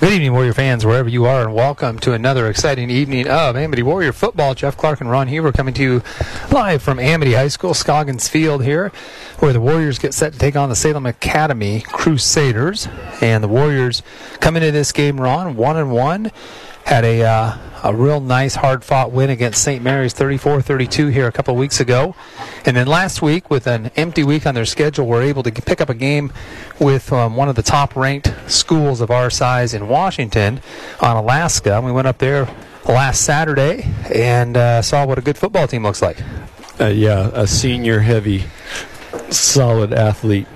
Good evening, Warrior fans, wherever you are, and welcome to another exciting evening of Amity Warrior football. Jeff Clark and Ron Huber coming to you live from Amity High School, Scoggins Field here, where the Warriors get set to take on the Salem Academy Crusaders. And the Warriors come into this game, Ron, one and one. Had a uh, a real nice, hard fought win against St. Mary's 34 32 here a couple weeks ago. And then last week, with an empty week on their schedule, we're able to pick up a game with um, one of the top ranked schools of our size in Washington Onalaska. We went up there last Saturday and uh, saw what a good football team looks like. Uh, yeah, a senior heavy, solid athlete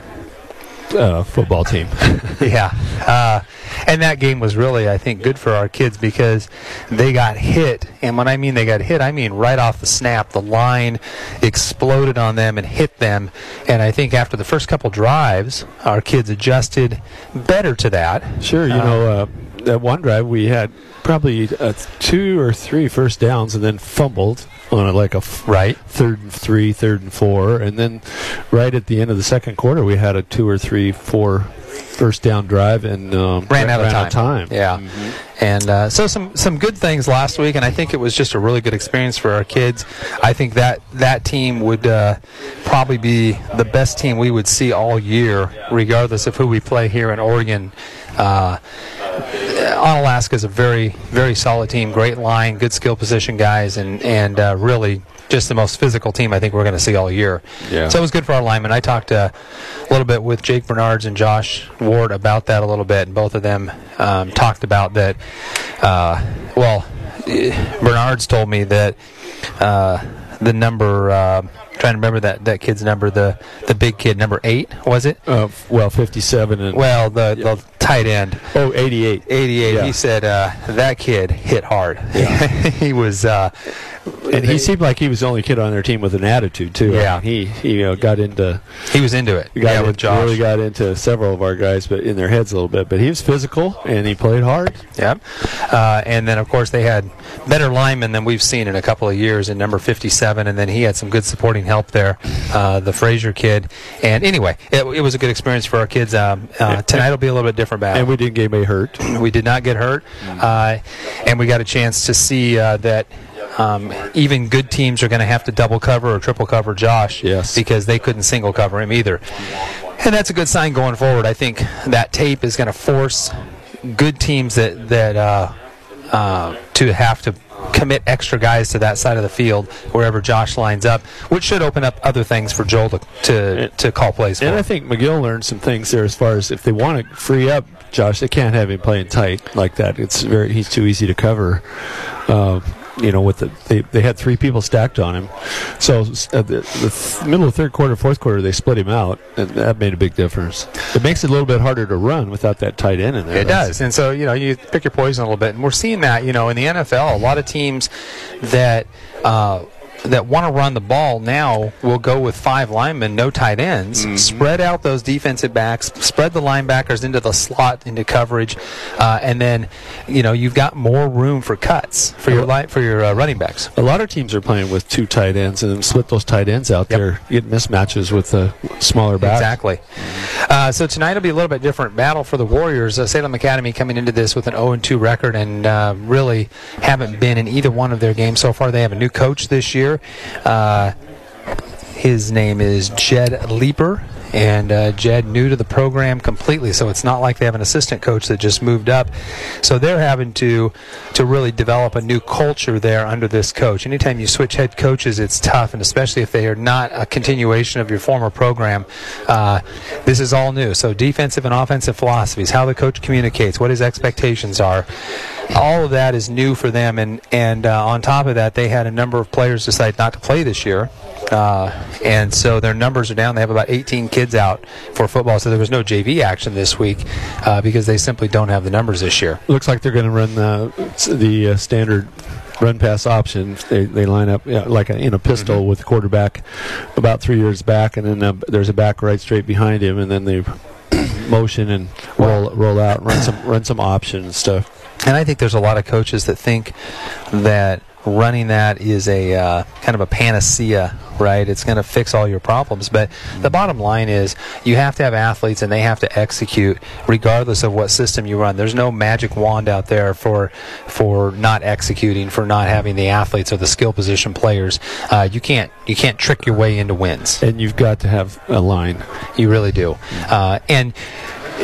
uh, football team. yeah. Uh, and that game was really, I think, good for our kids because they got hit. And when I mean they got hit, I mean right off the snap. The line exploded on them and hit them. And I think after the first couple drives, our kids adjusted better to that. Sure, you uh, know, uh, that one drive we had probably uh, two or three first downs and then fumbled on a, like a f- right third and three, third and four, and then right at the end of the second quarter we had a two or three, four first down drive and um, ran, out, ran of out, of time. Yeah, mm-hmm. and uh, so some some good things last week, and I think it was just a really good experience for our kids. I think that that team would uh, probably be the best team we would see all year, regardless of who we play here in Oregon. Uh, Alaska is a very, very solid team. Great line, good skill position guys, and and uh, really just the most physical team I think we're going to see all year. Yeah. So it was good for our linemen. I talked uh, a little bit with Jake Bernards and Josh Ward about that a little bit, and both of them um, talked about that. Uh, well, Bernards told me that uh, the number. Uh, trying to remember that, that kid's number, the the big kid, number eight, was it? Uh, well, 57. And well, the, yeah. the tight end. Oh, 88. 88. Yeah. He said uh, that kid hit hard. Yeah. he was. Uh, and he seemed like he was the only kid on their team with an attitude too. Yeah, he he you know, got into. He was into it. Got yeah, in, with Josh. Really got into several of our guys, but in their heads a little bit. But he was physical and he played hard. Yep. Uh, and then of course they had better linemen than we've seen in a couple of years in number 57, and then he had some good supporting help there, uh, the Frazier kid. And anyway, it, it, was a good experience for our kids. Um, uh, tonight will be a little bit different battle. And we didn't get anybody hurt. we did not get hurt, uh, and we got a chance to see uh, that um, even good teams are going to have to double cover or triple cover Josh yes. because they couldn't single cover him either. And that's a good sign going forward. I think that tape is going to force good teams that that uh, uh, to have to commit extra guys to that side of the field wherever Josh lines up, which should open up other things for Joel to to, to call plays. For. And I think McGill learned some things there as far as if they want to free up Josh, they can't have him playing tight like that. It's very he's too easy to cover. Uh, you know, with the they, they had three people stacked on him, so uh, the, the middle of third quarter, fourth quarter, they split him out, and that made a big difference. It makes it a little bit harder to run without that tight end in there. It does, and so you know you pick your poison a little bit, and we're seeing that you know in the NFL, a lot of teams that. Uh, that want to run the ball now will go with five linemen, no tight ends. Mm-hmm. Spread out those defensive backs, spread the linebackers into the slot, into coverage, uh, and then you know you've got more room for cuts for your li- for your uh, running backs. A lot of teams are playing with two tight ends and then split those tight ends out yep. there, get mismatches with the smaller backs. Exactly. Uh, so tonight will be a little bit different battle for the Warriors. Uh, Salem Academy coming into this with an 0 2 record and uh, really haven't been in either one of their games so far. They have a new coach this year. Uh, his name is Jed Leeper, and uh, Jed new to the program completely. So it's not like they have an assistant coach that just moved up. So they're having to to really develop a new culture there under this coach. Anytime you switch head coaches, it's tough, and especially if they are not a continuation of your former program. Uh, this is all new. So defensive and offensive philosophies, how the coach communicates, what his expectations are all of that is new for them. And and uh, on top of that, they had a number of players decide not to play this year, uh, and so their numbers are down. They have about 18 kids out for football, so there was no JV action this week uh, because they simply don't have the numbers this year. Looks like they're going to run the the uh, standard run pass option. They, they line up yeah, like a, in a pistol mm-hmm. with the quarterback about three yards back, and then uh, there's a back right straight behind him, and then they motion and roll roll out, run some run some option and stuff. And I think there's a lot of coaches that think that running that is a uh, kind of a panacea, right? It's going to fix all your problems. But the bottom line is you have to have athletes and they have to execute regardless of what system you run. There's no magic wand out there for for not executing, for not having the athletes or the skill position players. Uh, you can't you can't trick your way into wins. And you've got to have a line. You really do. Uh, and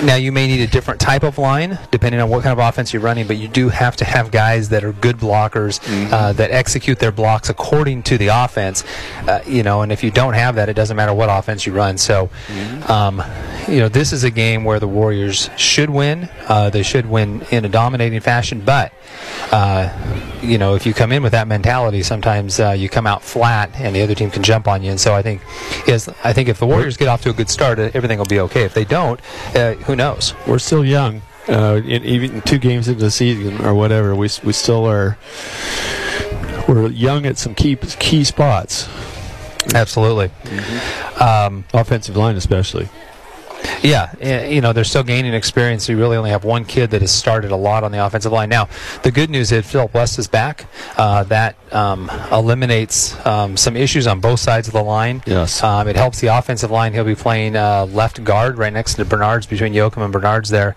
now you may need a different type of line depending on what kind of offense you're running, but you do have to have guys that are good blockers mm-hmm. uh, that execute their blocks according to the offense. Uh, you know, and if you don't have that, it doesn't matter what offense you run. So, mm-hmm. um, you know, this is a game where the Warriors should win. Uh, they should win in a dominating fashion, but uh, you know, if you come in with that mentality, sometimes uh, you come out flat, and the other team can jump on you. And so I think, is I think if the Warriors get off to a good start, everything will be okay. If they don't, uh, who knows? We're still young. Uh, in, even two games into the season or whatever, we we still are. We're young at some key key spots. Absolutely. Mm-hmm. Um, Offensive line, especially. Yeah, you know they're still gaining experience. You really only have one kid that has started a lot on the offensive line. Now, the good news is Philip West is back. Uh, that um, eliminates um, some issues on both sides of the line. Yes, um, it helps the offensive line. He'll be playing uh, left guard right next to Bernards between Yoakum and Bernards there.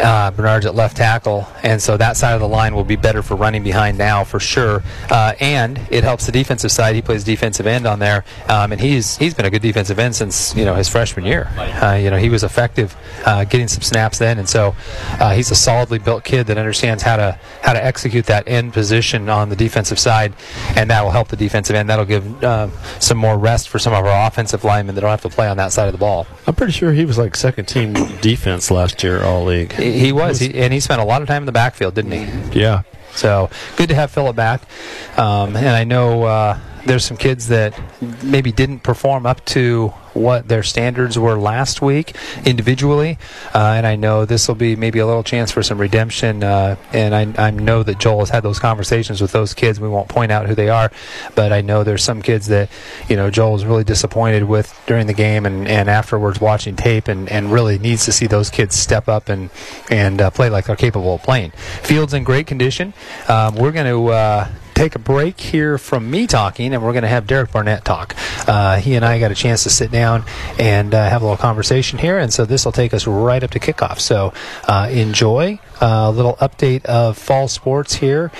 Uh, Bernards at left tackle, and so that side of the line will be better for running behind now for sure. Uh, and it helps the defensive side. He plays defensive end on there, um, and he's he's been a good defensive end since you know his freshman year. Uh, you know, he was effective uh, getting some snaps then, and so uh, he's a solidly built kid that understands how to how to execute that end position on the defensive side, and that will help the defensive end. That'll give uh, some more rest for some of our offensive linemen that don't have to play on that side of the ball. I'm pretty sure he was like second team defense last year, all league. He, he was, he, and he spent a lot of time in the backfield, didn't he? Yeah. So good to have Philip back, um, and I know uh, there's some kids that maybe didn't perform up to what their standards were last week individually, uh, and I know this will be maybe a little chance for some redemption. Uh, and I, I, know that Joel has had those conversations with those kids. We won't point out who they are, but I know there's some kids that you know Joel was really disappointed with during the game and, and afterwards watching tape, and, and really needs to see those kids step up and and uh, play like they're capable of playing. Field's in great condition. Um, we're going to uh, take a break here from me talking, and we're going to have Derek Barnett talk. Uh, he and I got a chance to sit down and uh, have a little conversation here, and so this will take us right up to kickoff. So uh, enjoy uh, a little update of fall sports here.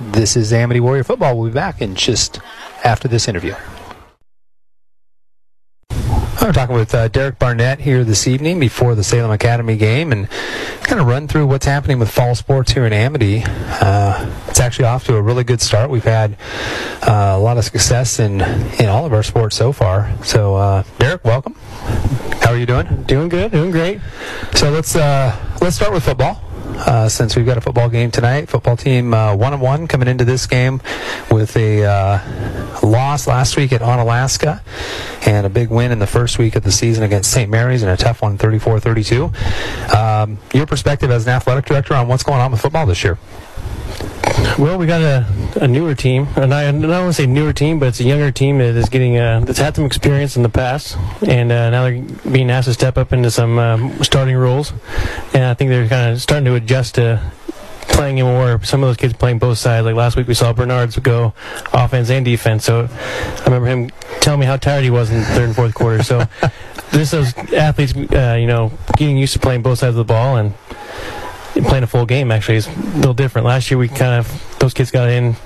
This is Amity Warrior Football. We'll be back in just after this interview. I'm talking with uh, Derek Barnett here this evening before the Salem Academy game and kind of run through what's happening with fall sports here in Amity. Uh, it's actually off to a really good start. We've had uh, a lot of success in, in all of our sports so far. So, uh, Derek, welcome. How are you doing? Doing good, doing great. So let's uh, let's start with football uh, since we've got a football game tonight. Football team uh, one and one coming into this game with a uh, loss last week at Onalaska and a big win in the first week of the season against St. Mary's and a tough one, 34-32. Um, your perspective as an athletic director on what's going on with football this year? Well, we got a, a newer team, and I, I don't want to say newer team, but it's a younger team that is getting uh, that's had some experience in the past, and uh, now they're being asked to step up into some um, starting roles, and I think they're kind of starting to adjust to playing more. Some of those kids playing both sides. Like last week, we saw Bernards go offense and defense. So I remember him telling me how tired he was in the third and fourth quarter. So this those athletes, uh, you know, getting used to playing both sides of the ball and playing a full game actually is a little different. Last year we kind of those kids got in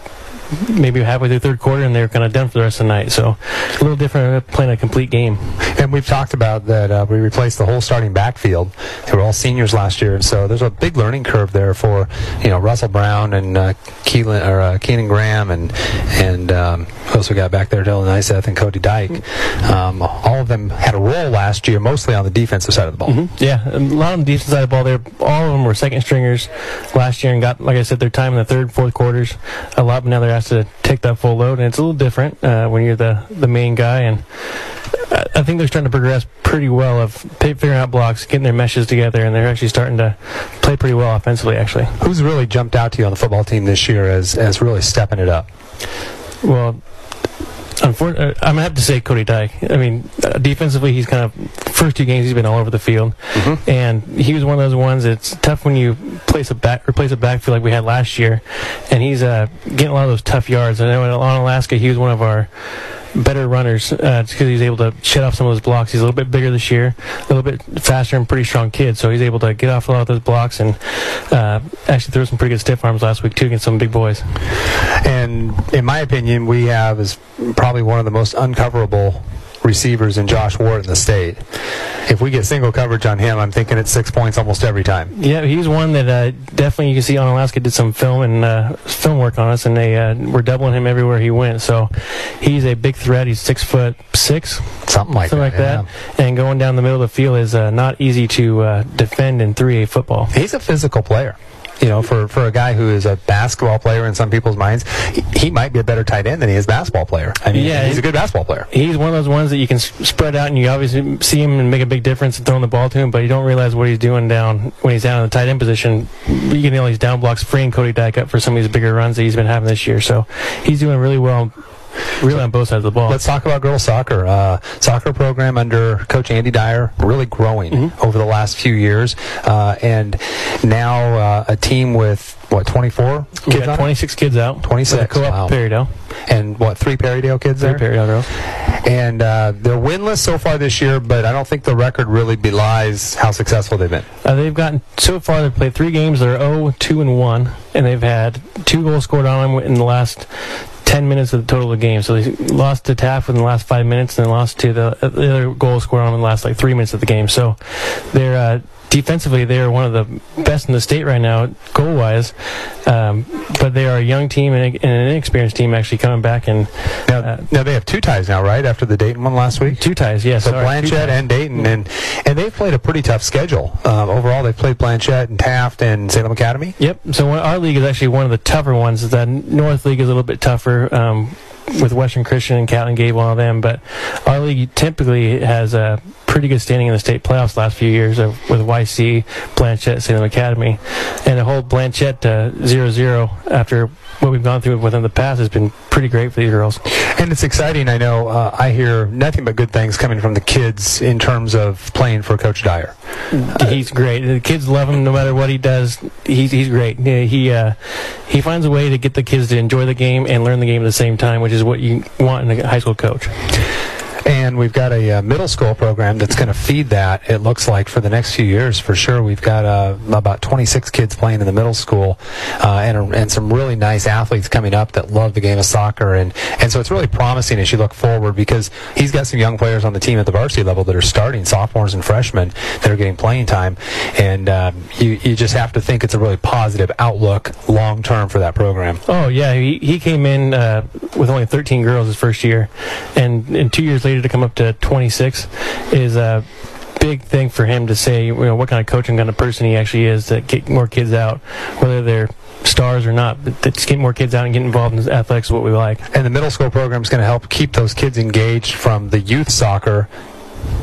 maybe halfway through third quarter and they're kind of done for the rest of the night. So a little different playing a complete game. And we've talked about that uh, we replaced the whole starting backfield. They were all seniors last year, and so there's a big learning curve there for you know Russell Brown and uh, Keelan or uh, Keenan Graham and and um, who else we got back there? Dylan Nyseth and Cody Dyke. Um, all of them had a role last year, mostly on the defensive side of the ball. Mm-hmm. Yeah, a lot on the defensive side of the ball. There, all of them were second stringers last year and got, like I said, their time in the third, fourth quarters. A lot, but now they're asked to take that full load, and it's a little different uh, when you're the the main guy. And I think they're starting to progress pretty well of figuring out blocks, getting their meshes together, and they're actually starting to play pretty well offensively. Actually, who's really jumped out to you on the football team this year as as really stepping it up? Well, Unfor- uh, I'm gonna have to say Cody Dyke. I mean, uh, defensively, he's kind of first two games he's been all over the field, and he was one of those ones. It's tough when you place a back replace a backfield like we had last year, and he's uh, getting a lot of those tough yards. I know Onalaska, he was one of our better runners uh, because he's able to shut off some of those blocks. He's a little bit bigger this year, a little bit faster and pretty strong kid, so he's able to get off a lot of those blocks and uh, actually throw some pretty good stiff arms last week too against some big boys. And in my opinion, we have is probably one of the most uncoverable receivers in Josh Ward in the state. If we get single coverage on him, I'm thinking it's six points almost every time. Yeah, he's one that uh, definitely you can see Onalaska did some film and uh, film work on us, and they uh, were doubling him everywhere he went. So he's a big threat. He's six foot six, Something like something that. like that, and going down the middle of the field is uh, not easy to uh, defend in 3A football. He's a physical player. You know, for, for a guy who is a basketball player in some people's minds, he, he might be a better tight end than he is basketball player. I mean, Yeah, he's a good basketball player. He's one of those ones that you can s- spread out and you obviously see him and make a big difference in throwing the ball to him, but you don't realize what he's doing down when he's down in the tight end position. You can all these down blocks, freeing Cody Dyke up for some of these bigger runs that he's been having this year. So he's doing really well, really on both sides of the ball. Let's talk about girls soccer. Uh, soccer program under Coach Andy Dyer really growing Mm-hmm. over the last few years, uh, and now uh, a team with what 24 We kids got on it? 26 kids out. 26, With co-op wow. Perrydale. and what three Perrydale kids Three there? Perrydale girls. And uh, they're winless so far this year, but I don't think the record really belies how successful they've been. Uh, they've gotten so far. They've played three games. They're 0, 2, and 1, and they've had two goals scored on them in the last 10 minutes of the total of the game. So they lost to Taft in the last five minutes, and then lost to the, uh, the other goal scored on in the last like three minutes of the game. So they're uh, defensively they are one of the best in the state right now, goal wise. Um, but they are a young team and, and an inexperienced team actually coming back and Now, Uh, now they have two ties now, right? After the Dayton one last week. two ties. Yes, So sorry, two Blanchet and Dayton, and and they've played a pretty tough schedule. Um, overall, they've played Blanchet and Taft and Salem Academy. Yep. So one, our league is actually one of the tougher ones. The North League is a little bit tougher um, with Western Christian and Catlin Gable and all them, but our league typically has a pretty good standing in the state playoffs the last few years of, with YC, Blanchet, Salem Academy, and a whole Blanchet uh, 0-0 after what we've gone through within the past has been pretty great for these girls. And it's exciting. I know. Uh, I hear nothing but good things coming from the kids in terms of playing for Coach Dyer. he's great. The kids love him no matter what he does. He's he's great. Yeah, He uh, he finds a way to get the kids to enjoy the game and learn the game at the same time, which is what you want in a high school coach. And we've got a uh, middle school program that's going to feed that. It looks like for the next few years, for sure. We've got uh, about 26 kids playing in the middle school, uh, and and some really nice athletes coming up that love the game of soccer. And and so it's really promising as you look forward because he's got some young players on the team at the varsity level that are starting, sophomores and freshmen that are getting playing time. And um, you you just have to think it's a really positive outlook long term for that program. Oh yeah, he, he came in uh, with only 13 girls his first year, and, and two years later to come up to 26 is a big thing for him to say. You know what kind of coaching kind of person he actually is to get more kids out, whether they're stars or not. But just get more kids out and get involved in athletics is what we like. And the middle school program is going to help keep those kids engaged from the youth soccer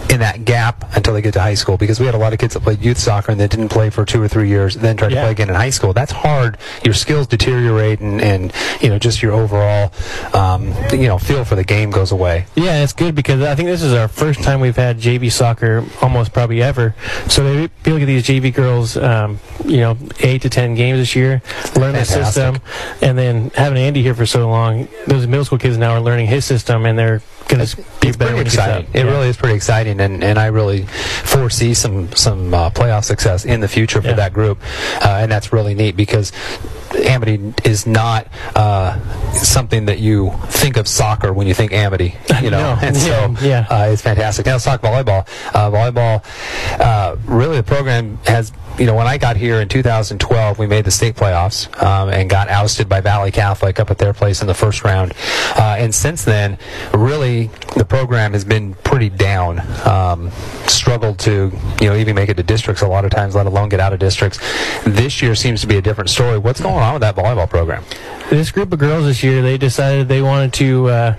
in that gap until they get to high school because we had a lot of kids that played youth soccer and they didn't play for two or three years then tried to play again in high school. That's hard. Your skills deteriorate and, and you know just your overall um, you know feel for the game goes away. Yeah, it's good because I think this is our first time we've had JV soccer almost probably ever. So they be look at these JV girls, um, you know, eight to ten games this year, learn the system, and then having Andy here for so long, those middle school kids now are learning his system and they're going to be better when exciting. It Yeah. really is pretty exciting, and, and I really foresee some some uh, playoff success in the future for Yeah. that group, uh, and that's really neat because Amity is not uh, something that you think of soccer when you think Amity, you know, No. and so Yeah, yeah. Uh, it's fantastic. Now let's talk volleyball. Uh, volleyball, uh, really, the program has. You know, when I got here in 2012, we made the state playoffs um, and got ousted by Valley Catholic up at their place in the first round. Uh, and since then, really, the program has been pretty down. Um, struggled to, you know, even make it to districts a lot of times, let alone get out of districts. This year seems to be a different story. What's going on with that volleyball program? This group of girls this year, they decided they wanted to. Uh,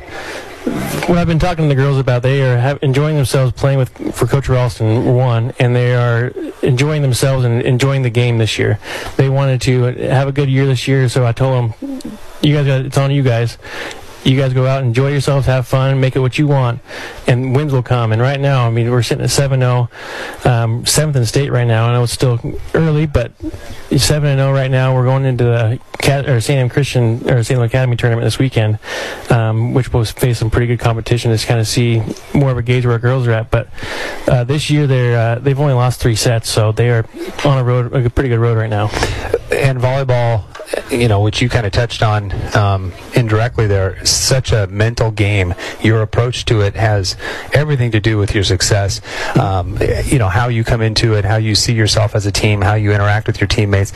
what I've been talking to the girls about, they are have, enjoying themselves playing with for Coach Ralston one, and they are enjoying themselves and enjoying the game this year. They wanted to have a good year this year, so I told them, "You guys, got, it's on you guys. You guys go out, enjoy yourselves, have fun, make it what you want, and wins will come. And right now, I mean, we're sitting at 7-0, um, seventh in state right now. I know it's still early, but 7-0 right now. We're going into the Cat, or St. M Christian or St. Academy tournament this weekend, um, which will face some pretty good competition to kind of see more of a gauge where our girls are at. But uh, this year they're uh, they've only lost three sets, so they are on a road, a pretty good road right now. And volleyball, you know, which you kind of touched on um, indirectly there, such a mental game. Your approach to it has everything to do with your success. Um, you know, how you come into it, how you see yourself as a team, how you interact with your teammates.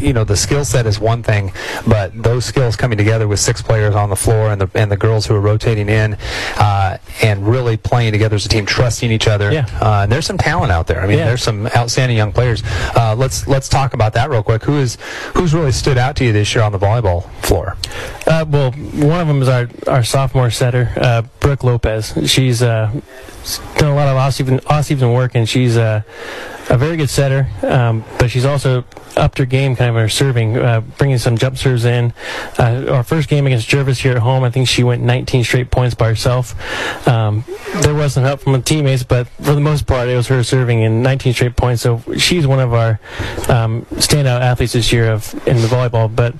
You know, the skill set is one thing, but those skills coming together with six players on the floor and the and the girls who are rotating in uh, and really playing together as a team, trusting each other. Yeah. Uh, and there's some talent out there. I mean, Yeah. there's some outstanding young players. Uh, let's let's talk about that real quick. Who is who's really stood out to you this year on the volleyball floor? Uh, well, one of them is our, our sophomore setter, uh, Brooke Lopez. She's uh, done a lot of off-season, off-season work, and she's uh, a very good setter, um, but she's also upped her game kind of in her serving, uh, bringing some jump serves in. Uh, our first game against Jervis here at home, I think she went 19 straight points by herself. Um, there was some help from the teammates, but for the most part, it was her serving in 19 straight points. So she's one of our um, standout athletes this year of in the volleyball. But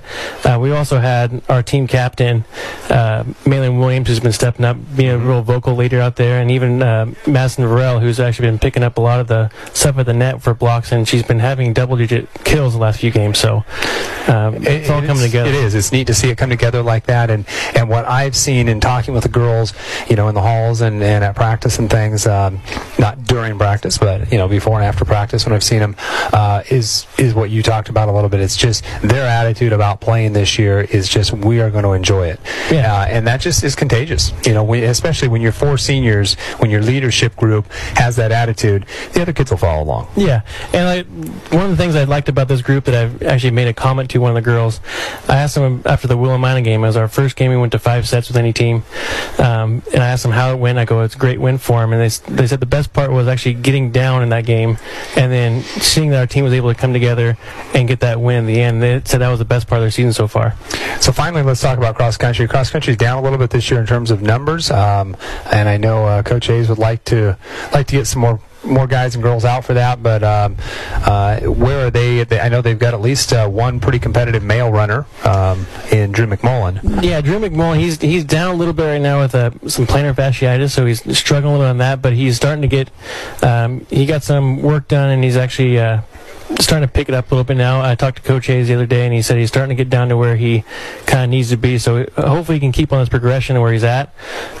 uh, we also had our team captain, uh, Malin Williams, who's been stepping up, being a real vocal leader out there, and even uh, Madison Varel, who's actually been picking up a lot of the stuff at the net for blocks, and she's been having double-digit kills the last few games. So um, it's all It- coming together. It is. It's neat to see it come together like that. And, and what I've seen in talking with the girls, you know, in the halls and, and at practice and things, um, not during practice, but you know, before and after practice when I've seen them, uh, is is what you talked about a little bit. It's just their attitude about playing this year is just we are going to enjoy it. Yeah. Uh, and that just is contagious. You know, we, especially when you're four seniors, when leadership group has that attitude, the other kids will follow along. Yeah, and I, one of the things I liked about this group that I've actually made a comment to one of the girls, I asked them after the Willamina game, it was our first game we went to five sets with any team, um, and I asked them how it went. I go, it's a great win for them, and they, they said the best part was actually getting down in that game, and then seeing that our team was able to come together and get that win in the end. They said that was the best part of their season so far. So finally, let's talk about cross country. Cross country's down a little bit this year in terms of numbers, um, and I know uh, Coach Hayes would like to like to get some more more guys and girls out for that. But um, uh, where are they? I know they've got at least uh, one pretty competitive male runner um, in Drew McMullen. Yeah, Drew McMullen, he's he's down a little bit right now with uh, some plantar fasciitis, so he's struggling a little on that. But he's starting to get, um, he got some work done, and he's actually uh, starting to pick it up a little bit now. I talked to Coach Hayes the other day, and he said he's starting to get down to where he kind of needs to be. So uh, hopefully he can keep on his progression where he's at,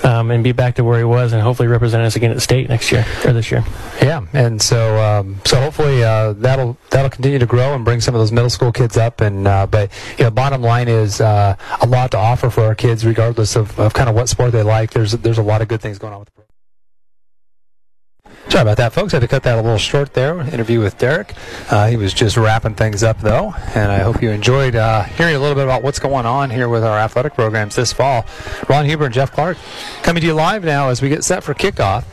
um, and be back to where he was, and hopefully represent us again at state next year or this year. Yeah, and so um, so hopefully uh, that'll that'll continue to grow and bring some of those middle school kids up. And uh, but you know, bottom line is uh, a lot to offer for our kids, regardless of, of kind of what sport they like. There's there's a lot of good things going on with the program. Sorry about that, folks. I had to cut that a little short there. Interview with Derek. Uh, he was just wrapping things up, though, and I hope you enjoyed uh, hearing a little bit about what's going on here with our athletic programs this fall. Ron Huber and Jeff Clark coming to you live now as we get set for kickoff.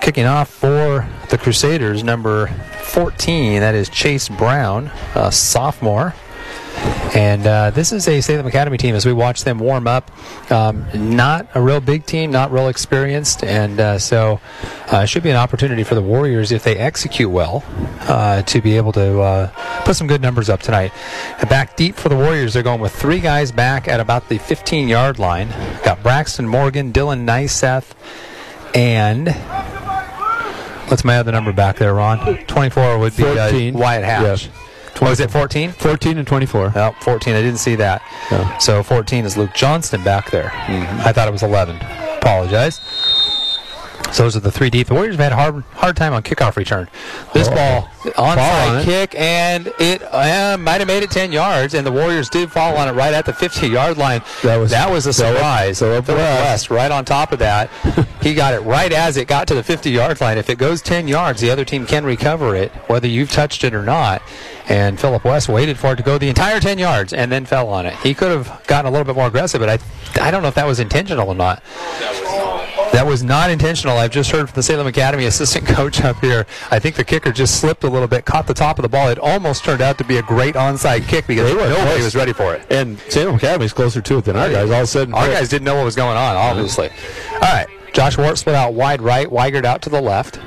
Kicking off for the Crusaders, number 14, that is Chase Brown, a sophomore. And uh, this is a Salem Academy team as we watch them warm up. Um, not a real big team, not real experienced, and uh, so uh, it should be an opportunity for the Warriors if they execute well uh, to be able to uh, put some good numbers up tonight. Back deep for the Warriors, they're going with three guys back at about the 15 yard line. Got Braxton Morgan, Dylan Nyseth, and what's my other number back there, Ron? 24 would be uh, 14. Wyatt Hatch. Yeah. Oh, is it 14? 14 and 24. Oh, 14. I didn't see that. Yeah. So 14 is Luke Johnston back there. Mm-hmm. I thought it was 11. Apologize. So those are the three deep. The Warriors have had a hard, hard time on kickoff return. This Oh. ball, on onside it. kick, and it uh, might have made it 10 yards, and the Warriors did fall on it right at the 50-yard line. That was- that was a surprise. Philip Philip West. West, right on top of that. he got it right as it got to the 50-yard line. If it goes 10 yards, the other team can recover it, whether you've touched it or not. And Philip West waited for it to go the entire 10 yards and then fell on it. He could have gotten a little bit more aggressive, but I, I don't know if that was intentional or not. That was not intentional. I've just heard from the Salem Academy assistant coach up here. I think the kicker just slipped a little bit, caught the top of the ball. It almost turned out to be a great onside kick because nobody close. was ready for it. And Salem Academy's closer to it than our guys. All of a sudden, Our guys didn't know what was going on, obviously. All right. Josh Ward split out wide right, Weigert out to the left.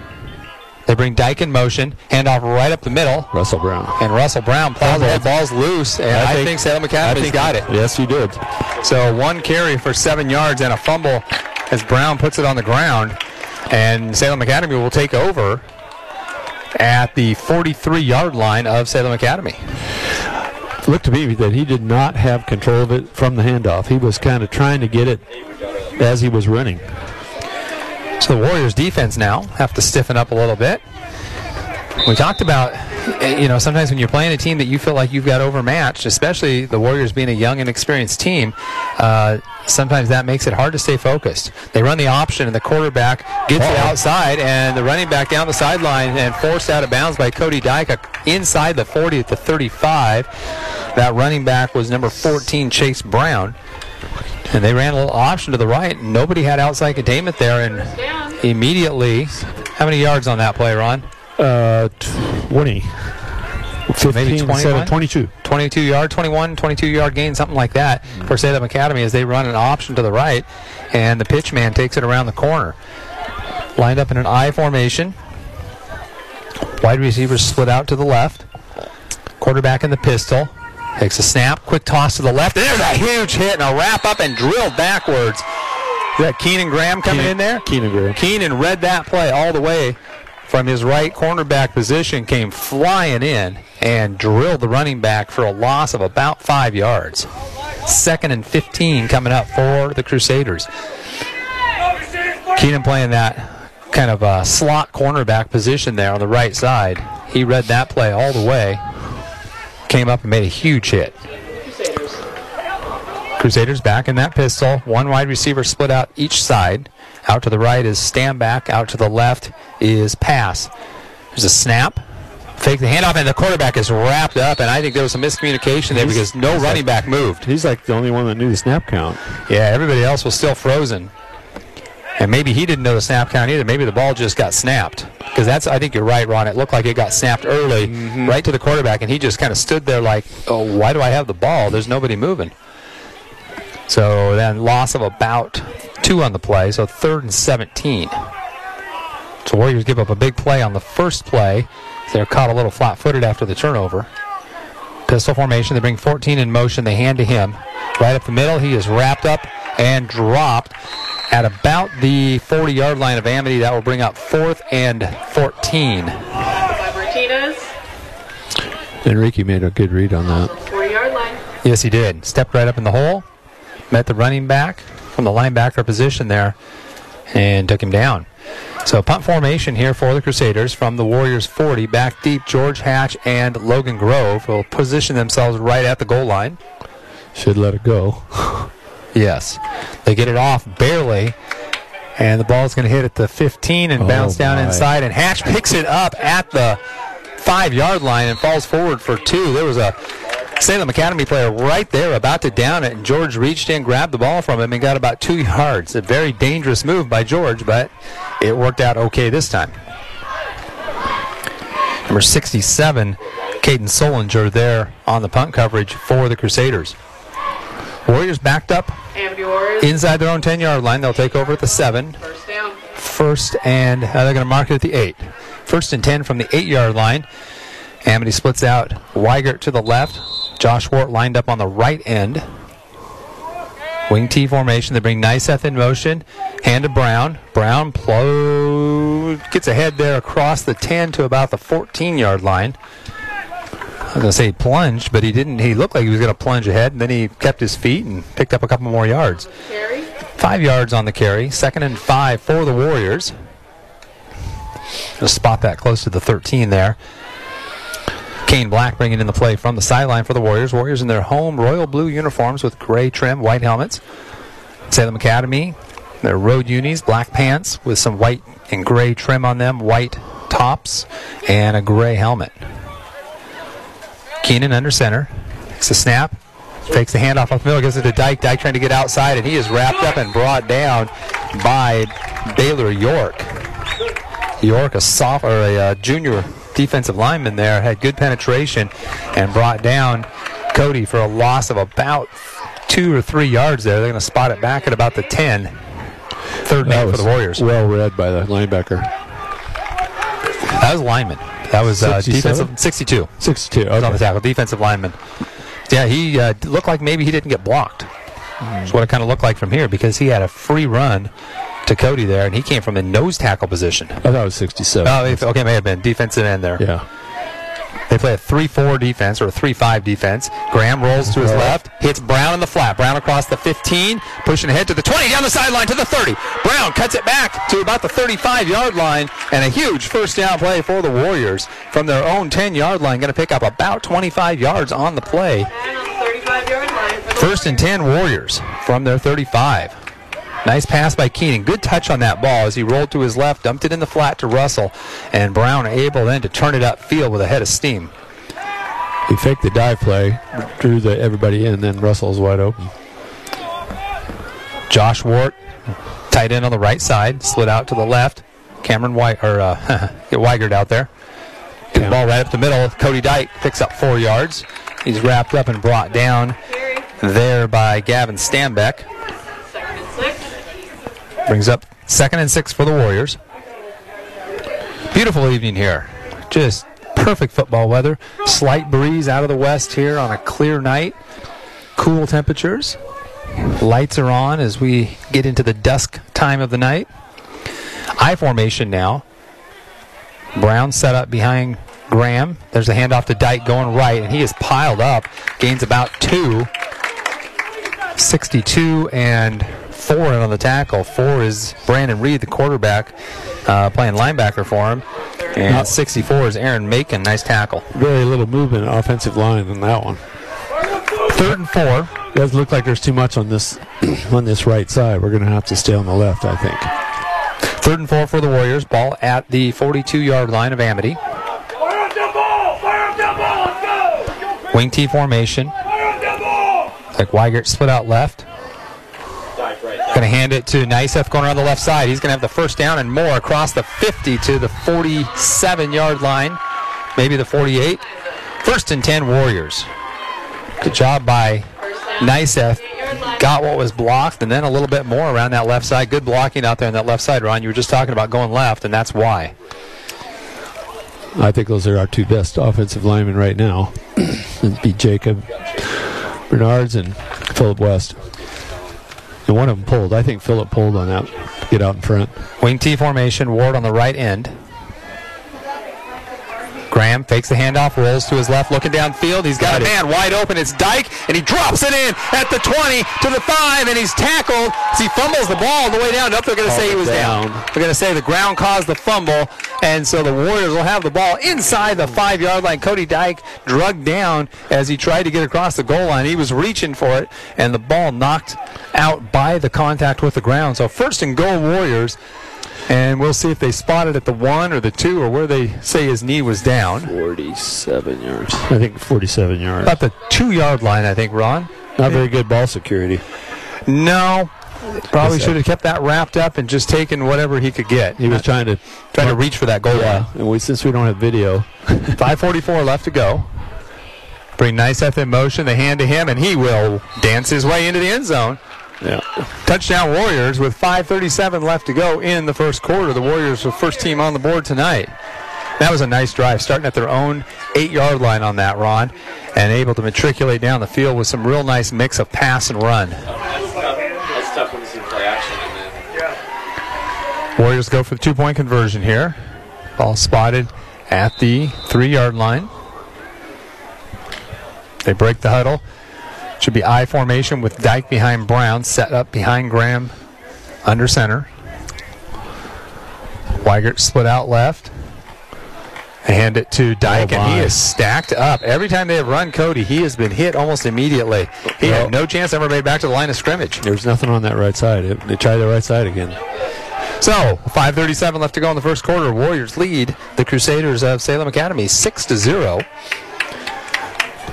They bring Dyke in motion, handoff right up the middle, Russell Brown. and Russell Brown plows the ball's loose, and I, think, Salem Academy's got it. Yes, he did. So one carry for seven yards and a fumble as Brown puts it on the ground, and Salem Academy will take over at the 43-yard line of Salem Academy. It looked to me that he did not have control of it from the handoff. He was kind of trying to get it as he was running. So the Warriors defense now have to stiffen up a little bit. We talked about, eh, you know, sometimes when you're playing a team that you feel like you've got overmatched, especially the Warriors being a young and experienced team, uh, sometimes that makes it hard to stay focused. They run the option, and the quarterback gets it Uh-oh. outside, and the running back down the sideline and forced out of bounds by Cody Dyke inside the 40 at the 35. That running back was number 14, Chase Brown. And they ran a little option to the right. and Nobody had outside containment there, and immediately, how many yards on that play, Ron? Uh, 20. 15, Maybe 7, 21? 22. 22 yard, 21, 22 yard gain, something like that for Salem Academy as they run an option to the right, and the pitch man takes it around the corner. Lined up in an I formation. Wide receivers split out to the left. Quarterback in the pistol. Takes a snap, quick toss to the left. There's a huge hit and a wrap up and drilled backwards. Is that Keenan Graham coming in there? Keenan Graham. Keenan read that play all the way from his right cornerback position, came flying in and drilled the running back for a loss of about five yards. Second and 15 coming up for the Crusaders. Keenan playing that kind of uh, slot cornerback position there on the right side. He read that play all the way, came up and made a huge hit. Crusaders back in that pistol. One wide receiver split out each side. Out to the right is stand back. Out to the left is pass. There's a snap. Fake the handoff, and the quarterback is wrapped up. And I think there was some miscommunication there because no running back moved. He's like the only one that knew the snap count. Yeah, everybody else was still frozen. And maybe he didn't know the snap count either. Maybe the ball just got snapped. Because that's, I think you're right, Ron. It looked like it got snapped early, mm-hmm. right to the quarterback, and he just kind of stood there like, oh, why do I have the ball? There's nobody moving. So then loss of about two on the play, so third and 17. So Warriors give up a big play on the first play. They're caught a little flat footed after the turnover. Pistol formation. They bring 14 in motion. They hand to him. Right up the middle. He is wrapped up and dropped at about the 40 yard line of Amity. That will bring up fourth and 14. by Martinez, Enrique made a good read on that. 40 yard line. Yes, he did. Stepped right up in the hole, met the running back from the linebacker position there, and took him down. So punt formation here for the Crusaders from the Warriors 40. Back deep, George Hatch and Logan Grove will position themselves right at the goal line. Should let it go. Yes. They get it off barely. And the ball's going to hit at the 15 and Oh, bounce down my. inside. And Hatch picks it up at the five yard line and falls forward for two. There was a Salem Academy player right there about to down it. And George reached in, grabbed the ball from him, and got about two yards. A very dangerous move by George, but it worked out okay this time. Number 67, Caden Solinger, there on the punt coverage for the Crusaders. Warriors backed up inside their own 10 yard line. They'll take over at the 7. first down. First and uh, they're going to mark it at the 8. First and 10 from the 8 yard line. Amity splits out Weigert to the left. Josh Ward lined up on the right end. Wing T formation. They bring Nyseth in motion. Hand to Brown. Brown plo- gets ahead there across the 10 to about the 14 yard line. I was going to say he plunged, but he didn't. He looked like he was going to plunge ahead, and then he kept his feet and picked up a couple more yards. Carry, Five yards on the carry. Second and five for the Warriors. Just spot that close to the 13 there. Kane Black bringing in the play from the sideline for the Warriors. Warriors in their home royal blue uniforms with gray trim, white helmets. Salem Academy, their road unis, black pants with some white and gray trim on them, white tops, and a gray helmet. Keenan under center. Takes a snap. Takes the handoff off the middle, gives it to Dyke. Dyke trying to get outside, and he is wrapped up and brought down by Baylor York. York, a soft or a uh, junior defensive lineman there, had good penetration and brought down Cody for a loss of about two or three yards there. They're going to spot it back at about the 10. Third down for the Warriors. Well read by the linebacker. That was lineman. That was uh, 67? defensive 62. 62. was on the tackle, defensive lineman. Yeah, he uh, looked like maybe he didn't get blocked. That's what it kind of looked like from here because he had a free run to Cody there, and he came from the nose tackle position. I thought it was 67. Oh, okay, may have been defensive end there. yeah. They play a 3-4 defense or a 3-5 defense. Graham rolls to his left, hits Brown in the flat. Brown across the 15, pushing ahead to the 20, down the sideline to the 30. Brown cuts it back to about the 35-yard line, and a huge first down play for the Warriors from their own 10-yard line. Going to pick up about 25 yards on the play. And on the 35 yard line for the First and 10 Warriors from their 35. Nice pass by Keenan. Good touch on that ball as he rolled to his left, dumped it in the flat to Russell, and Brown able then to turn it upfield with a head of steam. He faked the dive play, drew the everybody in, and then Russell's wide open. Josh Ward, tight end on the right side, slid out to the left. Cameron White or uh, get Weigert out there. The ball right up the middle. Cody Dyke picks up four yards. He's wrapped up and brought down there by Gavin Stambeck. Brings up second and six for the Warriors. Beautiful evening here. Just perfect football weather. Slight breeze out of the west here on a clear night. Cool temperatures. Lights are on as we get into the dusk time of the night. I formation now. Brown set up behind Graham. There's a handoff to Dyke going right, and he is piled up. Gains about two. 62 and four on the tackle. Four is Brandon Reed, the quarterback, uh, playing linebacker for him. And 64 is Aaron Macon. Nice tackle. Very little movement in offensive line in that one. Third and four. Doesn't look like there's too much on this on this right side. We're going to have to stay on the left, I think. Third and four for the Warriors. Ball at the 42 yard line of Amity. Fire up that ball! Fire up that ball! Let's go! Wing T formation. Fire up that ball! Like Weigert split out left. Going to hand it to Nyseth going around the left side. He's going to have the first down and more across the 50 to the 47 yard line, maybe the 48. First and 10 Warriors. Good job by Nyseth. Got what was blocked and then a little bit more around that left side. Good blocking out there on that left side, Ron. You were just talking about going left, and that's why. I think those are our two best offensive linemen right now. It'd be Jacob Bernards and Philip West. And one of them pulled. I think Philip pulled on that. Get out in front. Wing T formation, Ward on the right end. Graham fakes the handoff, rolls to his left, looking downfield. He's got, Got a it. man wide open. It's Dyke, and he drops it in at the 20 to the 5, and he's tackled as he fumbles the ball on the way down. Nope, they're going to say he was down. down. They're going to say the ground caused the fumble, and so the Warriors will have the ball inside the five yard line. Cody Dyke drugged down as he tried to get across the goal line. He was reaching for it, and the ball knocked out by the contact with the ground. So first and goal, Warriors. And we'll see if they spot it at the one or the two or where they say his knee was down. 47 yards. I think 47 yards. About the two yard line, I think, Ron. Not very good ball security. No. Probably should have kept that wrapped up and just taken whatever he could get. He was trying to. trying to reach for that goal Yeah, line. and we, since we don't have video, 5.44 left to go. Bring Nyseth in motion, the hand to him, and he will dance his way into the end zone. Yeah, Touchdown Warriors with 5.37 left to go in the first quarter. The Warriors are first team on the board tonight. That was a nice drive, starting at their own eight yard line on that, Ron, and able to matriculate down the field with some real nice mix of pass and run. That's tough when you see play action Warriors go for the two point conversion here. Ball spotted at the three yard line. They break the huddle. Should be I formation with Dyke behind Brown, set up behind Graham under center. Weigert split out left. They hand it to Dyke, Oh, and he oh, is stacked up. Every time they have run Cody, he has been hit almost immediately. He Well- had no chance ever made back to the line of scrimmage. there's nothing on that right side. It- they tried the right side again. So, 5:37 left to go in the first quarter. Warriors lead the Crusaders of Salem Academy 6 to 0.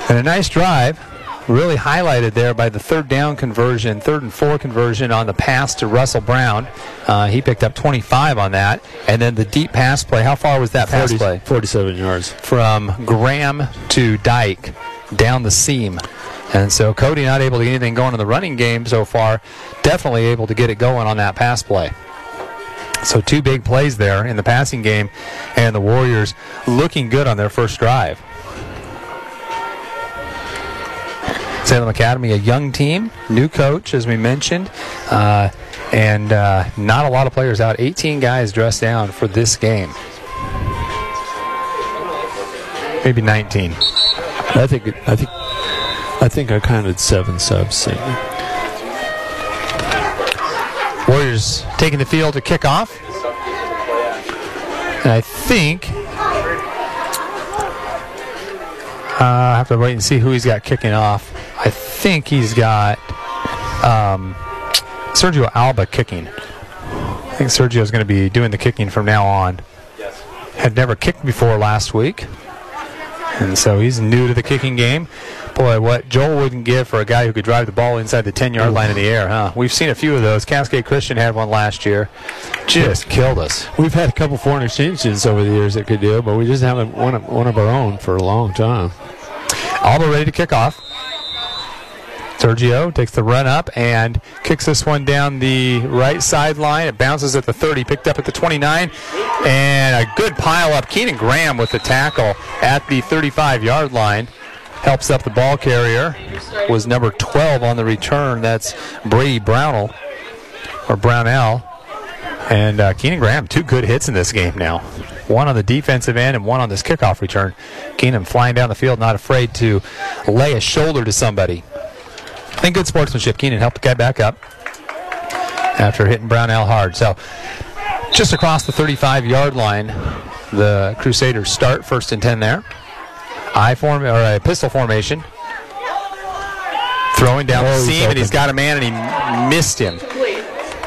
And a nice drive really highlighted there by the third down conversion, third and four conversion on the pass to Russell Brown. Uh, he picked up 25 on that. And then the deep pass play. How far was that pass 40 play? 47 yards. From Graham to Dyke down the seam. And so Cody not able to get anything going in the running game so far. Definitely able to get it going on that pass play. So two big plays there in the passing game, and the Warriors looking good on their first drive. Salem Academy, a young team, new coach, as we mentioned, uh, and uh, not a lot of players out. 18 guys dressed down for this game. Maybe 19. I think. I think. I think I counted seven subs. St. Warriors taking the field to kick off. And I think uh, I have to wait and see who he's got kicking off. I think he's got um, Sergio Alba kicking. I think Sergio's going to be doing the kicking from now on. Had never kicked before last week. And so he's new to the kicking game. Boy, what Joel wouldn't give for a guy who could drive the ball inside the 10 yard line in the air, huh? We've seen a few of those. Cascade Christian had one last year. Just killed us. We've had a couple foreign exchanges over the years that could do, it, but we just haven't one of, one of our own for a long time. Alba ready to kick off. Sergio takes the run up and kicks this one down the right sideline. It bounces at the 30, picked up at the 29, and a good pile up. Keenan Graham with the tackle at the 35 yard line. Helps up the ball carrier. Was number 12 on the return. That's Brady Brownell or Brownell. And uh, Keenan Graham, two good hits in this game now. One on the defensive end and one on this kickoff return. Keenan flying down the field, not afraid to lay a shoulder to somebody. And good sportsmanship. Keenan helped the guy back up after hitting Brownell hard. So just across the 35 yard line, the Crusaders start first and 10 there. I form or a pistol formation. Throwing down the Oh, seam, and he's got a man, and he missed him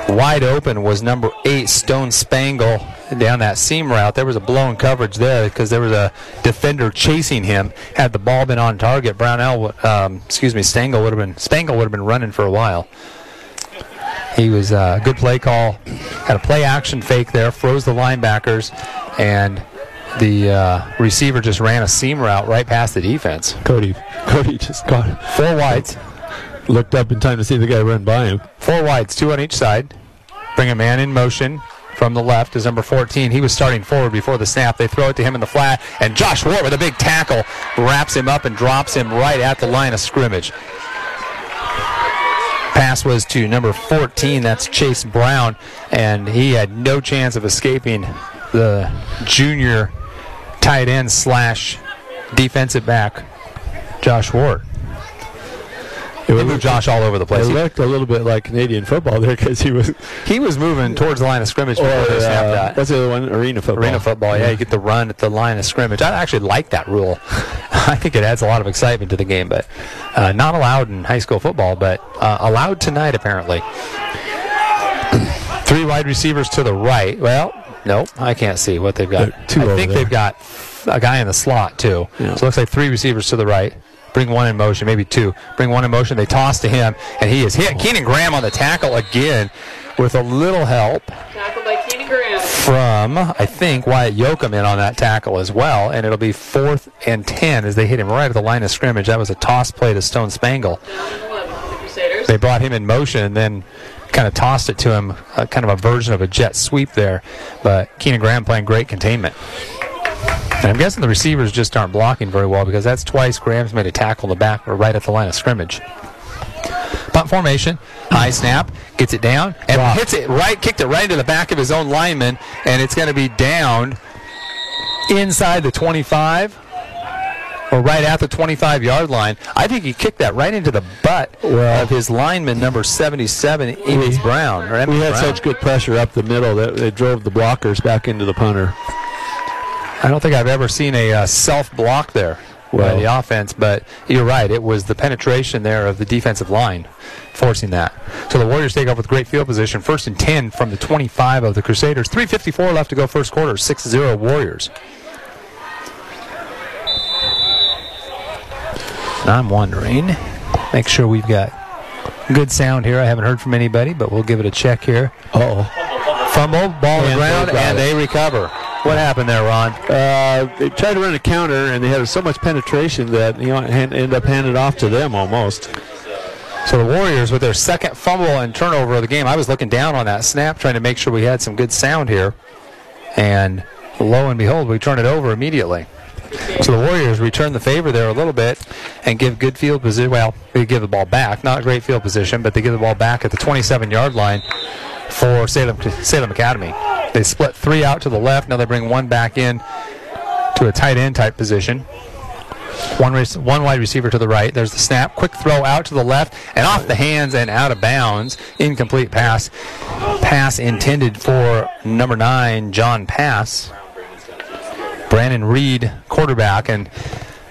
wide open was number eight Stone Spangle down that seam route. There was a blown coverage there because there was a defender chasing him. Had the ball been on target, Brownell, would- um, excuse me, Spangle would have been Spangle would have been running for a while. He was a uh, good play call. Had a play action fake there, froze the linebackers, and the uh, receiver just ran a seam route right past the defense. Cody, Cody just got Four wides. looked up in time to see the guy run by him. Four wides, two on each side. Bring a man in motion from the left is number 14. He was starting forward before the snap. They throw it to him in the flat, and Josh Ward with a big tackle wraps him up and drops him right at the line of scrimmage. Pass was to number 14. That's Chase Brown, and he had no chance of escaping the junior tight end slash defensive back, Josh Ward. It moved Josh all over the place. He- looked a little bit like Canadian football there because he was. He was moving towards the line of scrimmage Or, uh, that. what's the other one? Arena football. Arena football, yeah, you get the run at the line of scrimmage. I actually like that rule. I think it adds a lot of excitement to the game, but uh, not allowed in high school football, but uh, allowed tonight apparently. Three wide receivers to the right. Well, nope, I can't see what they've got. I think they've got a guy in the slot too. Yeah. So it looks like three receivers to the right. Bring one in motion, maybe two. Bring one in motion. They toss to him, and he is hit. Keenan Graham on the tackle again with a little help Tackled by Keenan Graham. from, I think, Wyatt Yoakum in on that tackle as well, and it'll be fourth and 10 as they hit him right at the line of scrimmage. That was a toss play to Stone Spangle. Down and 11 for the They brought him in motion and then kind of tossed it to him, uh, kind of a version of a jet sweep there. But Keenan Graham playing great containment. And I'm guessing the receivers just aren't blocking very well because that's twice Graham's made a tackle in the back or right at the line of scrimmage. Punt formation, high snap, gets it down, and hits it right, kicked it right into the back of his own lineman, and it's going to be down inside the 25 or right at the 25 yard line. I think he kicked that right into the butt Well- of his lineman, number 77, Emmett Brown. We had Brown. such good pressure up the middle that they drove the blockers back into the punter. I don't think I've ever seen a uh, self block there by Well- the offense, but you're right. It was the penetration there of the defensive line forcing that. So the Warriors take off with great field position. First and 10 from the 25 of the Crusaders. 3.54 left to go first quarter. 6 0 Warriors. And I'm wondering Make sure we've got good sound here. I haven't heard from anybody, but we'll give it a check here. Oh, Fumble, ball And ground, and they recover. What happened there, Ron? uh, they tried to run a counter, and they had so much penetration that you know hand, end up handed off to them almost. So the Warriors, with their second fumble and turnover of the game, I was looking down on that snap, trying to make sure we had some good sound here. And lo and behold, we turn it over immediately. So the Warriors return the favor there a little bit and give good field position. Well, they give the ball back. Not great field position, but they give the ball back at the 27 yard line for Salem, Salem Academy. They split three out to the left. Now they bring one back in to a tight end type position. One, one wide receiver to the right. There's the snap. Quick throw out to the left and off the hands and out of bounds. Incomplete pass. Pass intended for number nine, John Pass. Brandon Reed, quarterback. And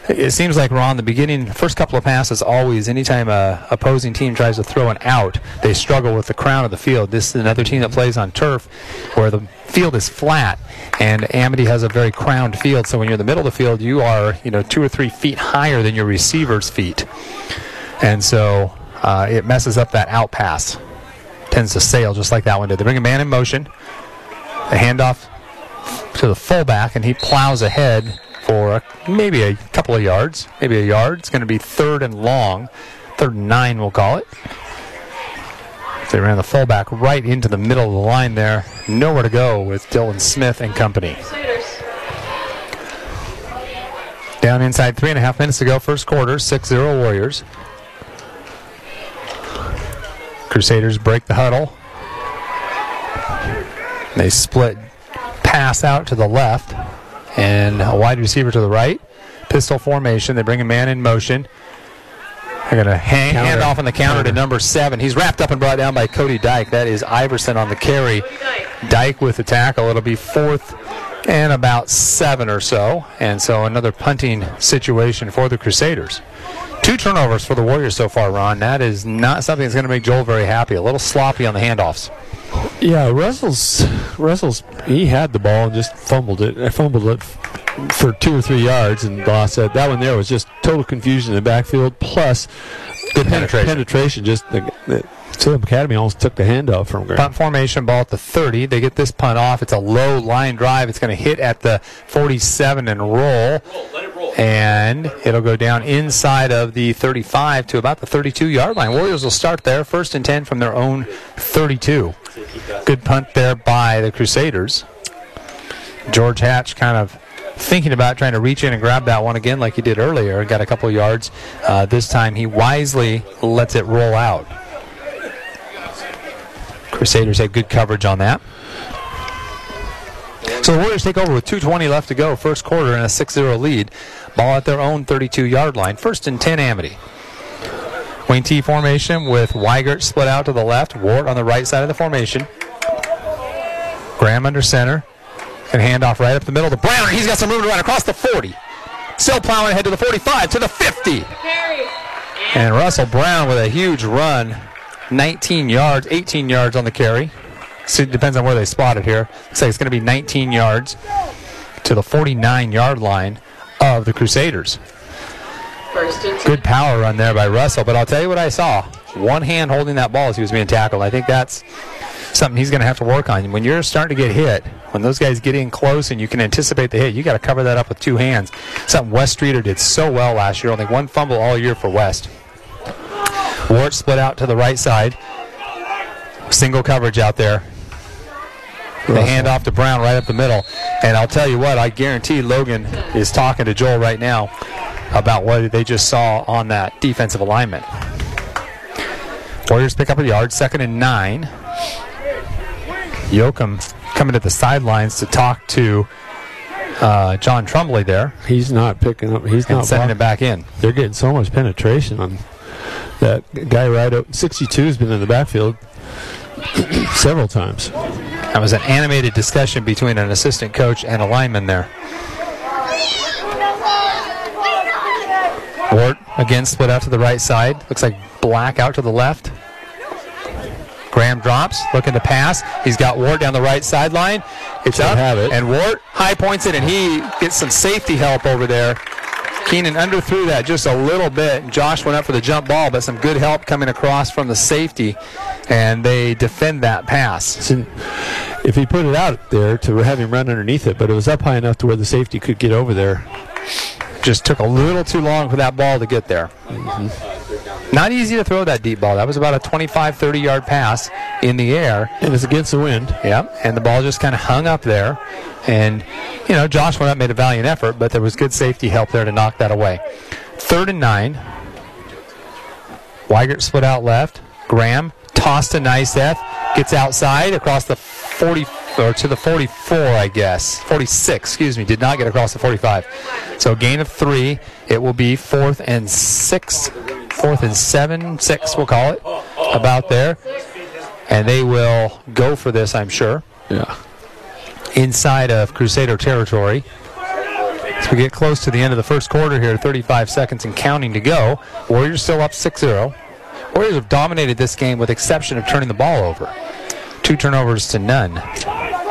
it seems like Ron, the beginning, first couple of passes, always, anytime a opposing team tries to throw an out, they struggle with the crown of the field. This is another team that plays on turf where the field is flat, and Amity has a very crowned field. So when you're in the middle of the field, you are, you know, two or three feet higher than your receiver's feet, and so uh, it messes up that out pass. Tends to sail just like that one did. They bring a man in motion. a handoff to the fullback, and he plows ahead for a, maybe a couple of yards, maybe a yard. It's going to be third and long, third and nine, we'll call it. They ran the fullback right into the middle of the line there. Nowhere to go with Dylan Smith and company. Down inside three and a half minutes to go, first quarter, 6 0 Warriors. Crusaders break the huddle. They split pass out to the left and a wide receiver to the right. Pistol formation. They bring a man in motion. They're going to hang, Counter. hand off on the counter to number seven. He's wrapped up and brought down by Cody Dyke. That is Iverson on the carry. Dyke with the tackle. It'll be fourth and about seven or so. And so another punting situation for the Crusaders. Two turnovers for the Warriors so far, Ron. That is not something that's going to make Joel very happy. A little sloppy on the handoffs. Yeah, Russell's Russell's he had the ball and just fumbled it. I fumbled it for two or three yards, and lost it. That one there was just total confusion in the backfield. Plus, the penetration. penetration. Just the, the Salem Academy almost took the handoff from Graham. Punt formation ball at the 30. They get this punt off. It's a low line drive. It's going to hit at the 47 and roll. It roll. And it'll go down inside of the 35 to about the 32 yard line. Warriors will start there, first and 10 from their own 32. Good punt there by the Crusaders. George Hatch kind of thinking about trying to reach in and grab that one again like he did earlier. Got a couple yards. Uh, this time he wisely lets it roll out. Crusaders had good coverage on that. So the Warriors take over with 2.20 left to go, first quarter, and a 6 0 lead. Ball at their own 32 yard line. First and 10 Amity. Wing T formation with Weigert split out to the left, Ward on the right side of the formation. Graham under center. And hand off right up the middle to Brown. He's got some room to run across the 40. Still plowing ahead to the 45, to the 50. And Russell Brown with a huge run, 19 yards, 18 yards on the carry. So it depends on where they spot it here. Looks like it's going to be 19 yards to the 49 yard line of the Crusaders. First and ten. Good power run there by Russell, but I'll tell you what I saw. One hand holding that ball as he was being tackled. I think that's something he's going to have to work on. When you're starting to get hit, when those guys get in close and you can anticipate the hit, you got to cover that up with two hands. Something West Streeter did so well last year. Only one fumble all year for West. Ward split out to the right side. Single coverage out there. The hand off to Brown right up the middle. And I'll tell you what, I guarantee Logan is talking to Joel right now about what they just saw on that defensive alignment. Warriors pick up a yard, second and nine. Yoakum coming to the sidelines to talk to uh, John Trumbley there He's not picking up. He's not sending it back in. They're getting so much penetration on that guy right up. 62 has been in the backfield several times. That was an animated discussion between an assistant coach and a lineman there. Ward again split out to the right side. Looks like Black out to the left. Graham drops, looking to pass. He's got Ward down the right sideline. It's Should up, it. and Ward high points it, and he gets some safety help over there Keenan underthrew that just a little bit. Josh went up for the jump ball, but some good help coming across from the safety, and they defend that pass. If he put it out there to have him run underneath it, but it was up high enough to where the safety could get over there. Just took a little too long for that ball to get there. Mm-hmm. Not easy to throw that deep ball. That was about a 25, 30 yard pass in the air. And it's against the wind. Yep, and the ball just kind of hung up there. And, you know, Josh went up, made a valiant effort, but there was good safety help there to knock that away. Third and nine. Weigert split out left. Graham tossed to Nyseth. Gets outside across the 40 or to the 44, I guess. 46, excuse me. Did not get across the 45. So gain of three. It will be fourth and six. Fourth and seven, six, we'll call it. About there. And they will go for this, I'm sure Yeah. inside of Crusader territory. As we get close to the end of the first quarter here, 35 seconds and counting to go. Warriors still up 6 0. Warriors have dominated this game with exception of turning the ball over. Two turnovers to none.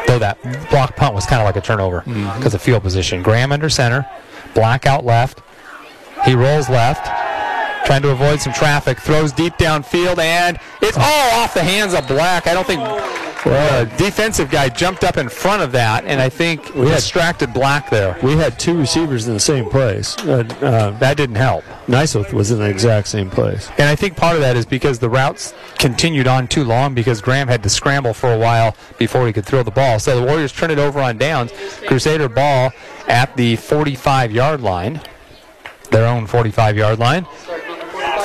Though that block punt was kind of like a turnover mm-hmm. because of field position. Graham under center, Black out left. He rolls left, trying to avoid some traffic, throws deep downfield, and it's all off the hands of Black. I don't think the defensive guy jumped up in front of that, and I think we distracted Black there. We had two receivers in the same place. Uh, uh, That didn't help. Nyseth was in the exact same place. And I think part of that is because the routes continued on too long because Graham had to scramble for a while before he could throw the ball. So the Warriors turn it over on downs. Crusader ball at the 45 yard line, their own 45 yard line.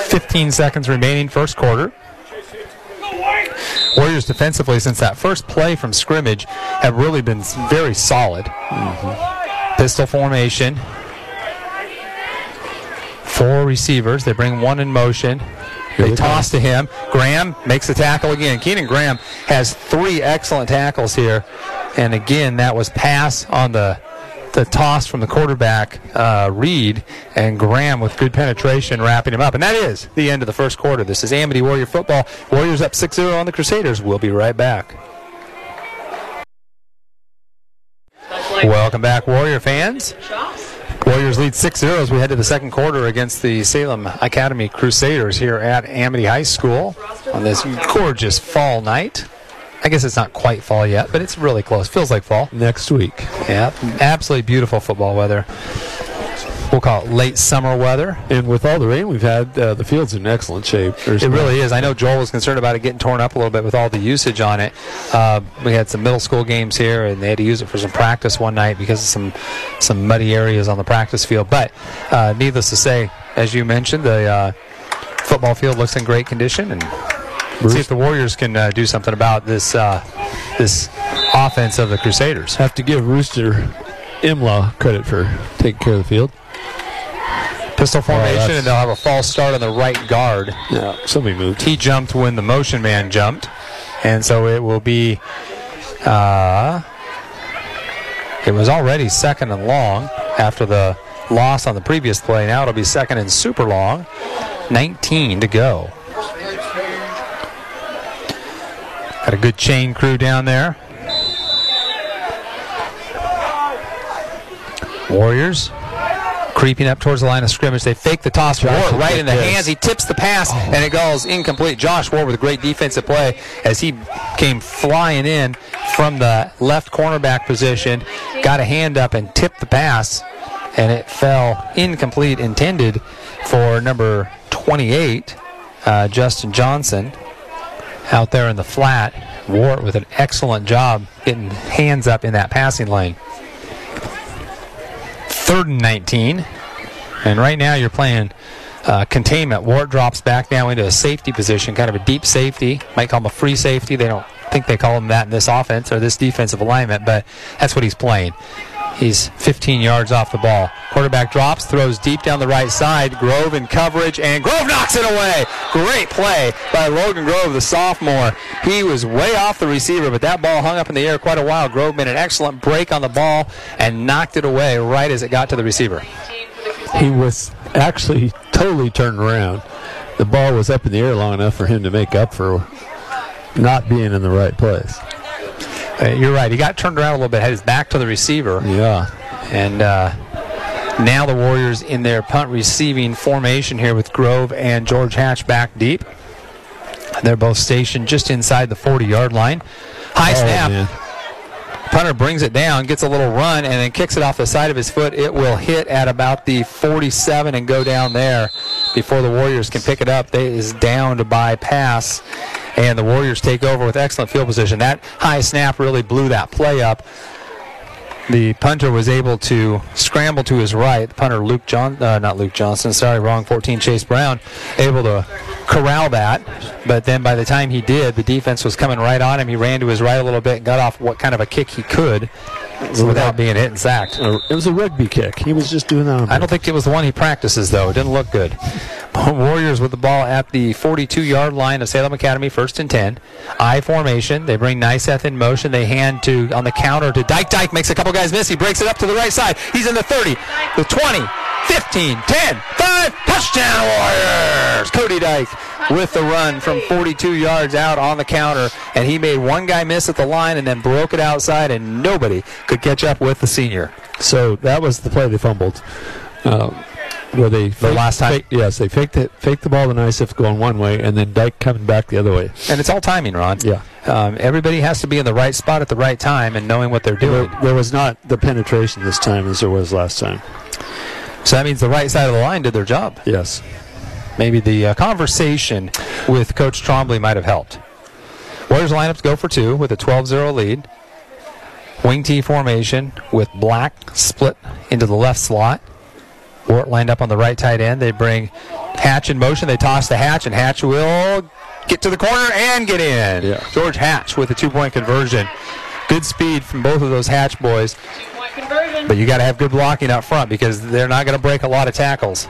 15 seconds remaining, first quarter. Warriors defensively, since that first play from scrimmage, have really been very solid. Mm-hmm. Pistol formation. Four receivers. They bring one in motion. They they toss to him. Graham makes the tackle again. Keenan Graham has three excellent tackles here. And again, that was pass on the the toss from the quarterback, uh, Reed, and Graham with good penetration wrapping him up. And that is the end of the first quarter. This is Amity Warrior football. Warriors up 6 0 on the Crusaders. We'll be right back. Welcome back, Warrior fans. Warriors lead 6 0 as we head to the second quarter against the Salem Academy Crusaders here at Amity High School on this gorgeous fall night. I guess it's not quite fall yet, but it's really close. Feels like fall. Next week. Yeah, absolutely beautiful football weather. We'll call it late summer weather. And with all the rain we've had, uh, the field's in excellent shape. There's It really is. I know Joel was concerned about it getting torn up a little bit with all the usage on it. Uh, we had some middle school games here, and they had to use it for some practice one night because of some some muddy areas on the practice field. But uh, needless to say, as you mentioned, the uh, football field looks in great condition, and see if the Warriors can uh, do something about this uh, this offense of the Crusaders. Have to give Rooster Imlaw credit for taking care of the field. Pistol formation, that's- and they'll have a false start on the right guard. Yeah. Somebody moved. he jumped when the motion man jumped, and so it will be. Uh, it was already second and long after the loss on the previous play. Now it'll be second and super long. 19 to go. Got a good chain crew down there. Warriors creeping up towards the line of scrimmage. They fake the toss Josh Ward right in the this. hands. He tips the pass, and it goes incomplete. Josh Ward with a great defensive play as he came flying in from the left cornerback position, got a hand up and tipped the pass, and it fell incomplete, intended for number 28, uh, Justin Johnson, out there in the flat. Ward with an excellent job getting hands up in that passing lane. Third and 19. And right now you're playing uh, containment. Ward drops back now into a safety position, kind of a deep safety. Might call him a free safety. They don't think they call him that in this offense or this defensive alignment, but that's what he's playing. He's 15 yards off the ball. Quarterback drops, throws deep down the right side. Grove in coverage, and Grove knocks it away. Great play by Logan Grove, the sophomore. He was way off the receiver, but that ball hung up in the air quite a while. Grove made an excellent break on the ball and knocked it away right as it got to the receiver. He was actually totally turned around. The ball was up in the air long enough for him to make up for not being in the right place. Uh, you're right. He got turned around a little bit, had his back to the receiver, Yeah. and uh, Now the Warriors in their punt receiving formation here with Grove and George Hatch back deep. They're both stationed just inside the 40 yard line. High Oh, snap. man. Punter brings it down, gets a little run, and then kicks it off the side of his foot. It will hit at about the 47 and go down there before the Warriors can pick it up. They is down to bypass, and the Warriors take over with excellent field position. That high snap really blew that play up. The punter was able to scramble to his right. The punter, Luke John, uh, not Luke Johnson, sorry, wrong, 14, Chase Brown, able to corral that. But then by the time he did, the defense was coming right on him. He ran to his right a little bit and got off what kind of a kick he could without being hit and sacked. It was a rugby kick. He was just doing that on I don't think it was the one he practices, though. It didn't look good. Warriors with the ball at the 42 yard line of Salem Academy, first and 10. I formation. They bring Nyseth in motion. They hand to on the counter to Dyke. Dyke makes a couple guys miss. He breaks it up to the right side. He's in the 30, the 20, 15, 10, 5. Touchdown, Warriors! Cody Dyke with the run from 42 yards out on the counter. And he made one guy miss at the line and then broke it outside, and nobody could catch up with the senior. So that was the play they fumbled. Uh, where they faked- last time? yes, they faked it, faked the ball to Nyseth going one way, and then Dyke coming back the other way. And it's all timing, Ron. Yeah. Um, everybody has to be in the right spot at the right time and knowing what they're There, doing. there was not the penetration this time as there was last time. So that means the right side of the line did their job. Yes. Maybe the uh, conversation with Coach Trombley might have helped. Warriors lineups go for two with a 12 0 lead. Wing T formation with Black split into the left slot. Ward lined up on the right tight end. They bring Hatch in motion. They toss the Hatch, and Hatch will get to the corner and get in. Yeah. George Hatch with a two point conversion. Good speed from both of those Hatch boys. Point conversion. But you got to have good blocking up front because they're not going to break a lot of tackles.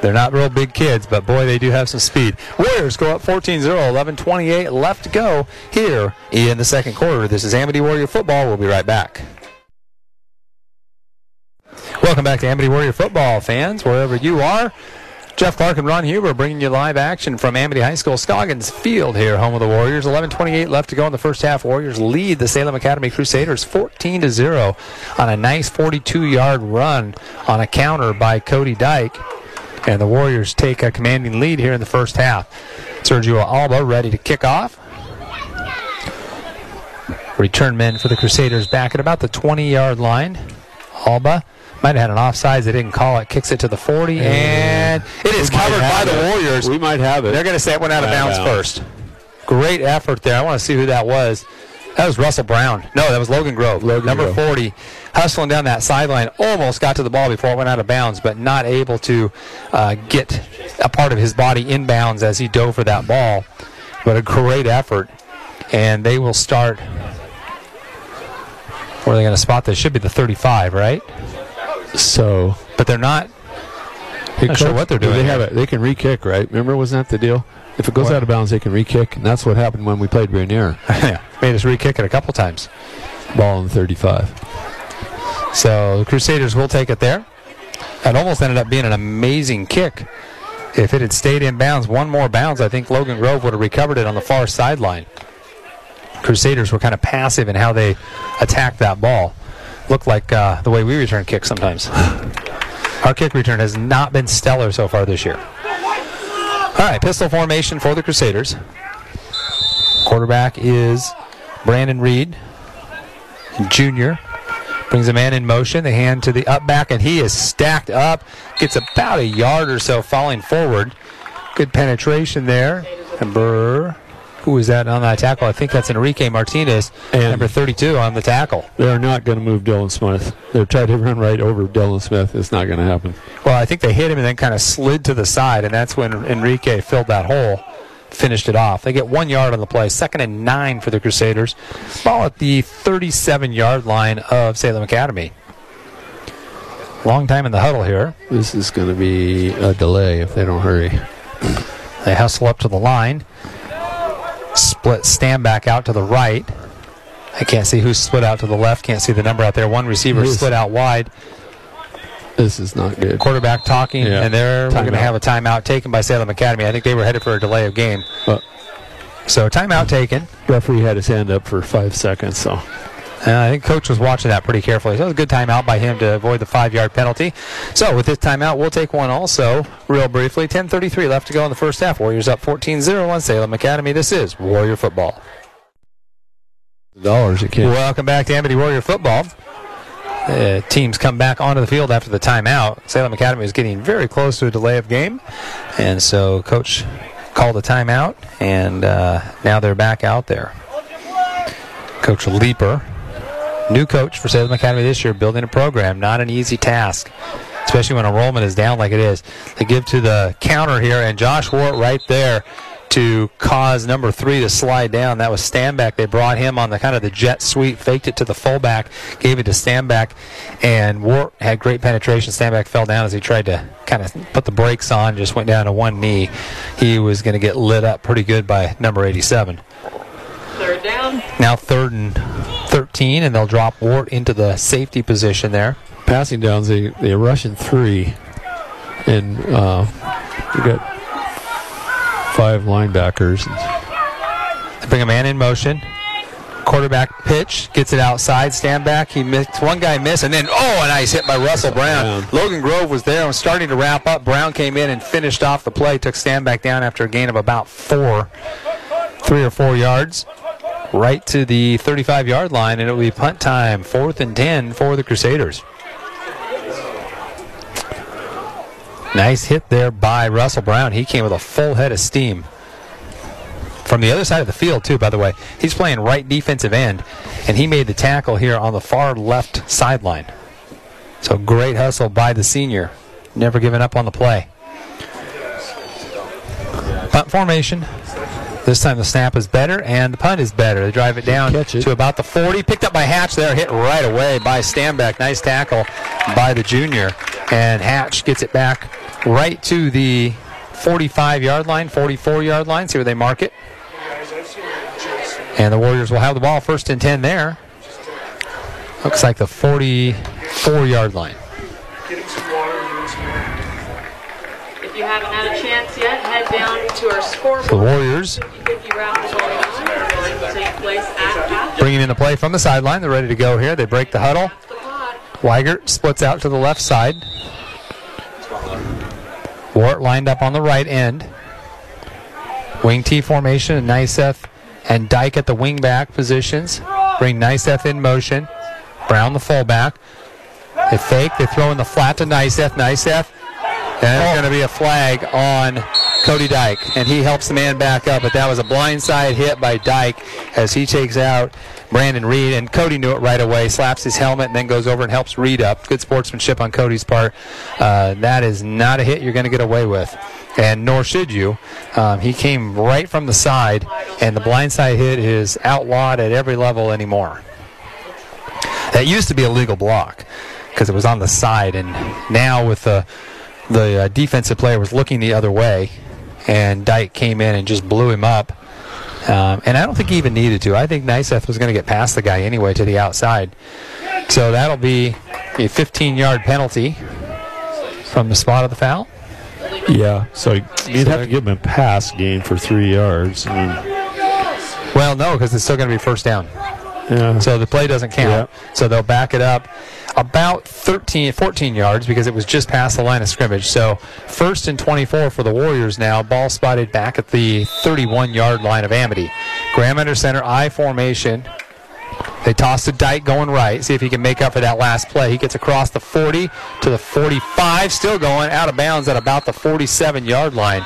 They're not real big kids, but boy, they do have some speed. Warriors go up 14 0, 11 28 left to go here in the second quarter. This is Amity Warrior Football. We'll be right back. Welcome back to Amity Warrior Football, fans, wherever you are. Jeff Clark and Ron Huber bringing you live action from Amity High School Scoggins Field here, home of the Warriors. 11:28 left to go in the first half. Warriors lead the Salem Academy Crusaders 14 to 0 on a nice 42-yard run on a counter by Cody Dyke, and the Warriors take a commanding lead here in the first half. Sergio Alba ready to kick off. Return men for the Crusaders back at about the 20-yard line. Alba might have had an offsides. They didn't call it. Kicks it to the 40, and it is covered by have the. Warriors. We might have it. They're going to say it went out of Out of bounds bounds. first. Great effort there. I want to see who that was. That was Russell Brown. No, that was Logan Grove. Logan Number Grove. 40, hustling down that sideline. Almost got to the ball before it went out of bounds, but not able to uh, get a part of his body inbounds as he dove for that ball. But a great effort. And they will start. Where are they going to spot this? Should be the 35, right? So But they're not. Hey, Not sure what they're do doing They have it. They can re-kick, right? Remember, wasn't that the deal? If it goes What? out of bounds, they can re-kick, and that's what happened when we played Rainier. yeah, made us re-kick it a couple times. Ball in 35. So the Crusaders will take it there. It almost ended up being an amazing kick. If it had stayed in bounds, one more bounds, I think Logan Grove would have recovered it on the far sideline. Crusaders were kind of passive in how they attacked that ball. Looked like uh, the way we return kicks sometimes. Our kick return has not been stellar so far this year. All right, pistol formation for the Crusaders. Quarterback is Brandon Reed, junior. Brings a man in motion. The hand to the up back, and he is stacked up. Gets about a yard or so falling forward. Good penetration there. Number, who is that on that tackle? I think that's Enrique Martinez, And- number 32 on the tackle. They're not going to move Dylan Smith. They're trying to run right over Dylan Smith. It's not going to happen. Well, I think they hit him and then kind of slid to the side, and that's when Enrique filled that hole, finished it off. They get one yard on the play, second and nine for the Crusaders. Ball at the 37 yard line of Salem Academy. Long time in the huddle here. This is going to be a delay if they don't hurry. They hustle up to the line. Split Stanback out to the right. I can't see who's split out to the left. Can't see the number out there. One receiver split out wide. This is not good. Quarterback talking, Yeah. and they're going to have a timeout taken by Salem Academy. I think they were headed for a delay of game. Uh, So timeout taken. referee had his hand up for five seconds, so Uh, I think coach was watching that pretty carefully. So it was a good timeout by him to avoid the five-yard penalty. So with this timeout, we'll take one also real briefly. 10:33 left to go in the first half. Warriors up 14-0 on Salem Academy. This is Warrior football. Dollars, it can't. Welcome back to Amity Warrior football. Uh, teams come back onto the field after the timeout. Salem Academy is getting very close to a delay of game, and so coach called a timeout, and uh, now they're back out there. Coach Leaper, new coach for Salem Academy this year, building a program. Not an easy task, especially when enrollment is down like it is. They give to the counter here, and Josh Ward right there to cause number three to slide down. That was Stanback. They brought him on the kind of the jet sweep, faked it to the fullback, gave it to Stanback, and Ward had great penetration. Stanback fell down as he tried to kind of put the brakes on, just went down to one knee. He was going to get lit up pretty good by number 87. Third down. Now third and 13, and they'll drop Ward into the safety position there. Passing downs, they, they rush in three. And uh, we got five linebackers. They bring a man in motion. Quarterback pitch, gets it outside, Stanback. He missed one guy missed, and then oh, a nice hit by Russell Brown. Brown. Logan Grove was there and was starting to wrap up. Brown came in and finished off the play, took Stanback down after a gain of about four, three or four yards, right to the 35 yard line, and it'll be punt time, fourth and 10 for the Crusaders. Nice hit there by Russell Brown. He came with a full head of steam. From the other side of the field, too, by the way. He's playing right defensive end, and he made the tackle here on the far left sideline. So great hustle by the senior. Never giving up on the play. Punt formation. This time the snap is better and the punt is better. They drive it down it. to about the 40. Picked up by Hatch there, hit right away by Stanback. Nice tackle by the junior. And Hatch gets it back right to the 45 yard line, 44 yard line. See where they mark it. And the Warriors will have the ball first and 10 there. Looks like the 44 yard line. You haven't had a chance yet, head down to our The. Warriors 50 raffle going on. Going to take place at half. bringing in the play from the sideline. They're ready to go here. They break the huddle. Weigert splits out to the left side. Ward lined up on the right end. Wing T formation and Nyseth and Dyke at the wing back positions. Bring Nyseth in motion. Brown the fullback. They fake. They throw in the flat to Nyseth. Nyseth. And it's going to be a flag on Cody Dyke. And he helps the man back up. But that was a blindside hit by Dyke as he takes out Brandon Reed. And Cody knew it right away. Slaps his helmet and then goes over and helps Reed up. Good sportsmanship on Cody's part. Uh, that is not a hit you're going to get away with. And nor should you. Um, he came right from the side. And the blindside hit is outlawed at every level anymore. That used to be a legal block because it was on the side, and now with the the uh, defensive player was looking the other way, and Dyke came in and just blew him up. Um, and I don't think he even needed to. I think Nyseth was going to get past the guy anyway to the outside. So that'll be a 15-yard penalty from the spot of the foul. Yeah, so you'd have to give him a pass game for three yards. I mean, Well, no, because it's still going to be first down. yeah. So the play doesn't count. So they'll back it up about 13, 14 yards because it was just past the line of scrimmage. So first and 24 for the Warriors now. Ball spotted back at the 31 yard line of Amity. Graham under center, I formation. They toss to Dyke going right. See if he can make up for that last play. He gets across the 40 to the 45, still going out of bounds at about the 47 yard line.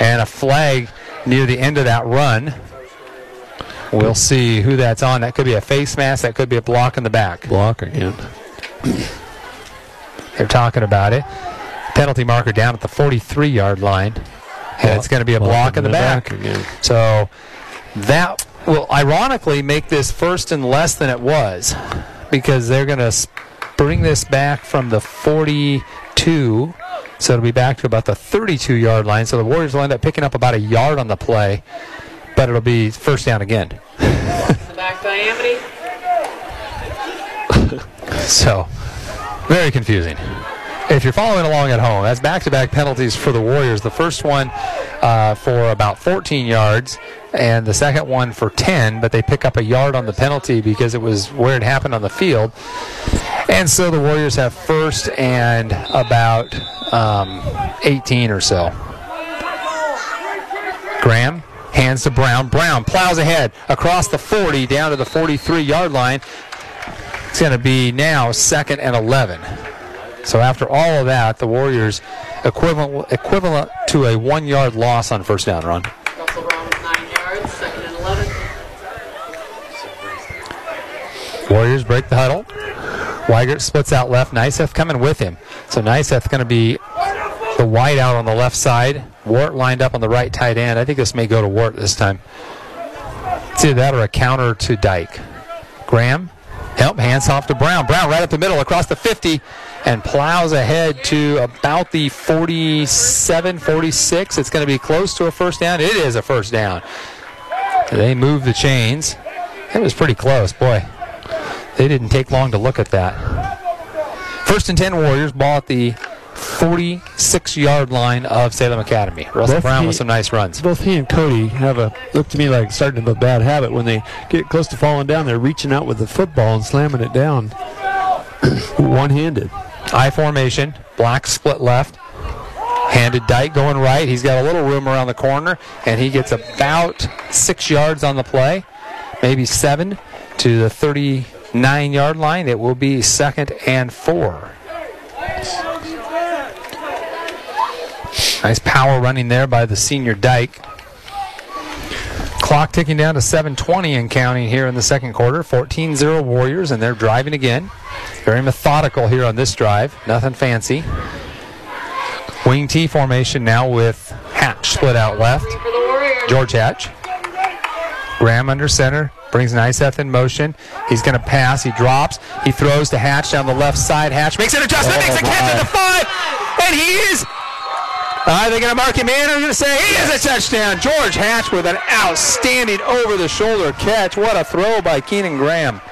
And a flag near the end of that run. We'll see who that's on. That could be a face mask. That could be a block in the back. block again. They're talking about it. Penalty marker down at the 43 yard line. And it's going to be a block in the back. again. So that will ironically make this first and less than it was because they're going to bring this back from the 42. So it'll be back to about the 32 yard line. So the Warriors will end up picking up about a yard on the play, but it'll be first down again. The back by Amity. So, very confusing. If you're following along at home, that's back to back penalties for the Warriors. The first one uh, for about 14 yards and the second one for 10, but they pick up a yard on the penalty because it was where it happened on the field. And so the Warriors have first and about um, 18 or so. Graham hands to Brown. Brown plows ahead across the 40 down to the 43 yard line. It's going to be now second and 11. So after all of that, the Warriors equivalent equivalent to a one yard loss on first down run. Russell Brown with nine yards, second and 11. Warriors break the huddle. Weigert splits out left. Nyseth coming with him. So Nyseth going to be the wide out on the left side. Ward lined up on the right tight end. I think this may go to Ward this time. Either that or a counter to Dyke. Graham, help, hands off to Brown. Brown right up the middle across the 50 and plows ahead to about the 47, 46. It's going to be close to a first down. It is a first down. They move the chains. It was pretty close, boy. They didn't take long to look at that. First and 10 Warriors, ball at the 46 yard line of Salem Academy. Russell Both Brown he- with some nice runs. Both he and Cody have a look to me like starting to have a bad habit when they get close to falling down. They're reaching out with the football and slamming it down, one handed. I formation, black split left. Handed Dyke going right. He's got a little room around the corner, and he gets about six yards on the play, maybe seven to the 39 yard line. It will be second and four. Nice power running there by the senior Dyke. Clock ticking down to 7:20 and counting here in the second quarter. 14-0 Warriors, and they're driving again. Very methodical here on this drive. Nothing fancy. Wing T formation now with Hatch split out left. George Hatch. Graham under center. Brings Nyseth in motion. He's going to pass. He drops. He throws to Hatch down the left side. Hatch makes an adjustment. Oh, makes a catch at the five. And he is. Are they going to mark him in? I'm going to say he is a touchdown. George Hatch with an outstanding over the shoulder catch. What a throw by Keenan Graham.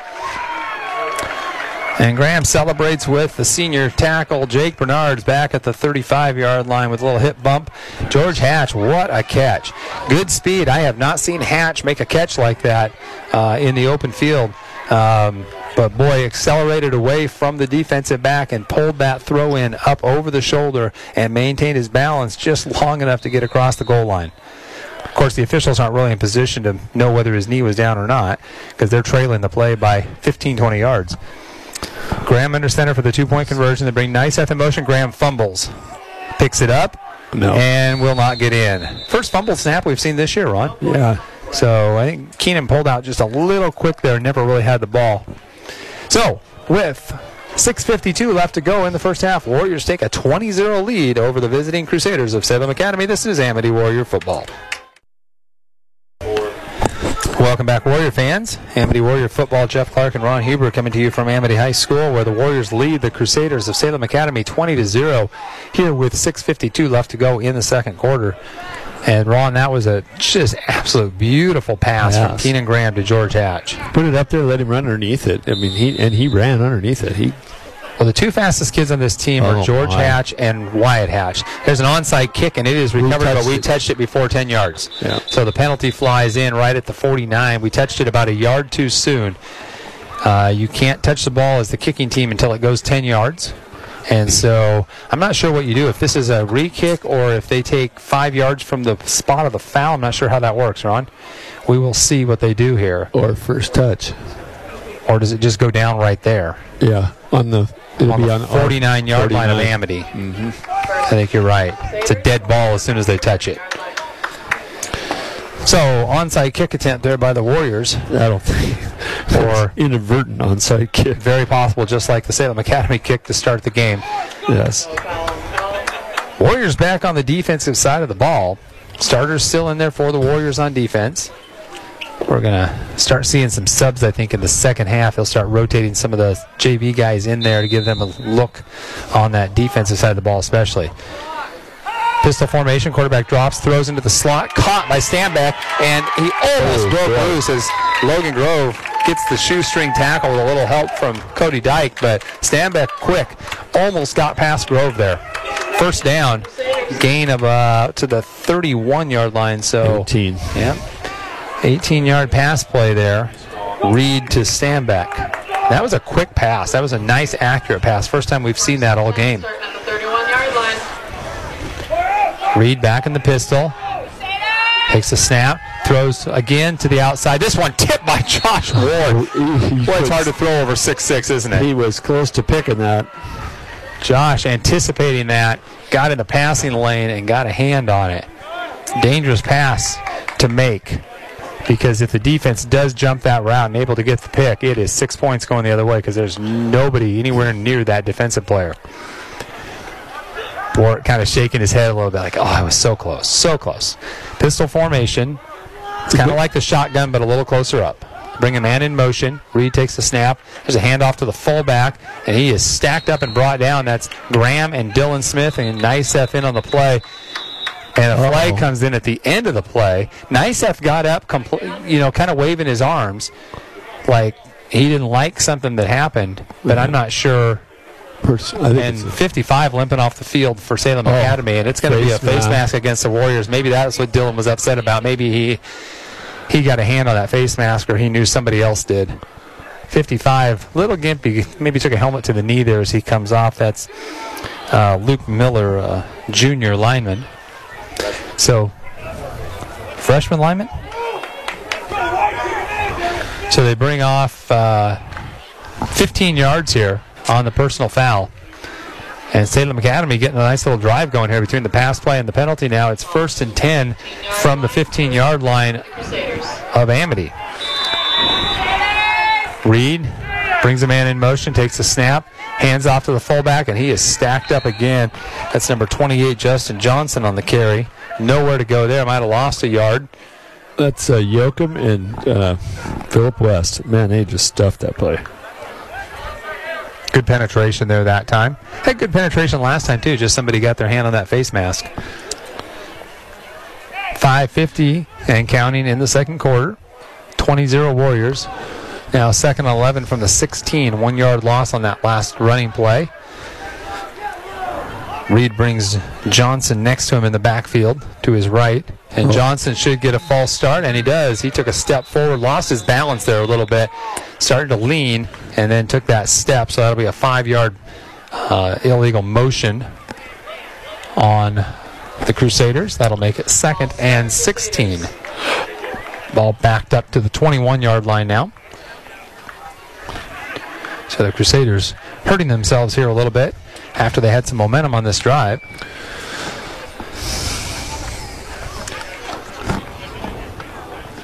And Graham celebrates with the senior tackle. Jake Bernards back at the 35 yard line with a little hip bump. George Hatch, what a catch. Good speed. I have not seen Hatch make a catch like that uh, in the open field. Um, but boy, accelerated away from the defensive back and pulled that throw in up over the shoulder and maintained his balance just long enough to get across the goal line. Of course, the officials aren't really in position to know whether his knee was down or not because they're trailing the play by 15, 20 yards. Graham under center for the two point conversion. They bring Nyseth in motion. Graham fumbles. Picks it up No. and will not get in. First fumble snap we've seen this year, Ron. Yeah. So I think Keenan pulled out just a little quick there, never really had the ball. So, with 6.52 left to go in the first half, Warriors take a 20 0 lead over the visiting Crusaders of Salem Academy. This is Amity Warrior football. Welcome back, Warrior fans. Amity Warrior football. Jeff Clark and Ron Huber coming to you from Amity High School, where the Warriors lead the Crusaders of Salem Academy 20 to 0. Here with 6:52 left to go in the second quarter. And Ron, that was a just absolute beautiful pass from Keenan Graham to George Hatch. Put it up there, let him run underneath it. I mean, he and he ran underneath it. He Well, the two fastest kids on this team are Oh, George my. Hatch and Wyatt Hatch. There's an onside kick, and it is recovered, but we it? touched it before 10 yards. Yeah. So the penalty flies in right at the 49. We touched it about a yard too soon. Uh, you can't touch the ball as the kicking team until it goes 10 yards. And so I'm not sure what you do. If this is a re kick or if they take five yards from the spot of the foul, I'm not sure how that works, Ron. We will see what they do here. or first touch. Or does it just go down right there? Yeah, on the it'll on be the on 49 yard line of 49. Amity. Mm-hmm. I think you're right. It's a dead ball as soon as they touch it. So, onside kick attempt there by the Warriors, I don't think or inadvertent onside kick. very possible, just like the Salem Academy kick to start the game. Yes. Warriors back on the defensive side of the ball. Starters still in there for the Warriors on defense. We're going to start seeing some subs, I think, in the second half. They'll start rotating some of the JV guys in there to give them a look on that defensive side of the ball, especially. Pistol formation, quarterback drops, throws into the slot, caught by Stanback, and he almost Oh, broke loose as Logan Grove gets the shoestring tackle with a little help from Cody Dyke, but Stanback quick almost got past Grove there. First down, gain of uh, to the 31 yard line. So 18. yeah. 18 yard pass play there. Reed to Stanback. That was a quick pass. That was a nice, accurate pass. First time we've seen that all game. Starting at the 31 yard line. Reed back in the pistol. Takes a snap. Throws again to the outside. This one tipped by Josh Ward. Boy, it's hard to throw over six six, isn't it? He was close to picking that. Josh anticipating that, got in the passing lane and got a hand on it. Dangerous pass to make because if the defense does jump that route and able to get the pick, it is six points going the other way because there's nobody anywhere near that defensive player. Ward kind of shaking his head a little bit like, oh, I was so close, so close. Pistol formation. It's kind of like the shotgun, but a little closer up. Bring a man in motion. Reed takes the snap. There's a handoff to the fullback, and he is stacked up and brought down. That's Graham and Dylan Smith, and Nyseth in on the play. And a flag Uh-oh. comes in at the end of the play. Nyseth got up, compl- you know, kind of waving his arms, like he didn't like something that happened. But I'm mm-hmm. not sure. Pers- And 55 limping off the field for Salem Oh, Academy, and it's going to be a face face mask. mask against the Warriors. Maybe that's what Dylan was upset about. Maybe he he got a hand on that face mask, or he knew somebody else did. 55, little gimpy. Maybe took a helmet to the knee there as he comes off. That's uh, Luke Miller, uh, junior lineman. So, freshman lineman. So they bring off uh, 15 yards here on the personal foul. And Salem Academy getting a nice little drive going here between the pass play and the penalty now. It's first and 10 from the 15 yard line of Amity. Reed brings a man in motion, takes a snap, hands off to the fullback, and he is stacked up again. That's number 28, Justin Johnson, on the carry. Nowhere to go there. Might have lost a yard. that's uh, Yoakum and uh, Philip West. Man, they just stuffed that play. Good penetration there that time. Had good penetration last time too. Just somebody got their hand on that face mask. 550 and counting in the second quarter. 20-0 Warriors. Now second 11 from the 16. One yard loss on that last running play. Reed brings Johnson next to him in the backfield to his right. And Johnson should get a false start, and he does. He took a step forward, lost his balance there a little bit, started to lean, and then took that step. So that'll be a five yard uh, illegal motion on the Crusaders. That'll make it second and 16. Ball backed up to the 21 yard line now. So the Crusaders hurting themselves here a little bit after they had some momentum on this drive.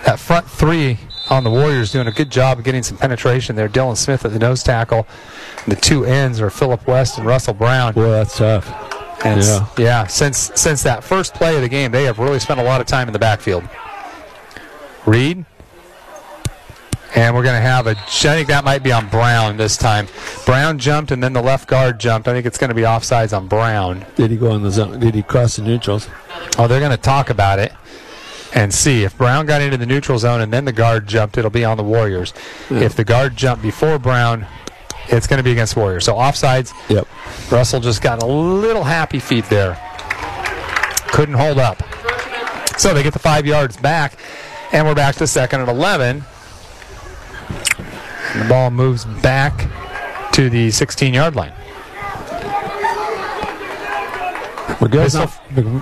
That front three on the Warriors doing a good job of getting some penetration there. Dylan Smith at the nose tackle. And The two ends are Philip West and Russell Brown. Boy, that's tough. And Yeah. yeah, since since that first play of the game, they have really spent a lot of time in the backfield. Reed. And we're going to have a. I think that might be on Brown this time. Brown jumped and then the left guard jumped. I think it's going to be offsides on Brown. Did he go in the zone? Did he cross the neutrals? Oh, they're going to talk about it and see if Brown got into the neutral zone and then the guard jumped. It'll be on the Warriors. If the guard jumped before Brown, it's going to be against Warriors. So offsides. Yep. Russell just got a little happy feet there. Couldn't hold up. So they get the five yards back, and we're back to second and 11. And the ball moves back to the 16 yard line. McGill's not,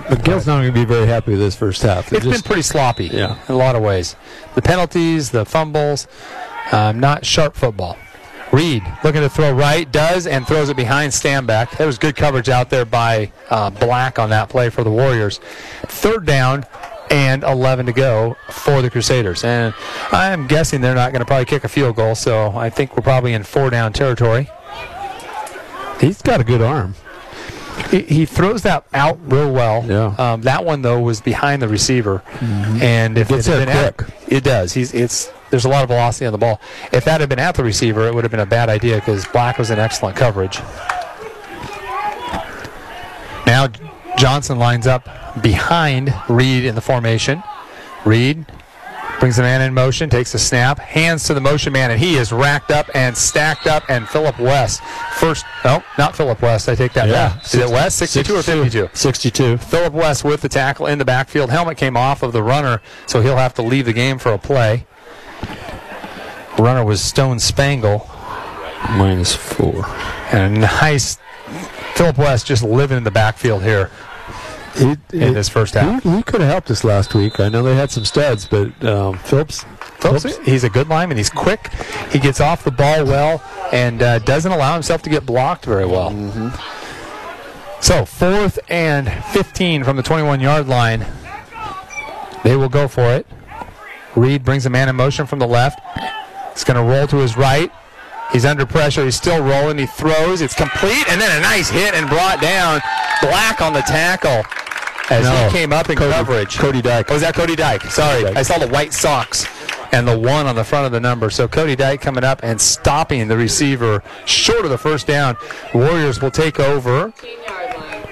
Miguel's not going to be very happy with this first half. They It's been pretty sloppy Yeah. in a lot of ways. The penalties, the fumbles, um, not sharp football. Reed looking to throw right, does, and throws it behind Stanback. There was good coverage out there by uh, Black on that play for the Warriors. Third down and 11 to go for the Crusaders. And I'm guessing they're not going to probably kick a field goal, so I think we're probably in four down territory. he's got a good arm. He, he throws that out real well. Yeah. Um, that one though was behind the receiver, and if Gets it had been at- quick. it does. He's it's there's a lot of velocity on the ball. If that had been at the receiver, it would have been a bad idea because Black was in excellent coverage. Now Johnson lines up behind Reed in the formation. Reed Brings the man in motion, takes a snap, hands to the motion man, and he is racked up and stacked up. And Philip West, first, oh, not Philip West, I take that Yeah. back. Is it West, 62 or 52? 62. Philip West with the tackle in the backfield. Helmet came off of the runner, so he'll have to leave the game for a play. Runner was Stone Spangle. Minus four. And a nice Philip West just living in the backfield here He, in this first half. he, he could have helped us last week. I know they had some studs, but um, Phillips. Phillips, he's a good lineman. He's quick. He gets off the ball well and uh, doesn't allow himself to get blocked very well. So fourth and 15 from the 21-yard line. They will go for it. Reed brings a man in motion from the left. He's going to roll to his right. He's under pressure. He's still rolling. He throws. It's complete, and then a nice hit and brought down. Black on the tackle as No. he came up in Cody- coverage. Cody Dyke. Oh, was that Cody Dyke? Sorry, Dyke. I saw the white socks and the one on the front of the number. So Cody Dyke coming up and stopping the receiver short of the first down. Warriors will take over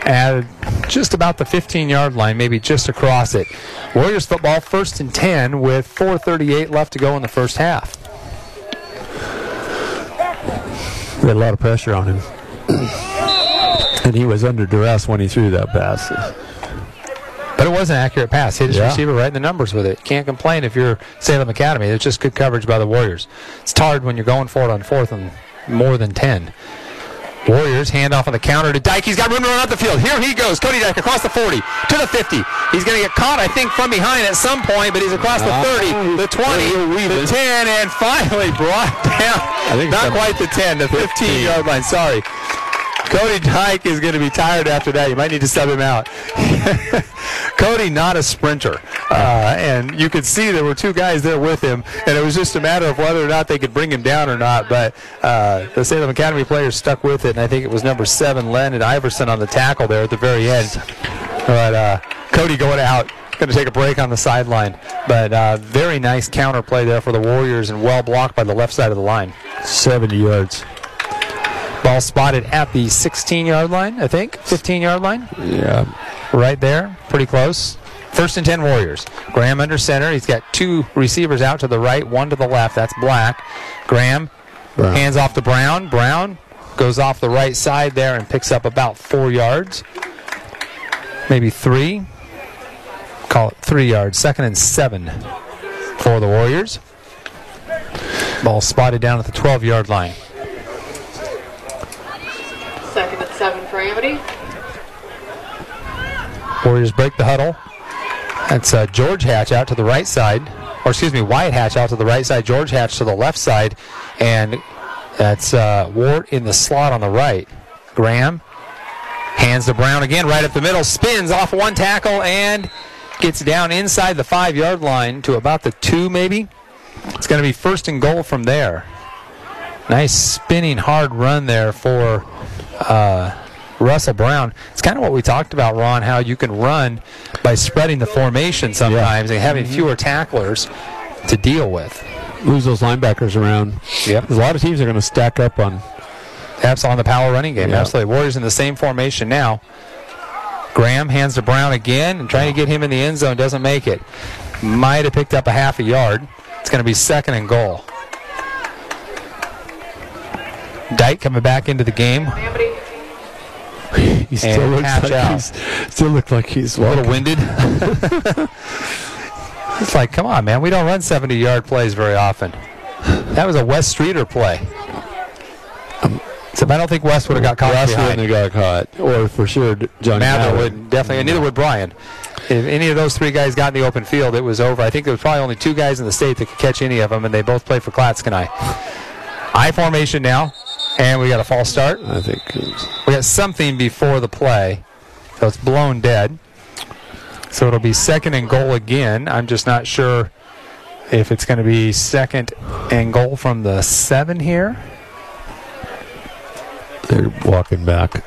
at just about the 15-yard line, maybe just across it. Warriors football first and 10 with 4:38 left to go in the first half. They had a lot of pressure on him. and he was under duress when he threw that pass. But it was an accurate pass. Hit his Yeah. receiver right in the numbers with it. Can't complain if you're Salem Academy. It's just good coverage by the Warriors. It's hard when you're going for it on fourth and more than 10. Warriors hand off on the counter to Dyke. He's got room to run up the field. Here he goes. Cody Dyke across the 40 to the 50. He's going to get caught, I think, from behind at some point, but he's across the Ah, 30, the 20, the 10, and finally brought down. think Not quite the 10, the 15 yard line. Sorry. Cody Dyke is going to be tired after that. You might need to sub him out. Cody, not a sprinter. Uh, and you could see there were two guys there with him, and it was just a matter of whether or not they could bring him down or not. But uh, the Salem Academy players stuck with it, and I think it was number seven, Len and Iverson, on the tackle there at the very end. But uh, Cody going out. Going to take a break on the sideline, but uh, very nice counter play there for the Warriors and well blocked by the left side of the line. 70 yards. Ball spotted at the 16 yard line, I think. 15 yard line. Yeah. Right there. Pretty close. First and 10 Warriors. Graham under center. He's got two receivers out to the right, one to the left. That's Black. Graham Brown. hands off to Brown. Brown goes off the right side there and picks up about four yards. Maybe three. Call it three yards. Second and seven for the Warriors. Ball spotted down at the 12 yard line. Second and seven for Amity. Warriors break the huddle. That's uh, George Hatch out to the right side, or excuse me, Wyatt Hatch out to the right side, George Hatch to the left side, and that's uh, Ward in the slot on the right. Graham hands to Brown again, right up the middle, spins off one tackle and gets down inside the five yard line to about the two, maybe. It's going to be first and goal from there. Nice spinning hard run there for uh, Russell Brown. It's kind of what we talked about, Ron, how you can run by spreading the formation sometimes and having fewer tacklers to deal with. Lose those linebackers around. Yep. A lot of teams are going to stack up on. That's on the power running game. Yeah. Absolutely. Warriors in the same formation now. Graham hands to Brown again and trying to get him in the end zone doesn't make it. Might have picked up a half a yard. It's going to be second and goal. Dyke coming back into the game. He still looks like out. he's still look like he's A little winded. it's like, come on, man. We don't run 70 yard plays very often. That was a West Streeter play. Um, so I don't think West would have got caught behind. wouldn't have got caught, or for sure Mather Mather would definitely, and neither would Brian. If any of those three guys got in the open field, it was over. I think there was probably only two guys in the state that could catch any of them, and they both played for Clatskanie. I formation now, and we got a false start. I think. We got something before the play, so it's blown dead. So it'll be second and goal again. I'm just not sure if it's going to be second and goal from the seven here. They're walking back.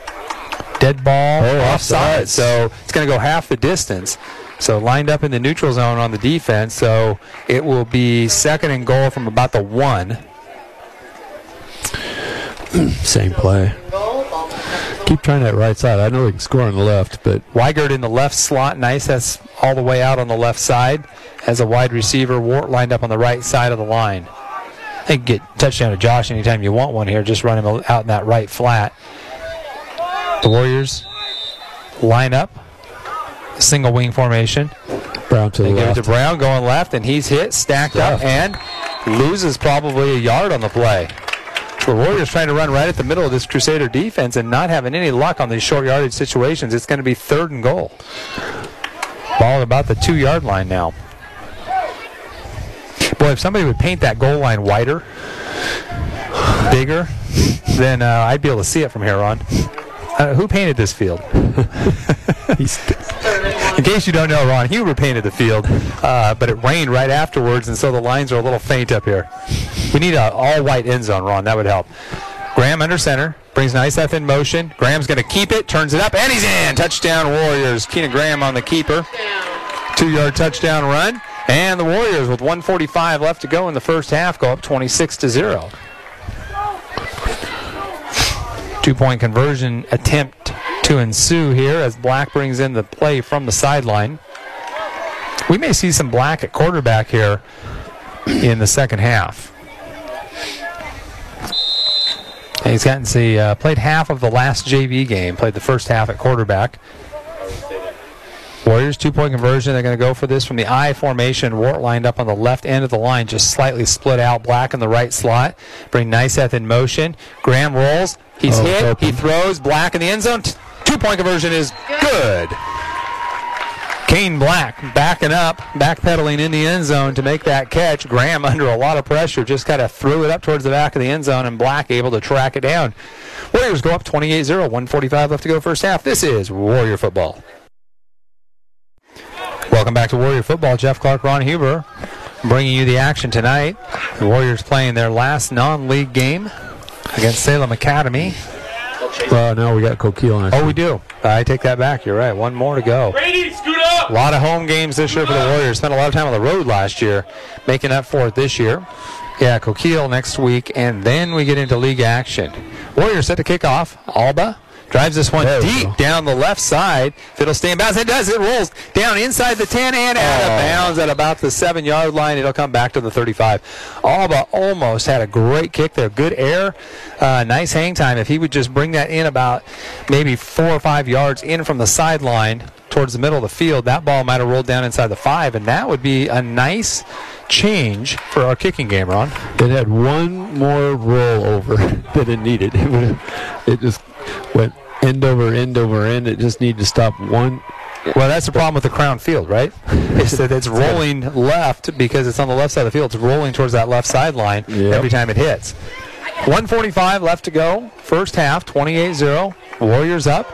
Dead ball, Oh, offside. offside. So it's going to go half the distance. So lined up in the neutral zone on the defense. So it will be second and goal from about the one. Same play. Goal. Ball back up to the Keep trying that right side. I know they can score on the left, but Weigert in the left slot. Nice. That's all the way out on the left side. As a wide receiver, Ward lined up on the right side of the line. I think get touchdown to Josh anytime you want one here. Just run him out in that right flat. The Warriors line up. Single wing formation. Brown to the left. They give it to Brown going left, and he's hit, stacked up, and loses probably a yard on the play. The Warriors trying to run right at the middle of this Crusader defense and not having any luck on these short yardage situations. It's going to be third and goal. Ball at about the two yard line now. Boy, if somebody would paint that goal line wider, bigger, then uh, I'd be able to see it from here on. Uh, who painted this field? In case you don't know, Ron Huber painted the field, uh, but it rained right afterwards, and so the lines are a little faint up here. We need an all-white end zone, Ron. That would help. Graham under center brings Nyseth in motion. Graham's going to keep it, turns it up, and he's in. Touchdown Warriors. Keenan Graham on the keeper. Two-yard touchdown run, and the Warriors with 145 left to go in the first half go up 26 to zero. Two-point conversion attempt to ensue here as Black brings in the play from the sideline. We may see some Black at quarterback here in the second half. And He's gotten to see, uh, played half of the last JV game, played the first half at quarterback. Warriors two point conversion. They're going to go for this from the I formation. Ward lined up on the left end of the line, just slightly split out. Black in the right slot. Bring Nyseth in motion. Graham rolls. He's Oh, hit. open. He throws. Black in the end zone. Two point conversion is good. Kane Black backing up, backpedaling in the end zone to make that catch. Graham under a lot of pressure just kind of threw it up towards the back of the end zone, and Black able to track it down. Warriors go up 28 0, 145 left to go first half. This is Warrior football. Welcome back to Warrior football. Jeff Clark, Ron Huber, bringing you the action tonight. The Warriors playing their last non-league game against Salem Academy. Well, no, we got Coquille on. Oh, we do. I take that back. You're right. One more to go. Brady, scoot up! A lot of home games this year for the Warriors. Spent a lot of time on the road last year, making up for it this year. Yeah, Coquille next week, and then we get into league action. Warriors set to kick off. Alba drives this one There deep down the left side. If it'll stay in bounds, it does. It rolls down inside the 10 and out of Oh. bounds at about the seven yard line. It'll come back to the 35. Alba almost had a great kick there. Good air. Uh, nice hang time. If he would just bring that in about maybe four or five yards in from the sideline towards the middle of the field, that ball might have rolled down inside the five, and that would be a nice change for our kicking game, Ron. It had one more roll over than it needed. It, it just went end over end over end. It just needed to stop one. Well, that's the problem with the Crown Field, right? It's that it's rolling left because it's on the left side of the field. It's rolling towards that left sideline Yep. every time it hits. 145 left to go. First half, 28-0. Warriors up.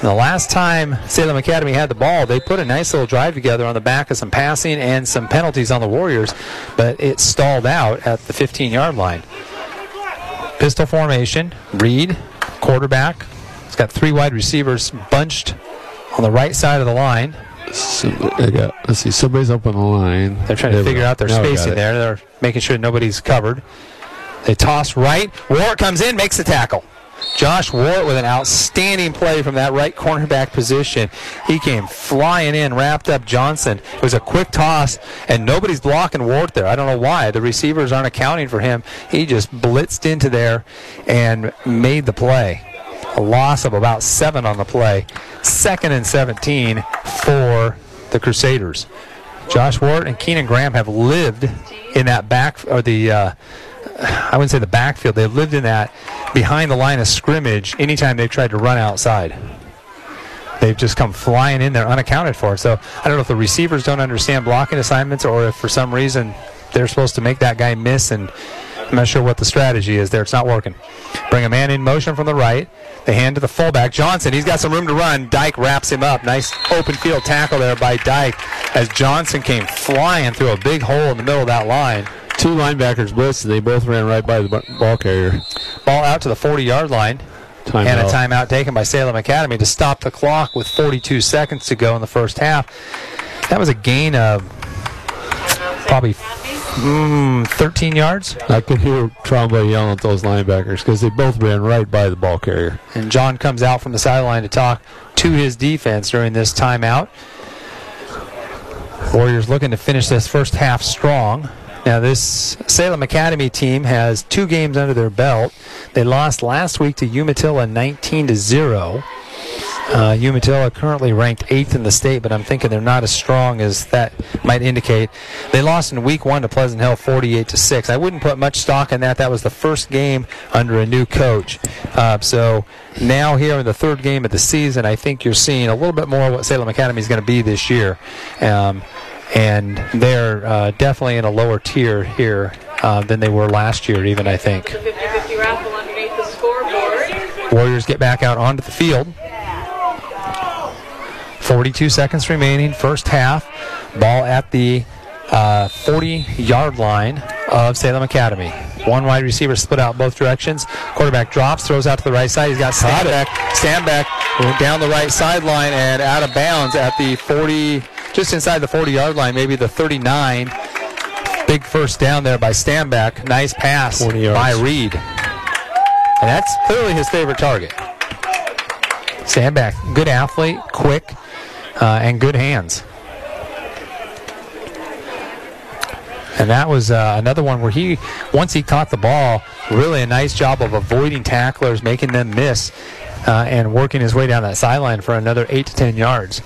The last time Salem Academy had the ball, they put a nice little drive together on the back of some passing and some penalties on the Warriors, but it stalled out at the 15-yard line. Pistol formation. Reed, quarterback. He's got three wide receivers bunched on the right side of the line. So got, let's see, somebody's up on the line. They're trying to figure out their Now spacing there. They're making sure nobody's covered. They toss right. Ward comes in, makes the tackle. Josh Ward with an outstanding play from that right cornerback position. He came flying in, wrapped up Johnson. It was a quick toss, and nobody's blocking Ward there. I don't know why. The receivers aren't accounting for him. He just blitzed into there and made the play. A loss of about seven on the play. Second and 17 for the Crusaders. Josh Ward and Keenan Graham have lived in that back or the uh, I wouldn't say the backfield. They've lived in that behind the line of scrimmage anytime they've tried to run outside. They've just come flying in there unaccounted for. So I don't know if the receivers don't understand blocking assignments or if for some reason they're supposed to make that guy miss and I'm not sure what the strategy is there. It's not working. Bring a man in motion from the right. They hand to the fullback. Johnson, he's got some room to run. Dyke wraps him up. Nice open field tackle there by Dyke as Johnson came flying through a big hole in the middle of that line. Two linebackers blitzed, and they both ran right by the ball carrier. Ball out to the 40 yard line. Timeout. And a timeout taken by Salem Academy to stop the clock with 42 seconds to go in the first half. That was a gain of probably Mm, 13 yards. I could hear Trombley yelling at those linebackers because they both ran right by the ball carrier. And John comes out from the sideline to talk to his defense during this timeout. Warriors looking to finish this first half strong. Now, this Salem Academy team has two games under their belt. They lost last week to Umatilla 19 to 0. Uh, Umatilla currently ranked eighth in the state, but I'm thinking they're not as strong as that might indicate. They lost in week one to Pleasant Hill 48 to 6. I wouldn't put much stock in that. That was the first game under a new coach. Uh, so now, here in the third game of the season, I think you're seeing a little bit more what Salem Academy is going to be this year. Um, and they're uh, definitely in a lower tier here uh, than they were last year, even, I think. The 50-50 raffle underneath the scoreboard. Warriors get back out onto the field. 42 seconds remaining, first half. Ball at the 40 uh, yard line of Salem Academy. One wide receiver split out both directions. Quarterback drops, throws out to the right side. He's got Stanback. Stanback down the right sideline and out of bounds at the 40, just inside the 40 yard line, maybe the 39. Big first down there by Stanback. Nice pass by Reed. And that's clearly his favorite target. Stanback, good athlete, quick, uh, and good hands. And that was uh, another one where he, once he caught the ball, really a nice job of avoiding tacklers, making them miss, uh, and working his way down that sideline for another 8 to 10 yards.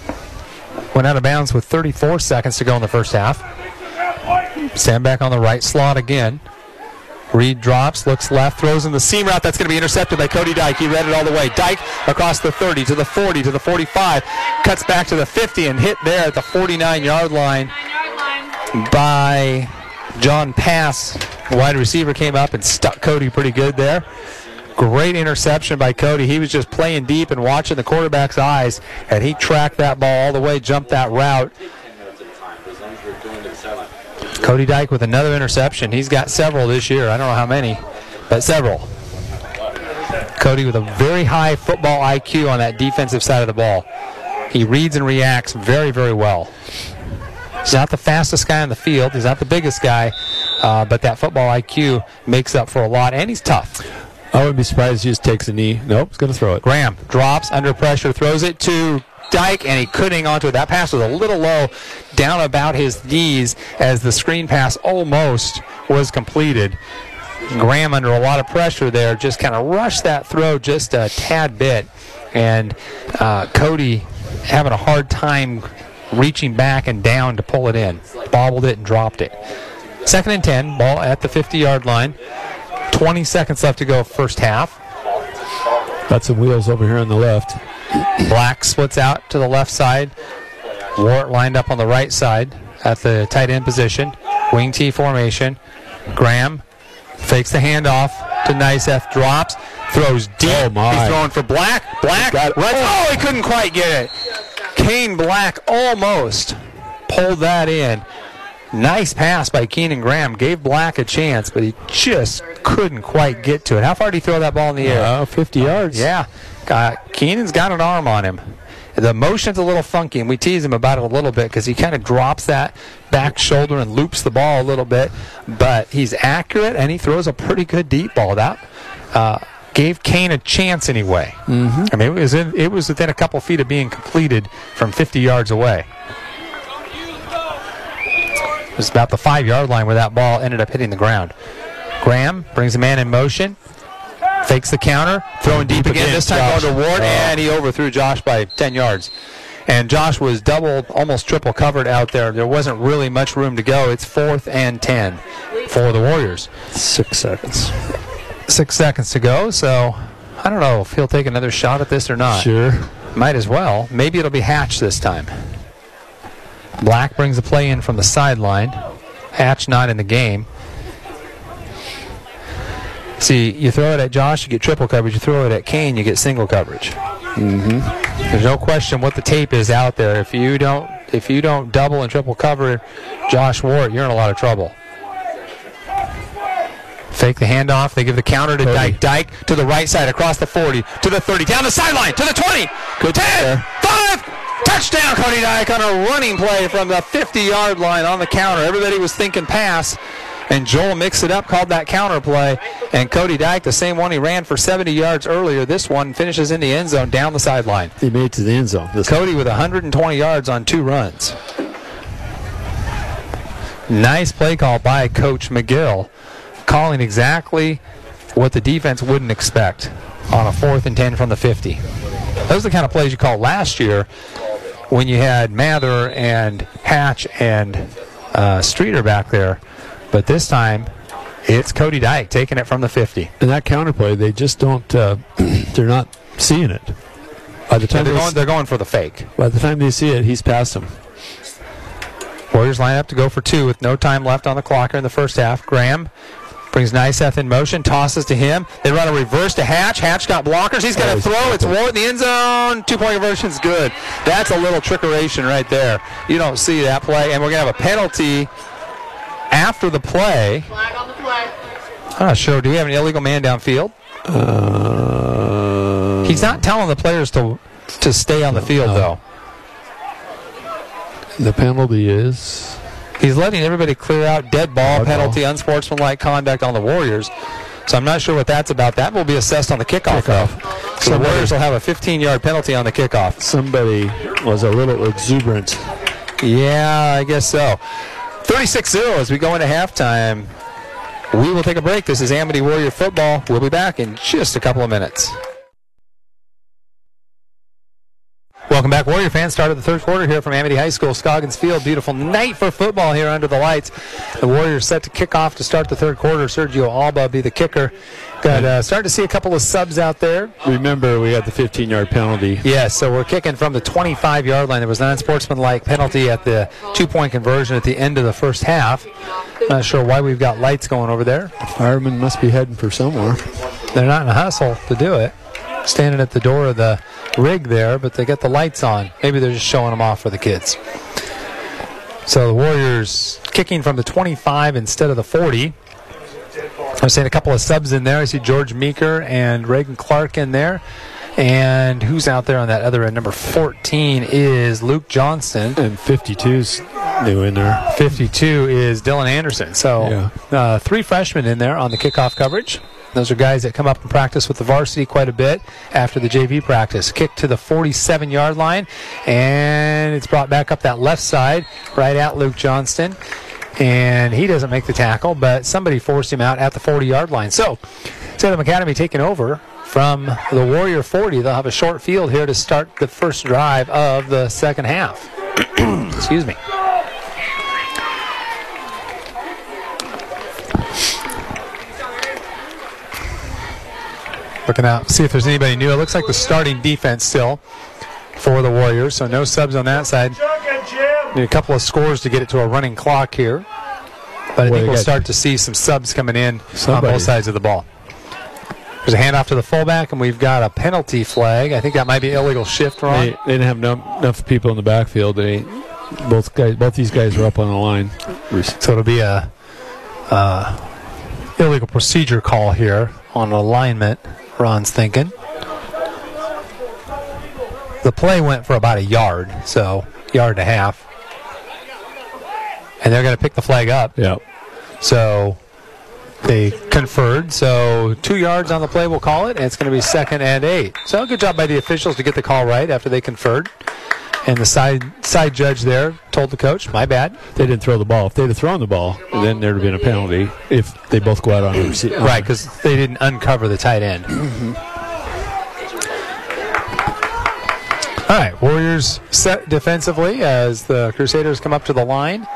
Went out of bounds with 34 seconds to go in the first half. Stanback on the right slot again. Reed drops, looks left, throws in the seam route. That's going to be intercepted by Cody Dyke. He read it all the way. Dyke across the 30 to the 40 to the 45, cuts back to the 50 and hit there at the 49 yard line by John Pass. Wide receiver came up and stuck Cody pretty good there. Great interception by Cody. He was just playing deep and watching the quarterback's eyes, and he tracked that ball all the way, jumped that route. Cody Dyke with another interception. He's got several this year. I don't know how many, but several. Cody with a very high football IQ on that defensive side of the ball. He reads and reacts very, very well. He's not the fastest guy on the field. He's not the biggest guy, uh, but that football IQ makes up for a lot, and he's tough. I wouldn't be surprised if he just takes a knee. Nope, he's going to throw it. Graham drops under pressure, throws it to Dyke, and he couldn't hang onto it. That pass was a little low, down about his knees, as the screen pass almost was completed. Graham, under a lot of pressure there, just kind of rushed that throw just a tad bit, and uh, Cody having a hard time reaching back and down to pull it in. Bobbled it and dropped it. Second and 10, ball at the 50 yard line. 20 seconds left to go, first half. Got some wheels over here on the left. Black splits out to the left side. Ward lined up on the right side at the tight end position. Wing T formation. Graham fakes the handoff to Nyseth, drops, throws deep. Oh my. He's throwing for Black. Black runs. Oh, he couldn't quite get it. Kane Black almost pulled that in. Nice pass by Keenan Graham. Gave Black a chance, but he just couldn't quite get to it. How far did he throw that ball in the air? Uh, 50 yards. Yeah. Uh, Keenan's got an arm on him. The motion's a little funky, and we tease him about it a little bit because he kind of drops that back shoulder and loops the ball a little bit. But he's accurate, and he throws a pretty good deep ball. That uh, gave Kane a chance anyway. Mm-hmm. I mean, it was in, it was within a couple feet of being completed from 50 yards away. It was about the five yard line where that ball ended up hitting the ground. Graham brings a man in motion, fakes the counter, throwing deep, again. again, This time going Josh. to Ward, Oh. and he overthrew Josh by 10 yards. And Josh was double, almost triple covered out there. There wasn't really much room to go. It's fourth and 10 for the Warriors. Six seconds. Six seconds to go, so I don't know if he'll take another shot at this or not. Sure. Might as well. Maybe it'll be Hatch this time. Black brings the play in from the sideline. Hatch not in the game. See, you throw it at Josh, you get triple coverage. You throw it at Kane, you get single coverage. Mm-hmm. There's no question what the tape is out there. If you don't, if you don't double and triple cover Josh Ward, you're in a lot of trouble. Fake the handoff. They give the counter to Dyke. Dyke to the right side, across the 40, to the 30, down the sideline, to the 20, Good 10, there. 5, Touchdown, Cody Dyke on a running play from the 50 yard line on the counter. Everybody was thinking pass, and Joel mixed it up, called that counter play. And Cody Dyke, the same one he ran for 70 yards earlier, this one finishes in the end zone down the sideline. He made it to the end zone. Cody with 120 yards on two runs. Nice play call by Coach McGill, calling exactly what the defense wouldn't expect on a fourth and 10 from the 50. Those are the kind of plays you called last year when you had Mather and Hatch and uh, Streeter back there. But this time, it's Cody Dyke taking it from the 50. and that counterplay, they just don't. Uh, they're not seeing it. By the time they're they, going, they're going for the fake. by the time they see it, he's past them. Warriors line up to go for two with no time left on the clock here in the first half. Graham brings Nyseth in motion, tosses to him. They run a reverse to Hatch. Hatch got blockers. He's going to he's throw. It's Ward in the end zone. Two point conversion's good. That's a little trickeration right there. You don't see that play. And we're going to have a penalty after the play. Flag on the play. I'm not sure. Do we have an illegal man downfield? Uh, He's not telling the players to to stay on the field, No. though. The penalty is. He's letting everybody clear out dead ball Dead penalty, unsportsmanlike conduct on the Warriors. So I'm not sure what that's about. That will be assessed on the kickoff. though. So the Warriors will have a 15-yard penalty on the kickoff. Somebody was a little exuberant. Yeah, I guess so. 36-0 as we go into halftime. We will take a break. This is Amity Warrior football. We'll be back in just a couple of minutes. Welcome back, Warrior fans. Start of the third quarter here from Amity High School, Scoggins Field. Beautiful night for football here under the lights. The Warriors set to kick off to start the third quarter. Sergio Alba be the kicker. Got uh, starting to see a couple of subs out there. Remember, we had the 15 yard penalty. Yes, so we're kicking from the 25 yard line. There was an unsportsmanlike penalty at the two point conversion at the end of the first half. Not sure why we've got lights going over there. Firemen must be heading for somewhere. They're not in a hustle to do it. Standing at the door of the rig there, but they got the lights on. Maybe they're just showing them off for the kids. So the Warriors kicking from the 25 instead of the 40. I'm seeing a couple of subs in there. I see George Meeker and Reagan Clark in there. And who's out there on that other end? Number 14 is Luke Johnston. And 52's new in there. 52 is Dylan Anderson. So Yeah. uh, three freshmen in there on the kickoff coverage. Those are guys that come up and practice with the varsity quite a bit after the JV practice. Kick to the 47 yard line, and it's brought back up that left side, right at Luke Johnston. And he doesn't make the tackle, but somebody forced him out at the 40 yard line. So, Salem Academy taking over from the Warrior 40. They'll have a short field here to start the first drive of the second half. Excuse me. Looking out, see if there's anybody new. It looks like the starting defense still for the Warriors, so no subs on that side. Need a couple of scores to get it to a running clock here. But I think we'll start to see some subs coming in on both sides of the ball. There's a handoff to the fullback, and we've got a penalty flag. I think that might be illegal shift, Ron. They, they didn't have enough, enough people in the backfield. They both guys, both these guys were up on the line. So it'll be a uh, illegal procedure call here on alignment. Ron's thinking. The play went for about a yard, so yard and a half, and they're going to pick the flag up. Yeah. So they conferred. So two yards on the play, we'll call it, and it's going to be second and eight. So good job by the officials to get the call right after they conferred. And the side side judge there told the coach, "My bad." They didn't throw the ball. If they'd have thrown the ball, then there'd have been a penalty if they both go out on the receiver. Right, because they didn't uncover the tight end. All right, Warriors set defensively as the Crusaders come up to the line.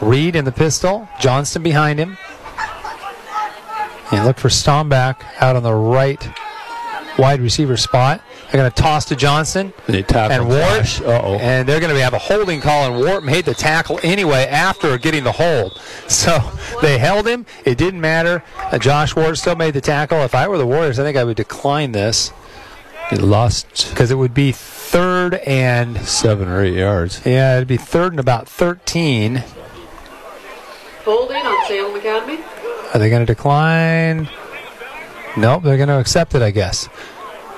Reed in the pistol, Johnston behind him. And look for Stanback out on the right wide receiver spot. They're going to toss to Johnston They tackle and Ward. Uh-oh. And they're going to have a holding call, and Ward made the tackle anyway after getting the hold. So they held him. It didn't matter. Uh, Josh Ward still made the tackle. If I were the Warriors, I think I would decline this It lost because it would be third and, seven or eight yards. yeah, it'd be third and about 13. Holding on Salem Academy. Are they going to decline? Nope, they're going to accept it, I guess.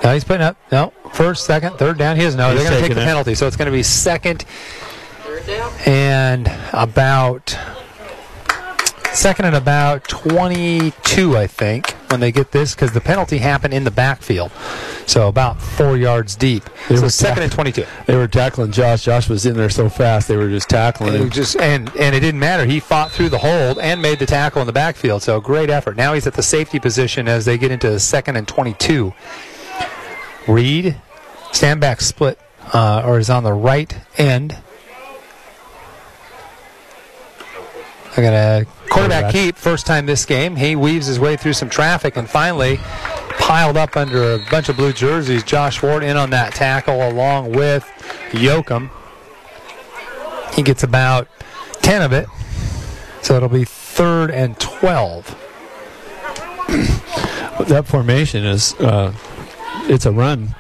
No, he's putting up. No, first, second, third down. He doesn't know. He's They're going to take the it. penalty. So it's going to be second and about second and about 22, I think, when they get this, because the penalty happened in the backfield. So about four yards deep. They so were second and 22. They were tackling Josh. Josh was in there so fast they were just tackling And, him. it just, and and it didn't matter. He fought through the hold and made the tackle in the backfield. So great effort. Now he's at the safety position as they get into second and 22. Reed, Stanback split, uh, or is on the right end. I got a quarterback keep first time this game. He weaves his way through some traffic and finally piled up under a bunch of blue jerseys. Josh Ward in on that tackle along with Yoakum. He gets about 10 of it. So it'll be third and 12. that formation is uh, it's a run.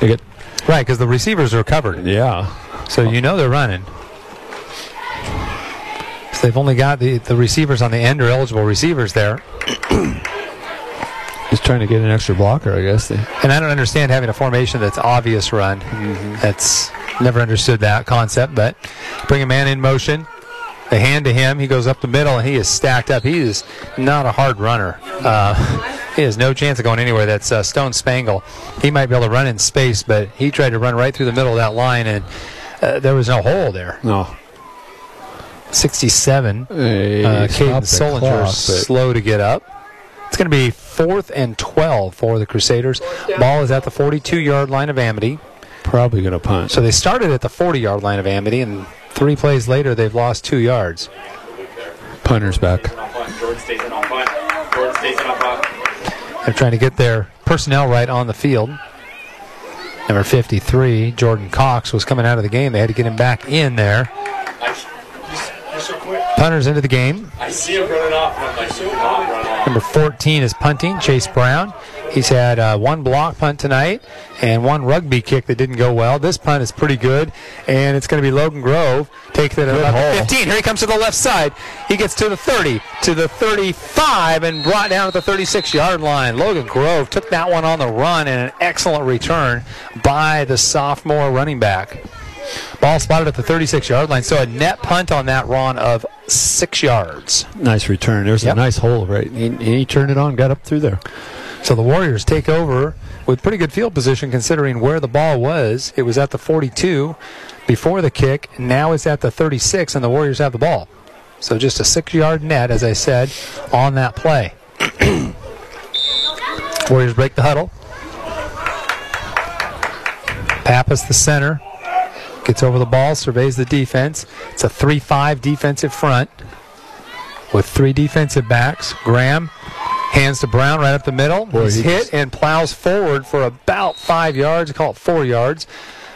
They get Right, because the receivers are covered. yeah. So you know they're running. So they've only got the, the receivers on the end or eligible receivers there. He's trying to get an extra blocker, I guess. And I don't understand having a formation that's obvious run. That's never understood that concept, but bring a man in motion. They hand to him. He goes up the middle, and he is stacked up. He is not a hard runner. Uh, he has no chance of going anywhere. That's uh, Stone Spangle. He might be able to run in space, but he tried to run right through the middle of that line, and uh, there was no hole there. no. 67. They Uh, Caden Solinger clock, slow to get up. It's going to be fourth and 12 for the Crusaders. Ball is at the 42 yard line of Amity. probably going to punt. So they started at the 40 yard line of Amity, and three plays later, they've lost two yards. Punter's back. Jordan stays in on punt. Jordan stays in on punt. They're trying to get their personnel right on the field. Number 53, Jordan Cox, was coming out of the game. They had to get him back in there. I, he's, he's so quick. Punters into the game. I see him running off, and I'm like, do not run off. Number 14 is punting, Chase Brown. He's had uh, one block punt tonight and one rugby kick that didn't go well. This punt is pretty good, and it's going to be Logan Grove. Takes it at about the 15. Here he comes to the left side. He gets to the 30, to the 35, and brought down at the 36 yard line. Logan Grove took that one on the run, and an excellent return by the sophomore running back. Ball spotted at the 36 yard line, so a net punt on that run of six yards. Nice return. There's Yep. a nice hole, right? He, he turned it on, got up through there. So the Warriors take over with pretty good field position considering where the ball was. It was at the 42 before the kick. Now it's at the 36, and the Warriors have the ball. So just a six yard net, as I said, on that play. Warriors break the huddle. Pappas, the center, gets over the ball, surveys the defense. It's a 3 5 defensive front with three defensive backs. Graham hands to Brown right up the middle. Boy, He's he hit just- and plows forward for about five yards. Call it four yards.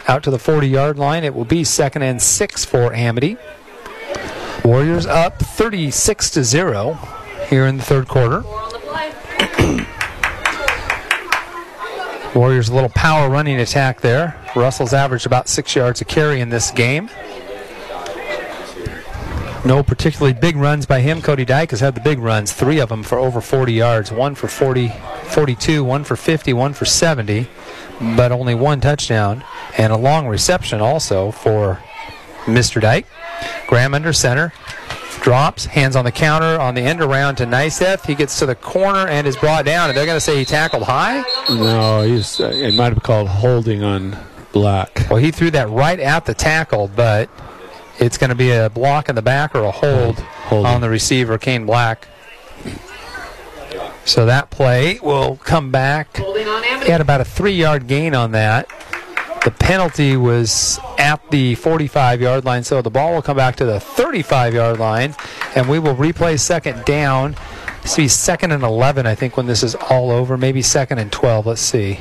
Out to the 40 yard line. It will be second and six for Amity. Warriors up 36 to 0 here in the third quarter. Four on the play. Warriors a little power running attack there. Russell's averaged about six yards a carry in this game. No particularly big runs by him. Cody Dyke has had the big runs, three of them for over 40 yards, one for 40, 42, one for 50, one for 70, but only one touchdown and a long reception also for Mr. Dyke. Graham under center, drops, hands on the counter on the end around to Nyseth. He gets to the corner and is brought down, and they're going to say he tackled high. No, he's. Uh, it might have called holding on Black. Well, he threw that right at the tackle, but it's going to be a block in the back or a hold Holding. on the receiver, Kane Black. So that play will come back. Holding He had about a three yard gain on that. The penalty was at the 45 yard line, so the ball will come back to the 35 yard line, and we will replay second down. This will be second and 11, I think, when this is all over. Maybe second and 12. Let's see.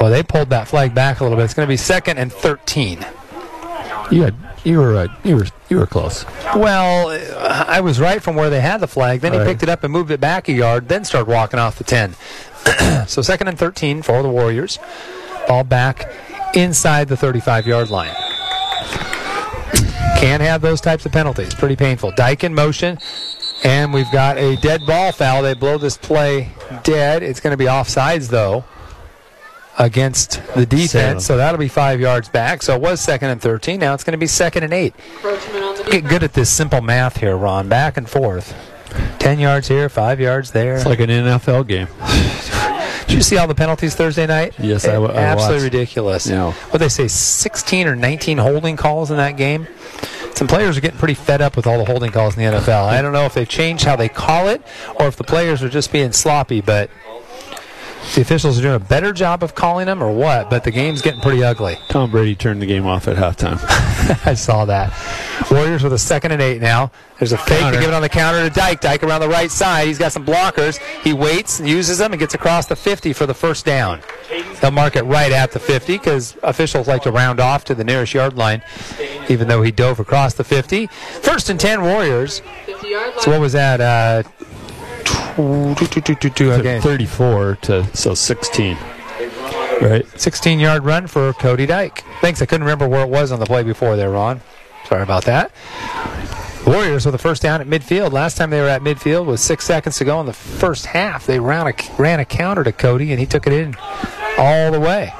Well, they pulled that flag back a little bit. It's going to be second and 13. You had. You were. Uh, you were. You were close. Well, uh, I was right from where they had the flag. Then he Right. picked it up and moved it back a yard, then started walking off the 10. so second and 13 for the Warriors. Ball back inside the 35 yard line. Can't have those types of penalties. Pretty painful. Dyke in motion. And we've got a dead ball foul. They blow this play dead. It's going to be offsides, though, against the defense. So that'll be five yards back. So it was second and 13. Now it's going to be second and eight. Encroachment on the Get good at this simple math here, Ron. Back and forth. 10 yards here, five yards there. It's like an NFL game. Did you see all the penalties Thursday night? Yes, I, I w- I Absolutely watched. ridiculous. Yeah. What they say, 16 or 19 holding calls in that game. Some players are getting pretty fed up with all the holding calls in the NFL. I don't know if they've changed how they call it or if the players are just being sloppy, but the officials are doing a better job of calling them or what, but the game's getting pretty ugly. Tom Brady turned the game off at halftime. I saw that. Warriors with a second and eight now. There's a fake Counter. to give it on the counter to Dyke. Dyke around the right side. He's got some blockers. He waits, uses them, and gets across the 50 for the first down. They'll mark it right at the 50 because officials like to round off to the nearest yard line, even though he dove across the 50. First and 10 Warriors. 50 yard line. So what was that? Uh, tw- two, two, two, two, two, okay. 34 to so 16. Right? 16 yard run for Cody Dyke. Thanks. I couldn't remember where it was on the play before there, Ron. Sorry about that. Warriors with the first down at midfield. Last time they were at midfield with six seconds to go in the first half. They ran a, ran a counter to Cody, and he took it in all the way.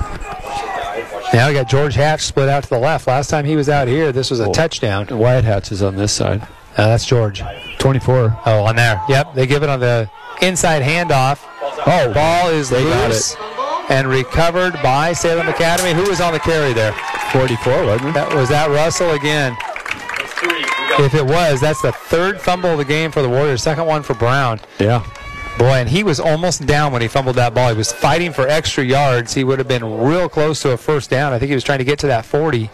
Now we got George Hatch split out to the left. Last time he was out here, this was a touchdown. Wyatt Hatch is on this side. Uh, that's George. 24. Oh, on there. Yep, they give it on the inside handoff. Oh, ball is They got loose and recovered by Salem Academy. Who was on the carry there? 44, wasn't it? That was that Russell again. If it was, that's the third fumble of the game for the Warriors. Second one for Brown. Yeah. Boy, and he was almost down when he fumbled that ball. He was fighting for extra yards. He would have been real close to a first down. I think he was trying to get to that 40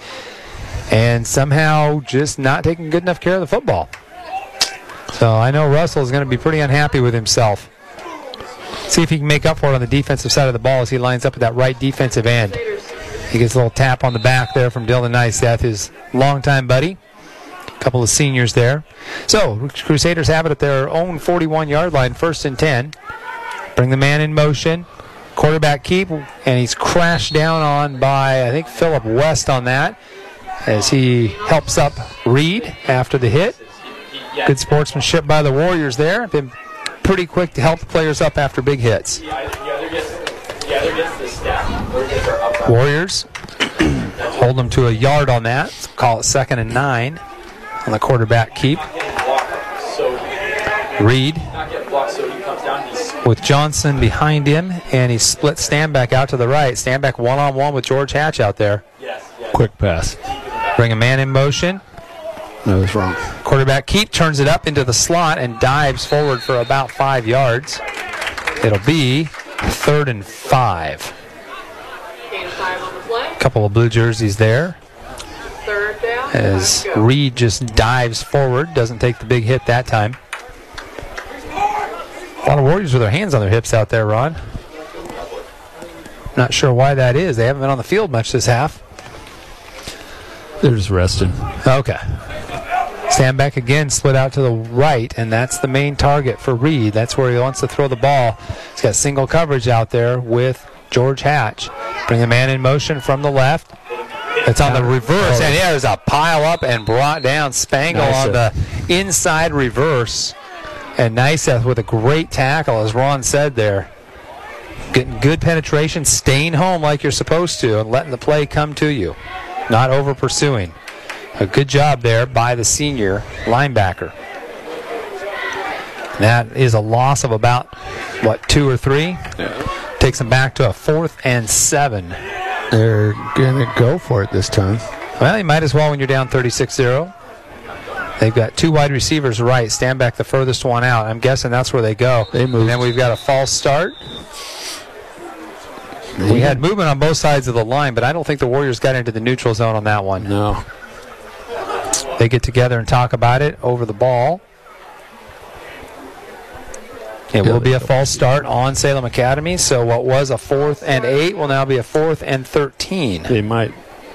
and somehow just not taking good enough care of the football. So I know Russell is going to be pretty unhappy with himself. See if he can make up for it on the defensive side of the ball as he lines up at that right defensive end. He gets a little tap on the back there from Dylan Nyseth, his longtime buddy. A couple of seniors there. So, Crusaders have it at their own 41 yard line, first and 10. Bring the man in motion. Quarterback keep, and he's crashed down on by, I think, Philip West on that as he helps up Reed after the hit. Good sportsmanship by the Warriors there. Been pretty quick to help the players up after big hits. Warriors hold them to a yard on that. Call it second and nine on the quarterback keep. Reed with Johnson behind him, and he split Stanback out to the right. Stanback one on one with George Hatch out there. Quick pass. Bring a man in motion. That was wrong. Quarterback keep turns it up into the slot and dives forward for about five yards. It'll be third and five. Gain five on the play. Couple of blue jerseys there Third down. as Reed just dives forward, doesn't take the big hit that time. A lot of Warriors with their hands on their hips out there, Ron. Not sure why that is. They haven't been on the field much this half. They're just resting. Okay. Stanback again, split out to the right, and that's the main target for Reed. That's where he wants to throw the ball. He's got single coverage out there with George Hatch. Bring the man in motion from the left. It's on the reverse, oh, and yeah, there's a pile up and brought down Spangle on the inside reverse. And Nyseth with a great tackle, as Ron said there. Getting good penetration, staying home like you're supposed to, and letting the play come to you, not over pursuing. A good job there by the senior linebacker. That is a loss of about, what, two or three? Takes them back to a fourth and seven. They're going to go for it this time. Well, you might as well when you're down 36 0. They've got two wide receivers right. Stanback the furthest one out. I'm guessing that's where they go. They moved. And then we've got a false start. We had movement on both sides of the line, but I don't think the Warriors got into the neutral zone on that one. No. They get together and talk about it over the ball. It will be a false start on Salem Academy. So what was a fourth and eight will now be a fourth and 13. They might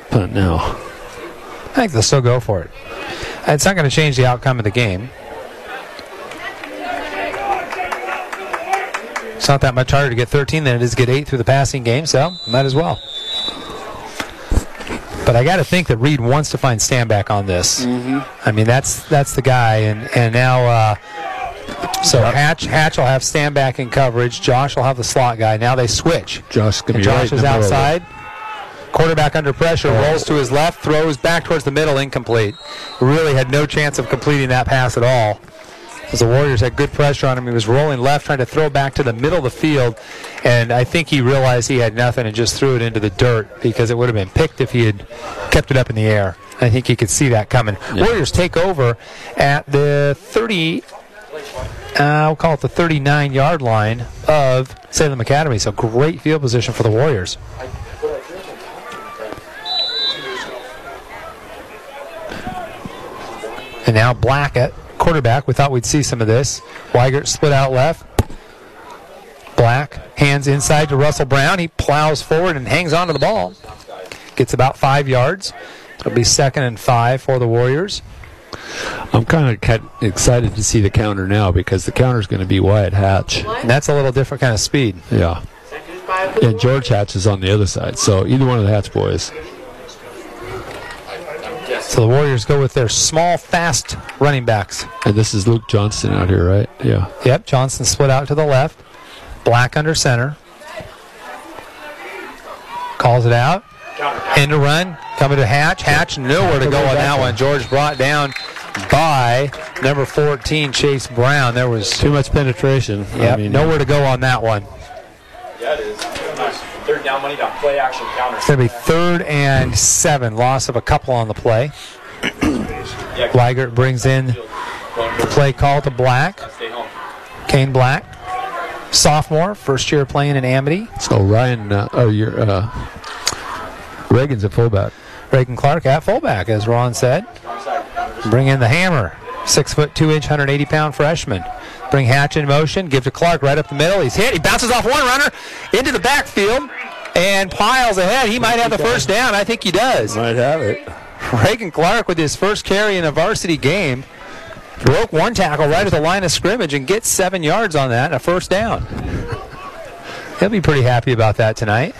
punt now. I think they'll still go for it. It's not going to change the outcome of the game. Not that much harder to get 13 than it is to get 8 through the passing game, so might as well. But I got to think that Reed wants to find Stanback on this. I mean, that's that's the guy, and and now uh, So Hatch Hatch will have Stanback in coverage. Josh will have the slot guy. Now they switch. Josh going to And be Josh right in is the middle of it. outside. Quarterback under pressure, rolls to his left, throws back towards the middle, incomplete. Really had no chance of completing that pass at all. As the Warriors had good pressure on him, he was rolling left, trying to throw back to the middle of the field, and I think he realized he had nothing and just threw it into the dirt because it would have been picked if he had kept it up in the air. I think he could see that coming. Warriors take over at the 30, uh, I'll call it the 39 yard line of Salem Academy. So great field position for the Warriors. And now Black at quarterback. We thought we'd see some of this. Weigert split out left. Black hands inside to Russell Brown. He plows forward and hangs onto the ball. Gets about five yards. It'll be second and five for the Warriors. I'm kind of excited to see the counter now because the counter is going to be Wyatt Hatch. And that's a little different kind of speed. Yeah. And George Hatch is on the other side. So either one of the Hatch boys. So the Warriors go with their small, fast running backs. And this is Luke Johnston out here, right? Yeah. Yep, Johnston split out to the left. Black under center. Calls it out. End to run. Coming to Hatch. Hatch nowhere to go on that one. George brought down by number 14, Chase Brown. There was Too much penetration. yep, I mean, nowhere to go on that one. Yeah, it is. Nice. Third down money down. Play action counter. It's going to be third and seven. Loss of a couple on the play. Yeah, Weigert brings in the play call to Black. stay. Kane Black. Sophomore, first year playing in Amity. So Ryan, uh, oh, you're, uh, Reagan's a fullback. Reagan Clark at fullback, as Ron said. Bring in the hammer. Six foot two inch, 180 pound freshman. Bring Hatch in motion. Give to Clark right up the middle. He's hit. He bounces off one runner into the backfield and piles ahead. He might have the first down. I think he does. Might have it. Reagan Clark with his first carry in a varsity game broke one tackle right at the line of scrimmage and gets seven yards on that and a first down. He'll be pretty happy about that tonight.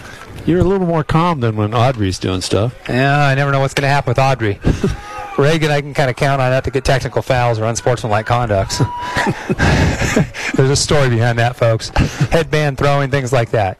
You're a little more calm than when Audrey's doing stuff. Yeah, I never know what's going to happen with Audrey. Reagan, I can kind of count on that to get technical fouls or unsportsmanlike conducts. There's a story behind that, folks. Headband throwing, things like that.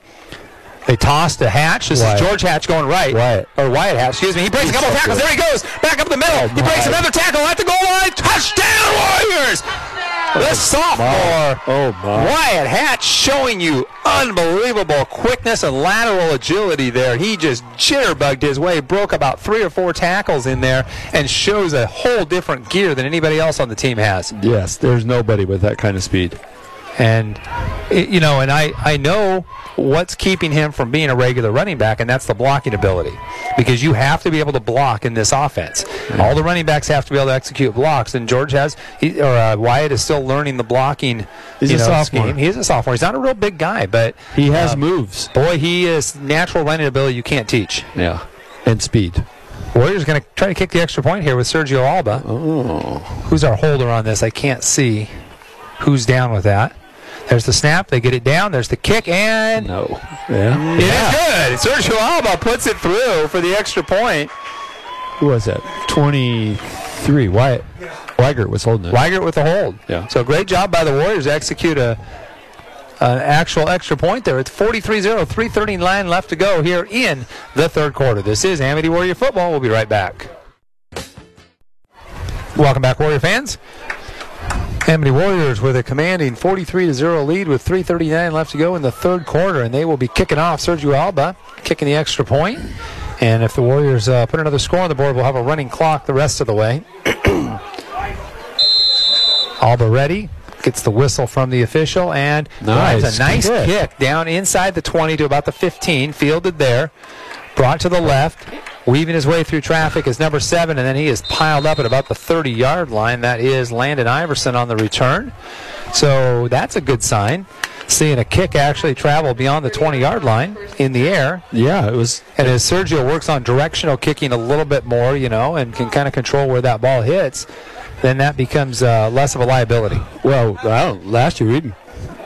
They toss to Hatch. This Wyatt. is George Hatch going right. Wyatt. Or Wyatt Hatch, excuse me. He breaks a couple tackles. There he goes. Back up the middle. Oh, he breaks another tackle at the goal line. Touchdown, Warriors! The oh, sophomore. Oh, my. Wyatt Hatch showing you unbelievable quickness and lateral agility there. He just jitterbugged his way, broke about three or four tackles in there, and shows a whole different gear than anybody else on the team has. Yes, there's nobody with that kind of speed. And it- you know, and I I know what's keeping him from being a regular running back, and that's the blocking ability, because you have to be able to block in this offense. All the running backs have to be able to execute blocks, and George has, he, or uh, Wyatt is still learning the blocking. He's a know, sophomore. scheme. He is a sophomore. He's not a real big guy, but He has uh, moves. Boy, he is natural running ability you can't teach. Yeah. And speed. Warriors going to try to kick the extra point here with Sergio Alba. Oh. Who's our holder on this? I can't see who's down with that. There's the snap. They get it down. There's the kick, and No. Yeah. it is good. Sergio Alba puts it through for the extra point. Who was that? 23. Wyatt. Weigert was holding it. Weigert with the hold. Yeah. So great job by the Warriors to execute a an actual extra point there. It's 43-0, 339 left to go here in the third quarter. This is Amity Warrior Football. We'll be right back. Welcome back, Warrior fans. Amity Warriors with a commanding 43-0 lead with 339 left to go in the third quarter, and they will be kicking off. Sergio Alba kicking the extra point. And if the Warriors uh, put another score on the board, we'll have a running clock the rest of the way. Alba ready. Gets the whistle from the official and Nice. drives a nice kick down inside the 20 to about the 15. Fielded there. Brought to the left. Weaving his way through traffic is number seven, and then he is piled up at about the 30 yard line. That is Landon Iverson on the return. So that's a good sign. Seeing a kick actually travel beyond the 20 yard line in the air. Yeah, it was. And as Sergio works on directional kicking a little bit more, you know, and can kind of control where that ball hits, then that becomes uh, less of a liability. Well, last year we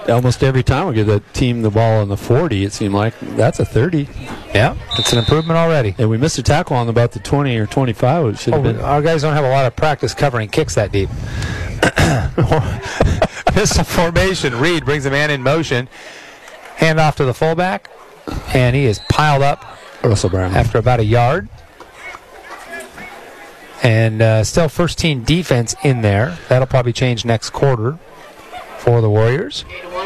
almost every time we give the team the ball on the 40, it seemed like that's a 30. Yeah, it's an improvement already. And we missed a tackle on about the 20 or 25. It should Oh, been. our guys don't have a lot of practice covering kicks that deep. Pistol formation. Reed brings a man in motion. Hand off to the fullback. And he is piled up Russell Brown. after about a yard. And uh, still first team defense in there. That'll probably change next quarter for the Warriors.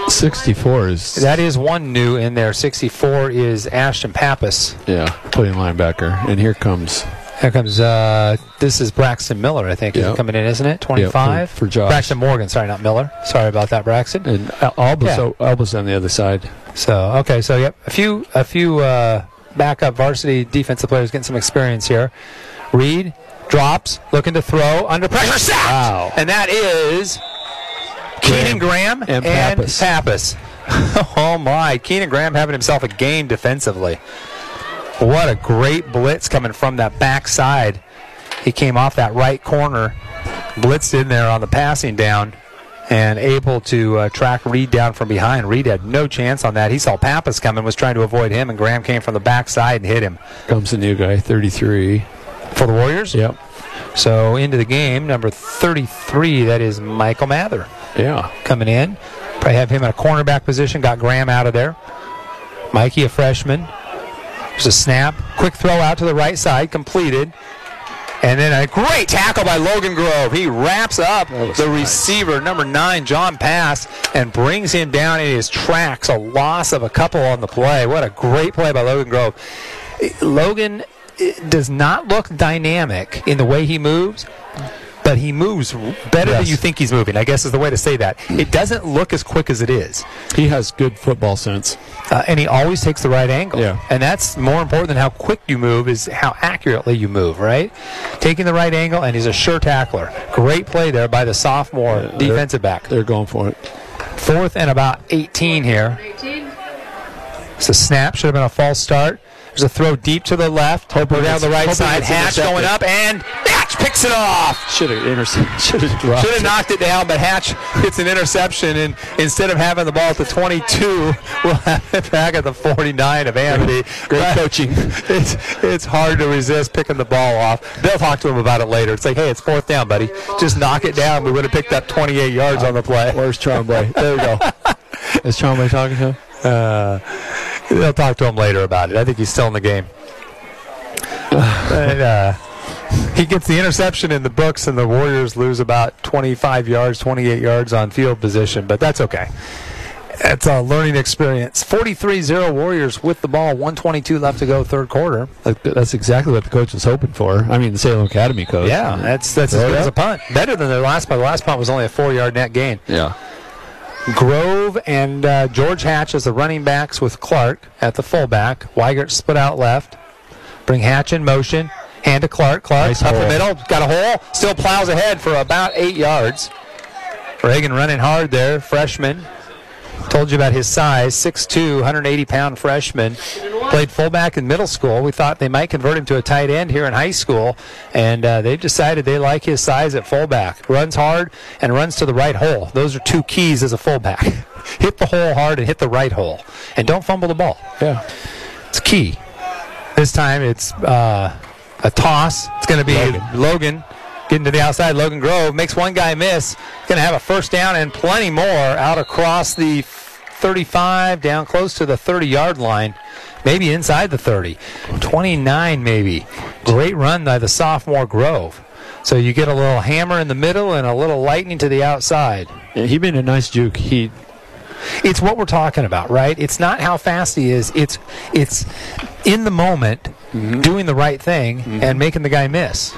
64 is That is one new in there. 64 is Ashton Pappas. yeah, playing linebacker. And here comes Here comes, uh, this is Braxton Miller, I think, Yep. coming in, isn't it? for- 25? for Josh. Braxton Morgan, sorry, not Miller. Sorry about that, Braxton. and Al- Alba's, Yeah. on the other side. So okay, so yep, a few a few uh, backup varsity defensive players getting some experience here. Reed drops, looking to throw under pressure, sacked, Wow. and that is Keenan Graham and and Pappas. Pappas. oh my, Keenan Graham having himself a game defensively. What a great blitz coming from that backside. He came off that right corner, blitzed in there on the passing down, and able to uh, track Reed down from behind. Reed had no chance on that. He saw Pappas coming, was trying to avoid him, and Graham came from the backside and hit him. Comes the new guy, 33. For the Warriors? Yep. So into the game, number 33, that is Michael Mather Yeah. coming in. Probably have him in a cornerback position, got Graham out of there. Mikey, a freshman. There's a snap, quick throw out to the right side, completed. And then a great tackle by Logan Grove. He wraps up the nice. receiver, number nine, John Pass, and brings him down in his tracks. A loss of a couple on the play. What a great play by Logan Grove. Logan does not look dynamic in the way he moves, but he moves better than you think he's moving. I guess is the way to say that. It doesn't look as quick as it is, He has good football sense. uh, and he always takes the right angle. Yeah. and that's more important than how quick you move is how accurately you move. Right, taking the right angle, and he's a sure tackler. Great play there by the sophomore they're- defensive back. They're going for it. Fourth and about 18 here. It's a snap. Should have been a false start. There's a throw deep to the left. Go down the right side. Hatch going up, and picks it off. Should have intercepted. Should have dropped. Should have knocked it down, but Hatch hits an interception, and instead of having the ball at the 22, we'll have it back at the 49 of Amity. Great But coaching. It's it's hard to resist picking the ball off. They'll talk to him about it later. It's like, hey, it's fourth down, buddy. Just knock it down. We would have picked up 28 yards on the play. Where's Trombley? There we go. Is Trombley talking to him? Uh, they'll talk to him later about it. I think he's still in the game. and, uh, he gets the interception in the books, and the Warriors lose about 25 yards, 28 yards on field position, but that's okay. It's a learning experience. 43 0 Warriors with the ball, 122 left to go, third quarter. That's exactly what the coach was hoping for. I mean, the Salem Academy coach. Yeah, that's that's as good as a punt. Better than their last punt. The last punt was only a four yard net gain. Yeah. Grove and uh, George Hatch as the running backs with Clark at the fullback. Weigert split out left. Bring Hatch in motion. Hand to Clark. Clark Nice up the middle. Got a hole. Still plows ahead for about eight yards. Reagan running hard there. Freshman. Told you about his size. 6'2", 180 pound freshman. Played fullback in middle school. We thought they might convert him to a tight end here in high school, and uh, they've decided they like his size at fullback. Runs hard and runs to the right hole. Those are two keys as a fullback. hit the hole hard and hit the right hole, and don't fumble the ball. Yeah. It's key. This time it's uh, a toss. It's going to be Logan. getting to the outside. Logan Grove makes one guy miss. Going to have a first down and plenty more out across the 35, down close to the 30 yard line. Maybe inside the 30. 29 maybe. Great run by the sophomore Grove. So you get a little hammer in the middle and a little lightning to the outside. Yeah, he made a nice juke. He It's what we're talking about, right? It's not how fast he is. It's it's in the moment, mm-hmm. doing the right thing mm-hmm. and making the guy miss.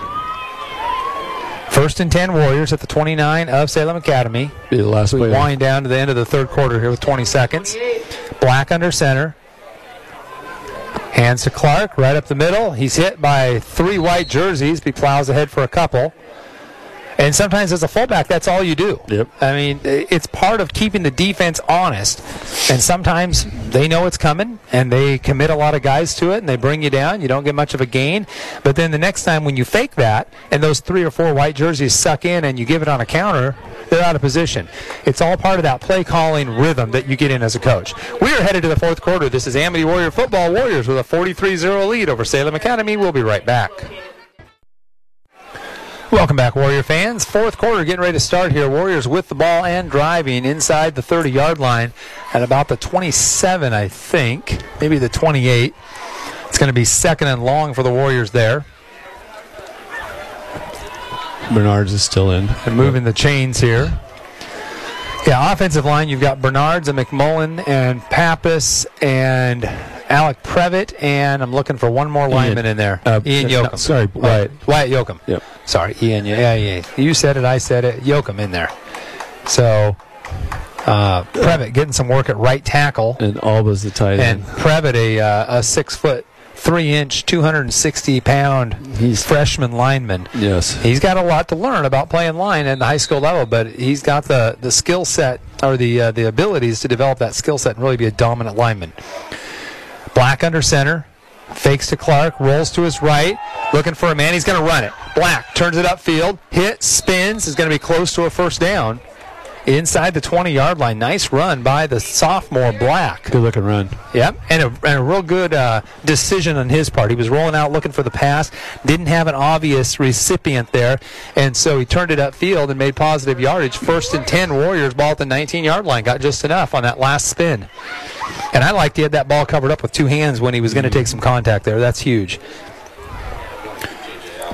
First and ten Warriors at the 29 of Salem Academy. be the last We play. wind down to the end of the third quarter here with 20 seconds. Black under center. Hands to Clark, right up the middle. He's hit by three white jerseys. He plows ahead for a couple. And sometimes as a fullback, that's all you do. Yep. I mean, it's part of keeping the defense honest. And sometimes they know it's coming and they commit a lot of guys to it and they bring you down. You don't get much of a gain. But then the next time when you fake that and those three or four white jerseys suck in and you give it on a counter, they're out of position. It's all part of that play calling rhythm that you get in as a coach. We are headed to the fourth quarter. This is Amity Warrior Football Warriors with a 43 0 lead over Salem Academy. We'll be right back. Welcome back, Warrior fans. Fourth quarter getting ready to start here. Warriors with the ball and driving inside the 30 yard line at about the 27, I think, maybe the 28. It's going to be second and long for the Warriors there. Bernards is still in. And moving the chains here. Yeah, offensive line, you've got Bernards and McMullen and Pappas and Alec Previtt, and I'm looking for one more lineman in there. Uh, Ian no, sorry, Wyatt. Wyatt Yoakum. Yep. Sorry, Ian. Yeah, yeah. You said it, I said it. Yoakum in there. So, uh, Previtt getting some work at right tackle. And Alba's the tight end. And. Previtt, a, uh, a six foot, three inch, 260 pound He's- freshman lineman. Yes. He's got a lot to learn about playing line at the high school level, but he's got the, the skill set or the uh, the abilities to develop that skill set and really be a dominant lineman. Black under center, fakes to Clark, rolls to his right, looking for a man. He's going to run it. Black turns it upfield, hit, spins, is going to be close to a first down. Inside the 20 yard line. Nice run by the sophomore Black. Good looking run. Yep, and a, and a real good uh, decision on his part. He was rolling out looking for the pass, didn't have an obvious recipient there, and so he turned it upfield and made positive yardage. First and 10 Warriors, ball at the 19 yard line, got just enough on that last spin. And I liked he had that ball covered up with two hands when he was going to take some contact there. That's huge.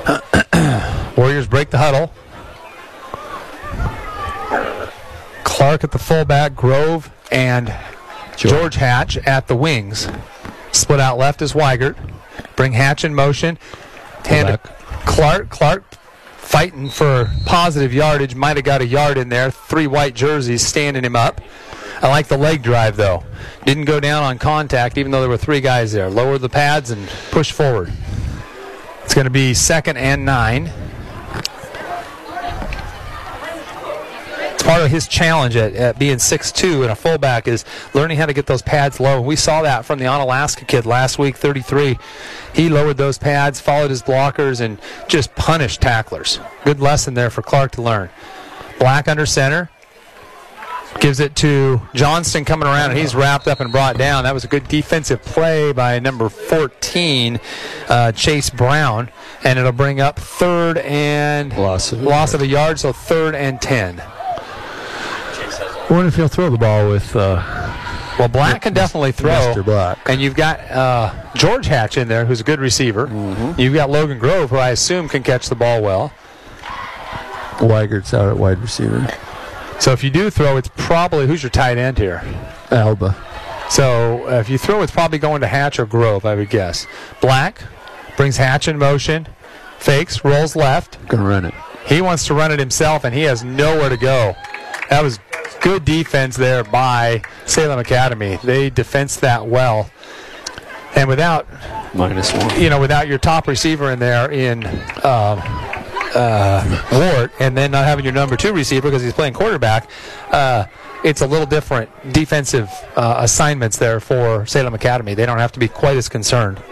Warriors break the huddle. Clark at the fullback, Grove and George Hatch at the wings. Split out left is Weigert. Bring Hatch in motion. Hand Clark. Clark fighting for positive yardage. Might have got a yard in there. Three white jerseys standing him up. I like the leg drive though. Didn't go down on contact even though there were three guys there. Lower the pads and push forward. It's going to be second and nine. Part of his challenge at, at being 6'2 and a fullback is learning how to get those pads low. We saw that from the Onalaska kid last week, 33. He lowered those pads, followed his blockers, and just punished tacklers. Good lesson there for Clark to learn. Black under center. Gives it to Johnston coming around, and he's wrapped up and brought down. That was a good defensive play by number 14, uh, Chase Brown, and it'll bring up third and Loss of a loss of a yard, so third and 10. I wonder if he'll throw the ball with uh, Well, Black can definitely throw. Mr. Black. And you've got uh, George Hatch in there, who's a good receiver. Mm-hmm. You've got Logan Grove, who I assume can catch the ball well. Weigert's out at wide receiver. So if you do throw, it's probably who's your tight end here. Alba. So uh, if you throw, it's probably going to Hatch or Grove, I would guess. Black brings Hatch in motion, fakes, rolls left. Gonna run it. He wants to run it himself, and he has nowhere to go. That was good defense there by Salem Academy. They defensed that well. And without Minus one. you know, without your top receiver in there in uh, Ward, and then not having your number two receiver because he's playing quarterback, uh, it's a little different defensive uh, assignments there for Salem Academy. They don't have to be quite as concerned.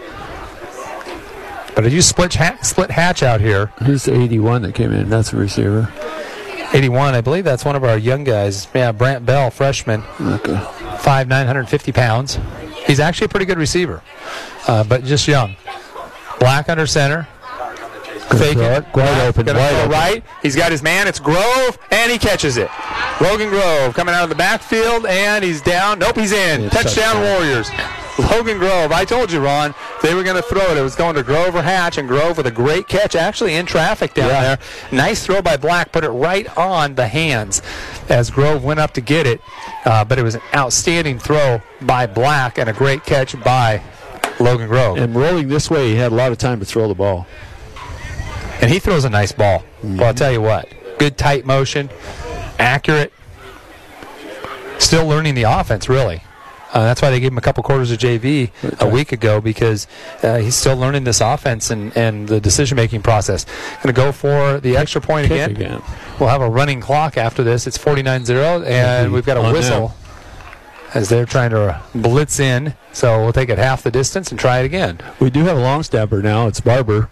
But if you split ha- split Hatch out here, Who's the 81 that came in? That's a receiver. 81, I believe that's one of our young guys. Yeah, Brant Bell, freshman, Okay. five nine hundred fifty pounds. He's actually a pretty good receiver, uh, but just young. Black under center. Fake it. open, Gonna wide throw open. right. He's got his man. It's Grove, and he catches it. Logan Grove coming out of the backfield, and he's down. Nope, he's in. Touchdown, touchdown. Warriors. Logan Grove. I told you, Ron, they were going to throw it. It was going to Grove or Hatch, and Grove with a great catch, actually in traffic down Yeah. there. Nice throw by Black, put it right on the hands as Grove went up to get it. Uh, but it was an outstanding throw by Black and a great catch by Logan Grove. And rolling this way, he had a lot of time to throw the ball. And he throws a nice ball. Well, I'll tell you what. Good tight motion, accurate. Still learning the offense, really. Uh, that's why they gave him a couple quarters of JV a week ago because uh, he's still learning this offense and, and the decision making process. Going to go for the extra point again. again. We'll have a running clock after this. It's 49 0, and we've got a On whistle as they're trying to blitz in. So we'll take it half the distance and try it again. We do have a long snapper now. It's Barber.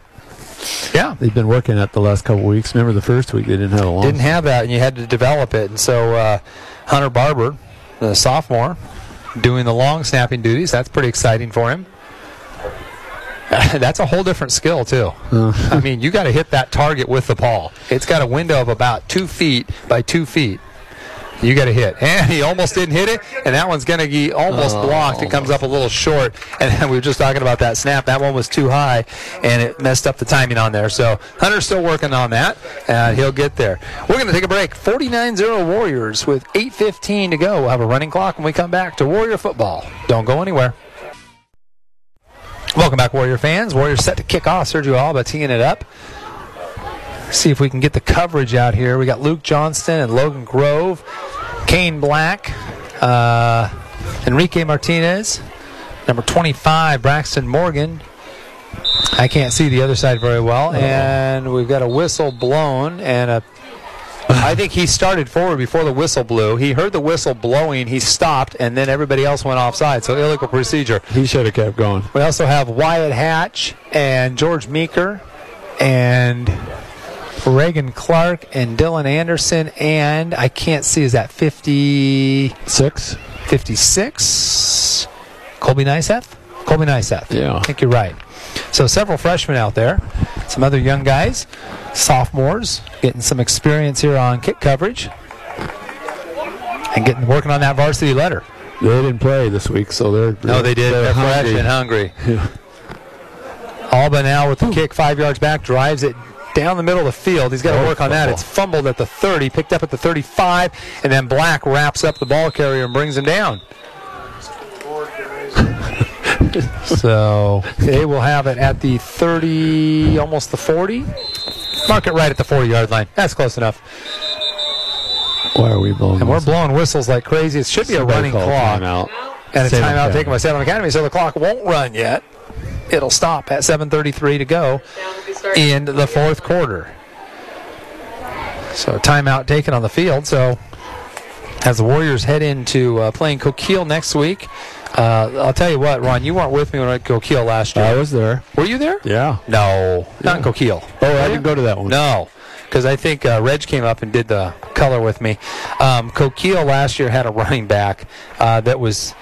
Yeah. They've been working at the last couple weeks. Remember the first week they didn't have a long. didn't have that, and you had to develop it. And so uh, Hunter Barber, the sophomore, doing the long snapping duties. That's pretty exciting for him. That's a whole different skill too. I mean, you got to hit that target with the ball. It's got a window of about two feet by two feet. You got to hit, and he almost didn't hit it, and that one's going to be almost oh. blocked. It comes up a little short, and we were just talking about that snap. That one was too high, and it messed up the timing on there. So Hunter's still working on that, and he'll get there. We're going to take a break. 49-0 Warriors with 8:15 to go. We'll have a running clock when we come back to Warrior football. Don't go anywhere. Welcome back, Warrior fans. Warriors set to kick off. Sergio Alba teeing it up. See if we can get the coverage out here. We got Luke Johnston and Logan Grove, Kane Black, uh, Enrique Martinez, number 25, Braxton Morgan. I can't see the other side very well. And we've got a whistle blown and a I think he started forward before the whistle blew. He heard the whistle blowing, he stopped, and then everybody else went offside. So illegal procedure. He should have kept going. We also have Wyatt Hatch and George Meeker and Reagan Clark and Dylan Anderson and I can't see is that 50 Six? 56 Colby Nyseth? Colby Nyseth. Yeah. I think you're right. So several freshmen out there, some other young guys, sophomores, getting some experience here on kick coverage, and getting working on that varsity letter. They didn't play this week, so they're No, they did. They're, fresh hungry. and hungry. Alba now with the kick five yards back, drives it down the middle of the field. He's got to work on that. It's fumbled at the 30, picked up at the 35, and then Black wraps up the ball carrier and brings him down. so they will have it at the 30, almost the 40. Mark it right at the 40 yard line. That's close enough. Why are we blowing And we're blowing whistles like crazy. It should be a running clock. timeout. And a Salem timeout taken by Salem Academy, so the clock won't run yet. It'll stop at 7:33 to go Down will be starting. in the fourth quarter. So timeout taken on the field. So as the Warriors head into uh, playing Coquille next week, uh, I'll tell you what, Ron, you weren't with me when I Coquille last year. I was there. Were you there? Yeah. No, not in Coquille. Oh, I didn't go to that one. No, because I think uh, Reg came up and did the color with me. Um, Coquille last year had a running back uh, that was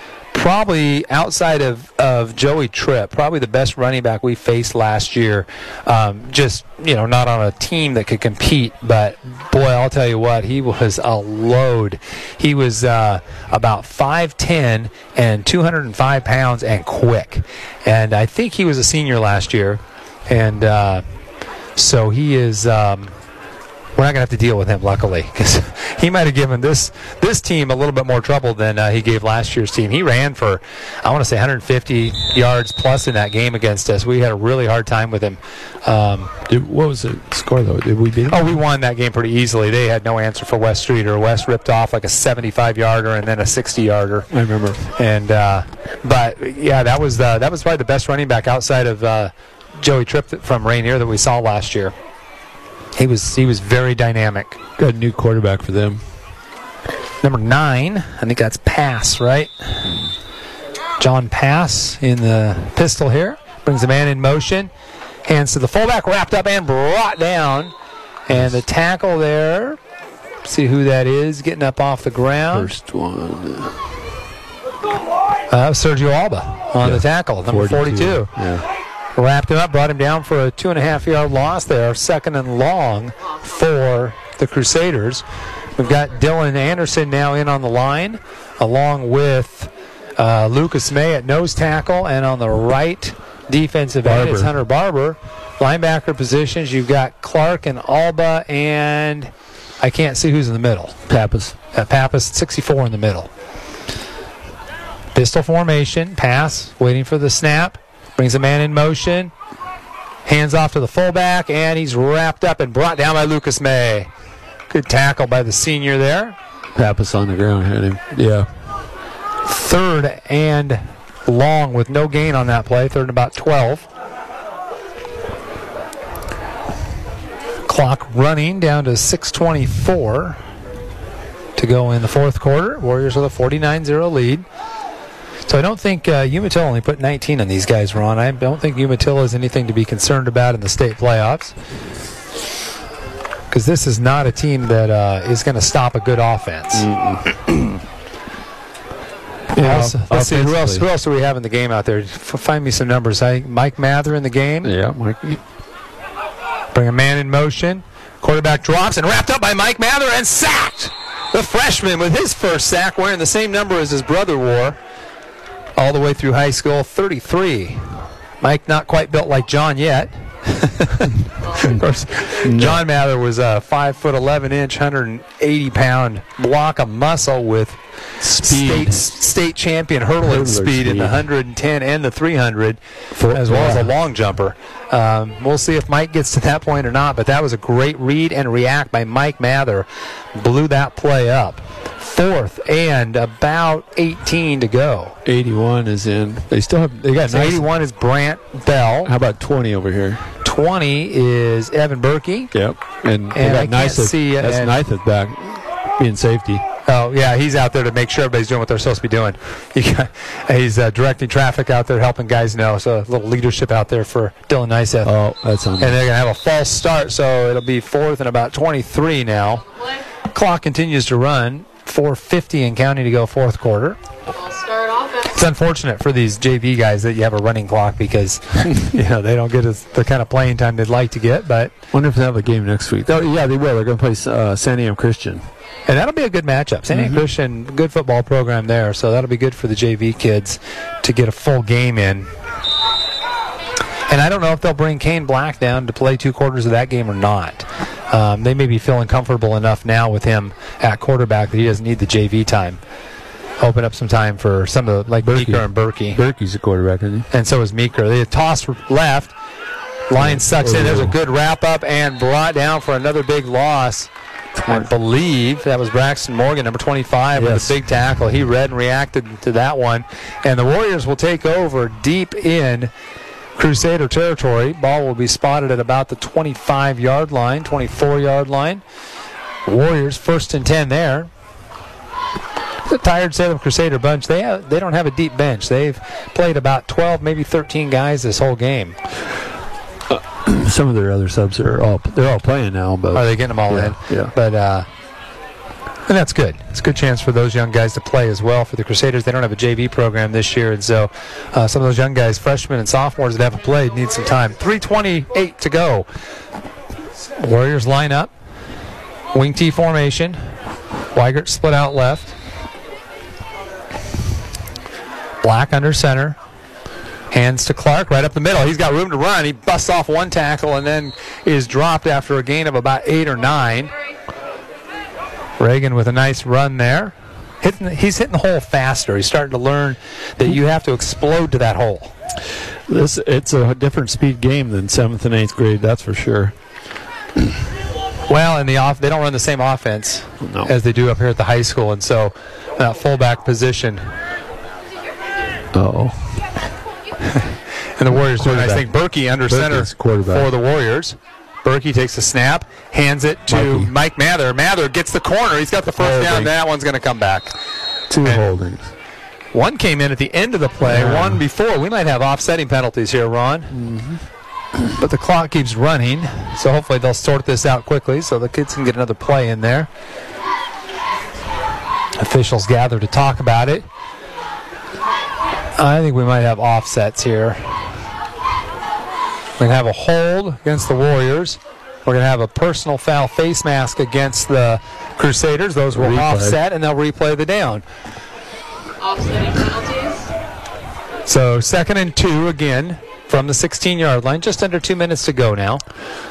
probably outside of, of Joey Tripp, probably the best running back we faced last year. Um, just, you know, not on a team that could compete, but boy, I'll tell you what, he was a load. He was uh, about 5'10 and 205 pounds and quick. And I think he was a senior last year. And, uh, so he is. Um, we're not going to have to deal with him, luckily, because he might have given this this team a little bit more trouble than uh, he gave last year's team. He ran for, I want to say, 150 yards plus in that game against us. We had a really hard time with him. Um, Did, what was the score, though? Did we beat them? oh, we won that game pretty easily. They had no answer for West Street, or West ripped off like a 75 yarder and then a 60 yarder. I remember. And uh, but yeah, that was uh, that was probably the best running back outside of uh, Joey Tripp from Rainier that we saw last year. He was he was very dynamic. Got a new quarterback for them. Number nine, I think that's Pass, right? John Pass in the pistol here brings the man in motion, hands to the fullback, wrapped up and brought down, and the tackle there. See who that is getting up off the ground. First one. Uh, Sergio Alba on the tackle, number 42. Yeah. Wrapped him up, brought him down for a two and a half yard loss there, second and long for the Crusaders. We've got Dylan Anderson now in on the line, along with uh, Lucas May at nose tackle, and on the right defensive end is Hunter Barber. Linebacker positions, you've got Clark and Alba, and I can't see who's in the middle. Pappas. Uh, Pappas, 64 in the middle. Pistol formation, pass, waiting for the snap, brings a man in motion, hands off to the fullback, and he's wrapped up and brought down by Lucas May. Good tackle by the senior there. Pappas on the ground had him. Yeah. Third and long with no gain on that play, third and about 12. Clock running down to 624 to go in the fourth quarter. Warriors with a 49-0 lead. So I don't think uh, Umatilla only put 19 on these guys, Ron. I don't think Umatilla is anything to be concerned about in the state playoffs. Because this is not a team that uh, is going to stop a good offense. Yeah, else, off- let's see who else. offensively. Who else do we have in the game out there? F- find me some numbers. I, Mike Mather in the game. Yeah, Mike. Bring a man in motion. Quarterback drops and wrapped up by Mike Mather and sacked. The freshman with his first sack, wearing the same number as his brother wore, all the way through high school. 33. Mike not quite built like John yet. of course, John Mather was a five foot eleven inch, 180 pound block of muscle with Speed. state state champion hurdling Hurdler speed, in the 110 and the 300, as well as yeah. a long jumper. Um, we'll see if Mike gets to that point or not, but that was a great read and react by Mike Mather. Blew that play up. Fourth and about 18 to go. 81 is in. They still have. They got So nice. 81 is Brant Bell. How about 20 over here? 20 is Evan Berkey. Yep. And, they And got I can't see, That's and- Nyseth back being safety. Oh yeah, he's out there to make sure everybody's doing what they're supposed to be doing. You got, he's uh, directing traffic out there, helping guys know. So a little leadership out there for Dylan Nyseth. Oh, that's on. and they're gonna have a false start, so it'll be fourth and about 23 now. Play. Clock continues to run. 4:50 and counting to go fourth quarter. I'll start offense. It's unfortunate for these JV guys that you have a running clock because you know they don't get as, the kind of playing time they'd like to get. But Wonder if they have a game next week. Oh, yeah, they will. They're going to play uh, Santiam Christian. And that'll be a good matchup. Santiam Christian, good football program there, so that'll be good for the JV kids to get a full game in. And I don't know if they'll bring Kane Black down to play two quarters of that game or not. Um, they may be feeling comfortable enough now with him at quarterback that he doesn't need the JV time. Open up some time for some of the, like Berkey. Meeker and Berkey. Berkey's a quarterback, isn't he? and so is Meeker. They toss left. Line sucks in. There's a good wrap up and brought down for another big loss. I believe that was Braxton Morgan, number 25, with a big tackle. He read and reacted to that one. And the Warriors will take over deep in Crusader territory. Ball will be spotted at about the 25 yard line, 24 yard line. Warriors first and 10 there. The tired Salem Crusader bunch, they have, they don't have a deep bench. They've played about 12, maybe 13 guys this whole game. Some of their other subs are all they're all playing now, but Are they getting them all Yeah, in? yeah. But uh, and that's good. It's a good chance for those young guys to play as well. For the Crusaders, they don't have a JV program this year, and so uh, some of those young guys, freshmen and sophomores that haven't played, need some time. 3:28 to go. Warriors line up. Wing T formation. Weigert split out left. Black under center. Hands to Clark right up the middle. He's got room to run. He busts off one tackle and then is dropped after a gain of about eight or nine. Reagan with a nice run there. Hitting, he's hitting the hole faster. He's starting to learn that you have to explode to that hole. this it's a different speed game than seventh and eighth grade. That's for sure. Well, in the off, they don't run the same offense No. as they do up here at the high school, and so that fullback position Oh, and the Warriors doing. Think Berkey under Berkey's center for the Warriors. Berkey takes the snap, hands it to Mikey. Mike Mather. Mather gets the corner. He's got the first down. That one's going to come back. two And- holdings. One came in at the end of the play, Yeah. one before. We might have offsetting penalties here, Ron. Mm-hmm. But the clock keeps running, so hopefully they'll sort this out quickly so the kids can get another play in there. Officials gather to talk about it. I think we might have offsets here. To have a hold against the Warriors. We're going to have a personal foul face mask against the Crusaders. Those will Replay. offset, and they'll replay the down. Offsetting penalties. So second and two again from the 16 yard line. Just under two minutes to go now.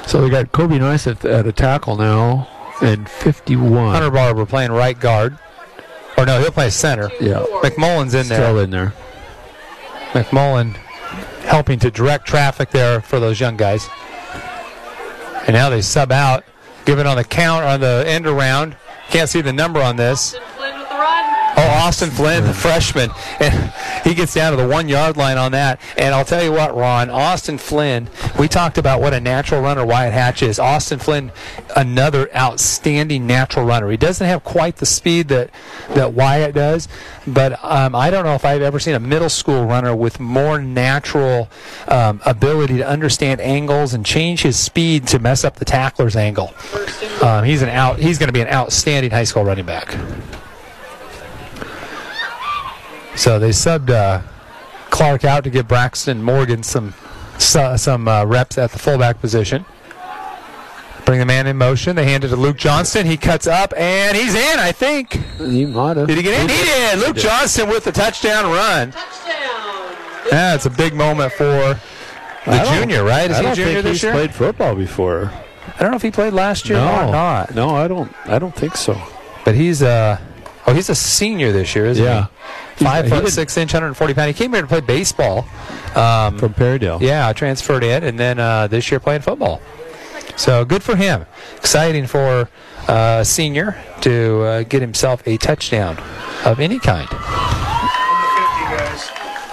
So we got Kobe Nice at, at a tackle now, and 51. Hunter Barber playing right guard. Or no, he'll play center. Yeah, McMullen's in there. still in there. McMullen helping to direct traffic there for those young guys. And now they sub out, give it on the count on the end around. Can't see the number on this. Austin Flynn the freshman. And he gets down to the one yard line on that. And I'll tell you what, Ron, Austin Flynn, we talked about what a natural runner Wyatt Hatch is. Austin Flynn, another outstanding natural runner. He doesn't have quite the speed that, that Wyatt does, but um, I don't know if I've ever seen a middle school runner with more natural um, ability to understand angles and change his speed to mess up the tackler's angle. Um, he's an out. He's going to be an outstanding high school running back. So they subbed uh, Clark out to give Braxton Morgan some su- some uh, reps at the fullback position. Bring the man in motion. They hand it to Luke Johnston. He cuts up and he's in. I think. He might have. Did he get in? He did. Luke Johnston with the touchdown run. Touchdown. Yeah, it's a big moment for the junior, right? Is I he a don't junior think this he's year? played football before. I don't know if he played last year or not. no, I don't. I don't think so. But he's uh oh he's a senior this year, isn't he? Yeah, he? Five He foot six inch, 140 pound. He came here to play baseball. Um, from Perrydale. yeah, transferred in, and then uh, this year playing football. So good for him. Exciting for uh, a senior to uh, get himself a touchdown of any kind.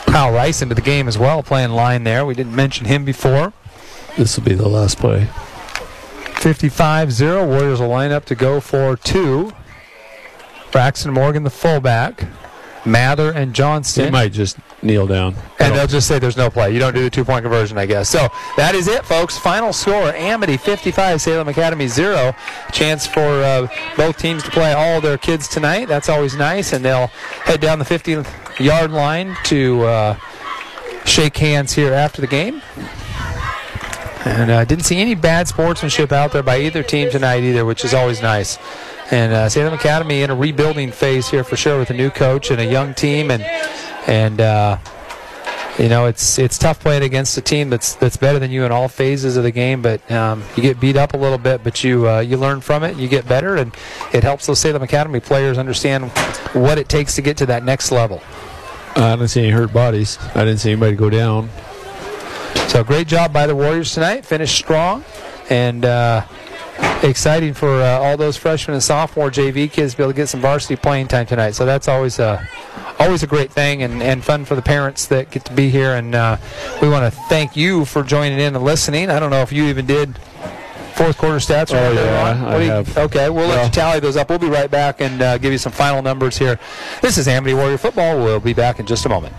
Kyle Rice into the game as well, playing line there. We didn't mention him before. This will be the last play. 55 0. Warriors will line up to go for two. Braxton Morgan, the fullback. Mather and Johnston. might just kneel down. And they'll just say there's no play. You don't do the two point conversion, I guess. So that is it, folks. Final score Amity 55, Salem Academy 0. Chance for uh, both teams to play all their kids tonight. That's always nice. And they'll head down the 50 yard line to uh, shake hands here after the game. And uh, didn't see any bad sportsmanship out there by either team tonight either, which is always nice. And uh, Salem Academy in a rebuilding phase here for sure with a new coach and a young team, and and uh, you know it's it's tough playing against a team that's that's better than you in all phases of the game. But um, you get beat up a little bit, but you uh, you learn from it, you get better, and it helps those Salem Academy players understand what it takes to get to that next level. I didn't see any hurt bodies. I didn't see anybody go down. So great job by the Warriors tonight. Finished strong, and uh, exciting for uh, all those freshmen and sophomore JV kids to be able to get some varsity playing time tonight. So that's always a always a great thing and, and fun for the parents that get to be here. And uh, we want to thank you for joining in and listening. I don't know if you even did fourth quarter stats. or Oh, yeah, I you- have. Okay, we'll let Well- you tally those up. We'll be right back and uh, give you some final numbers here. This is Amity Warrior Football. We'll be back in just a moment.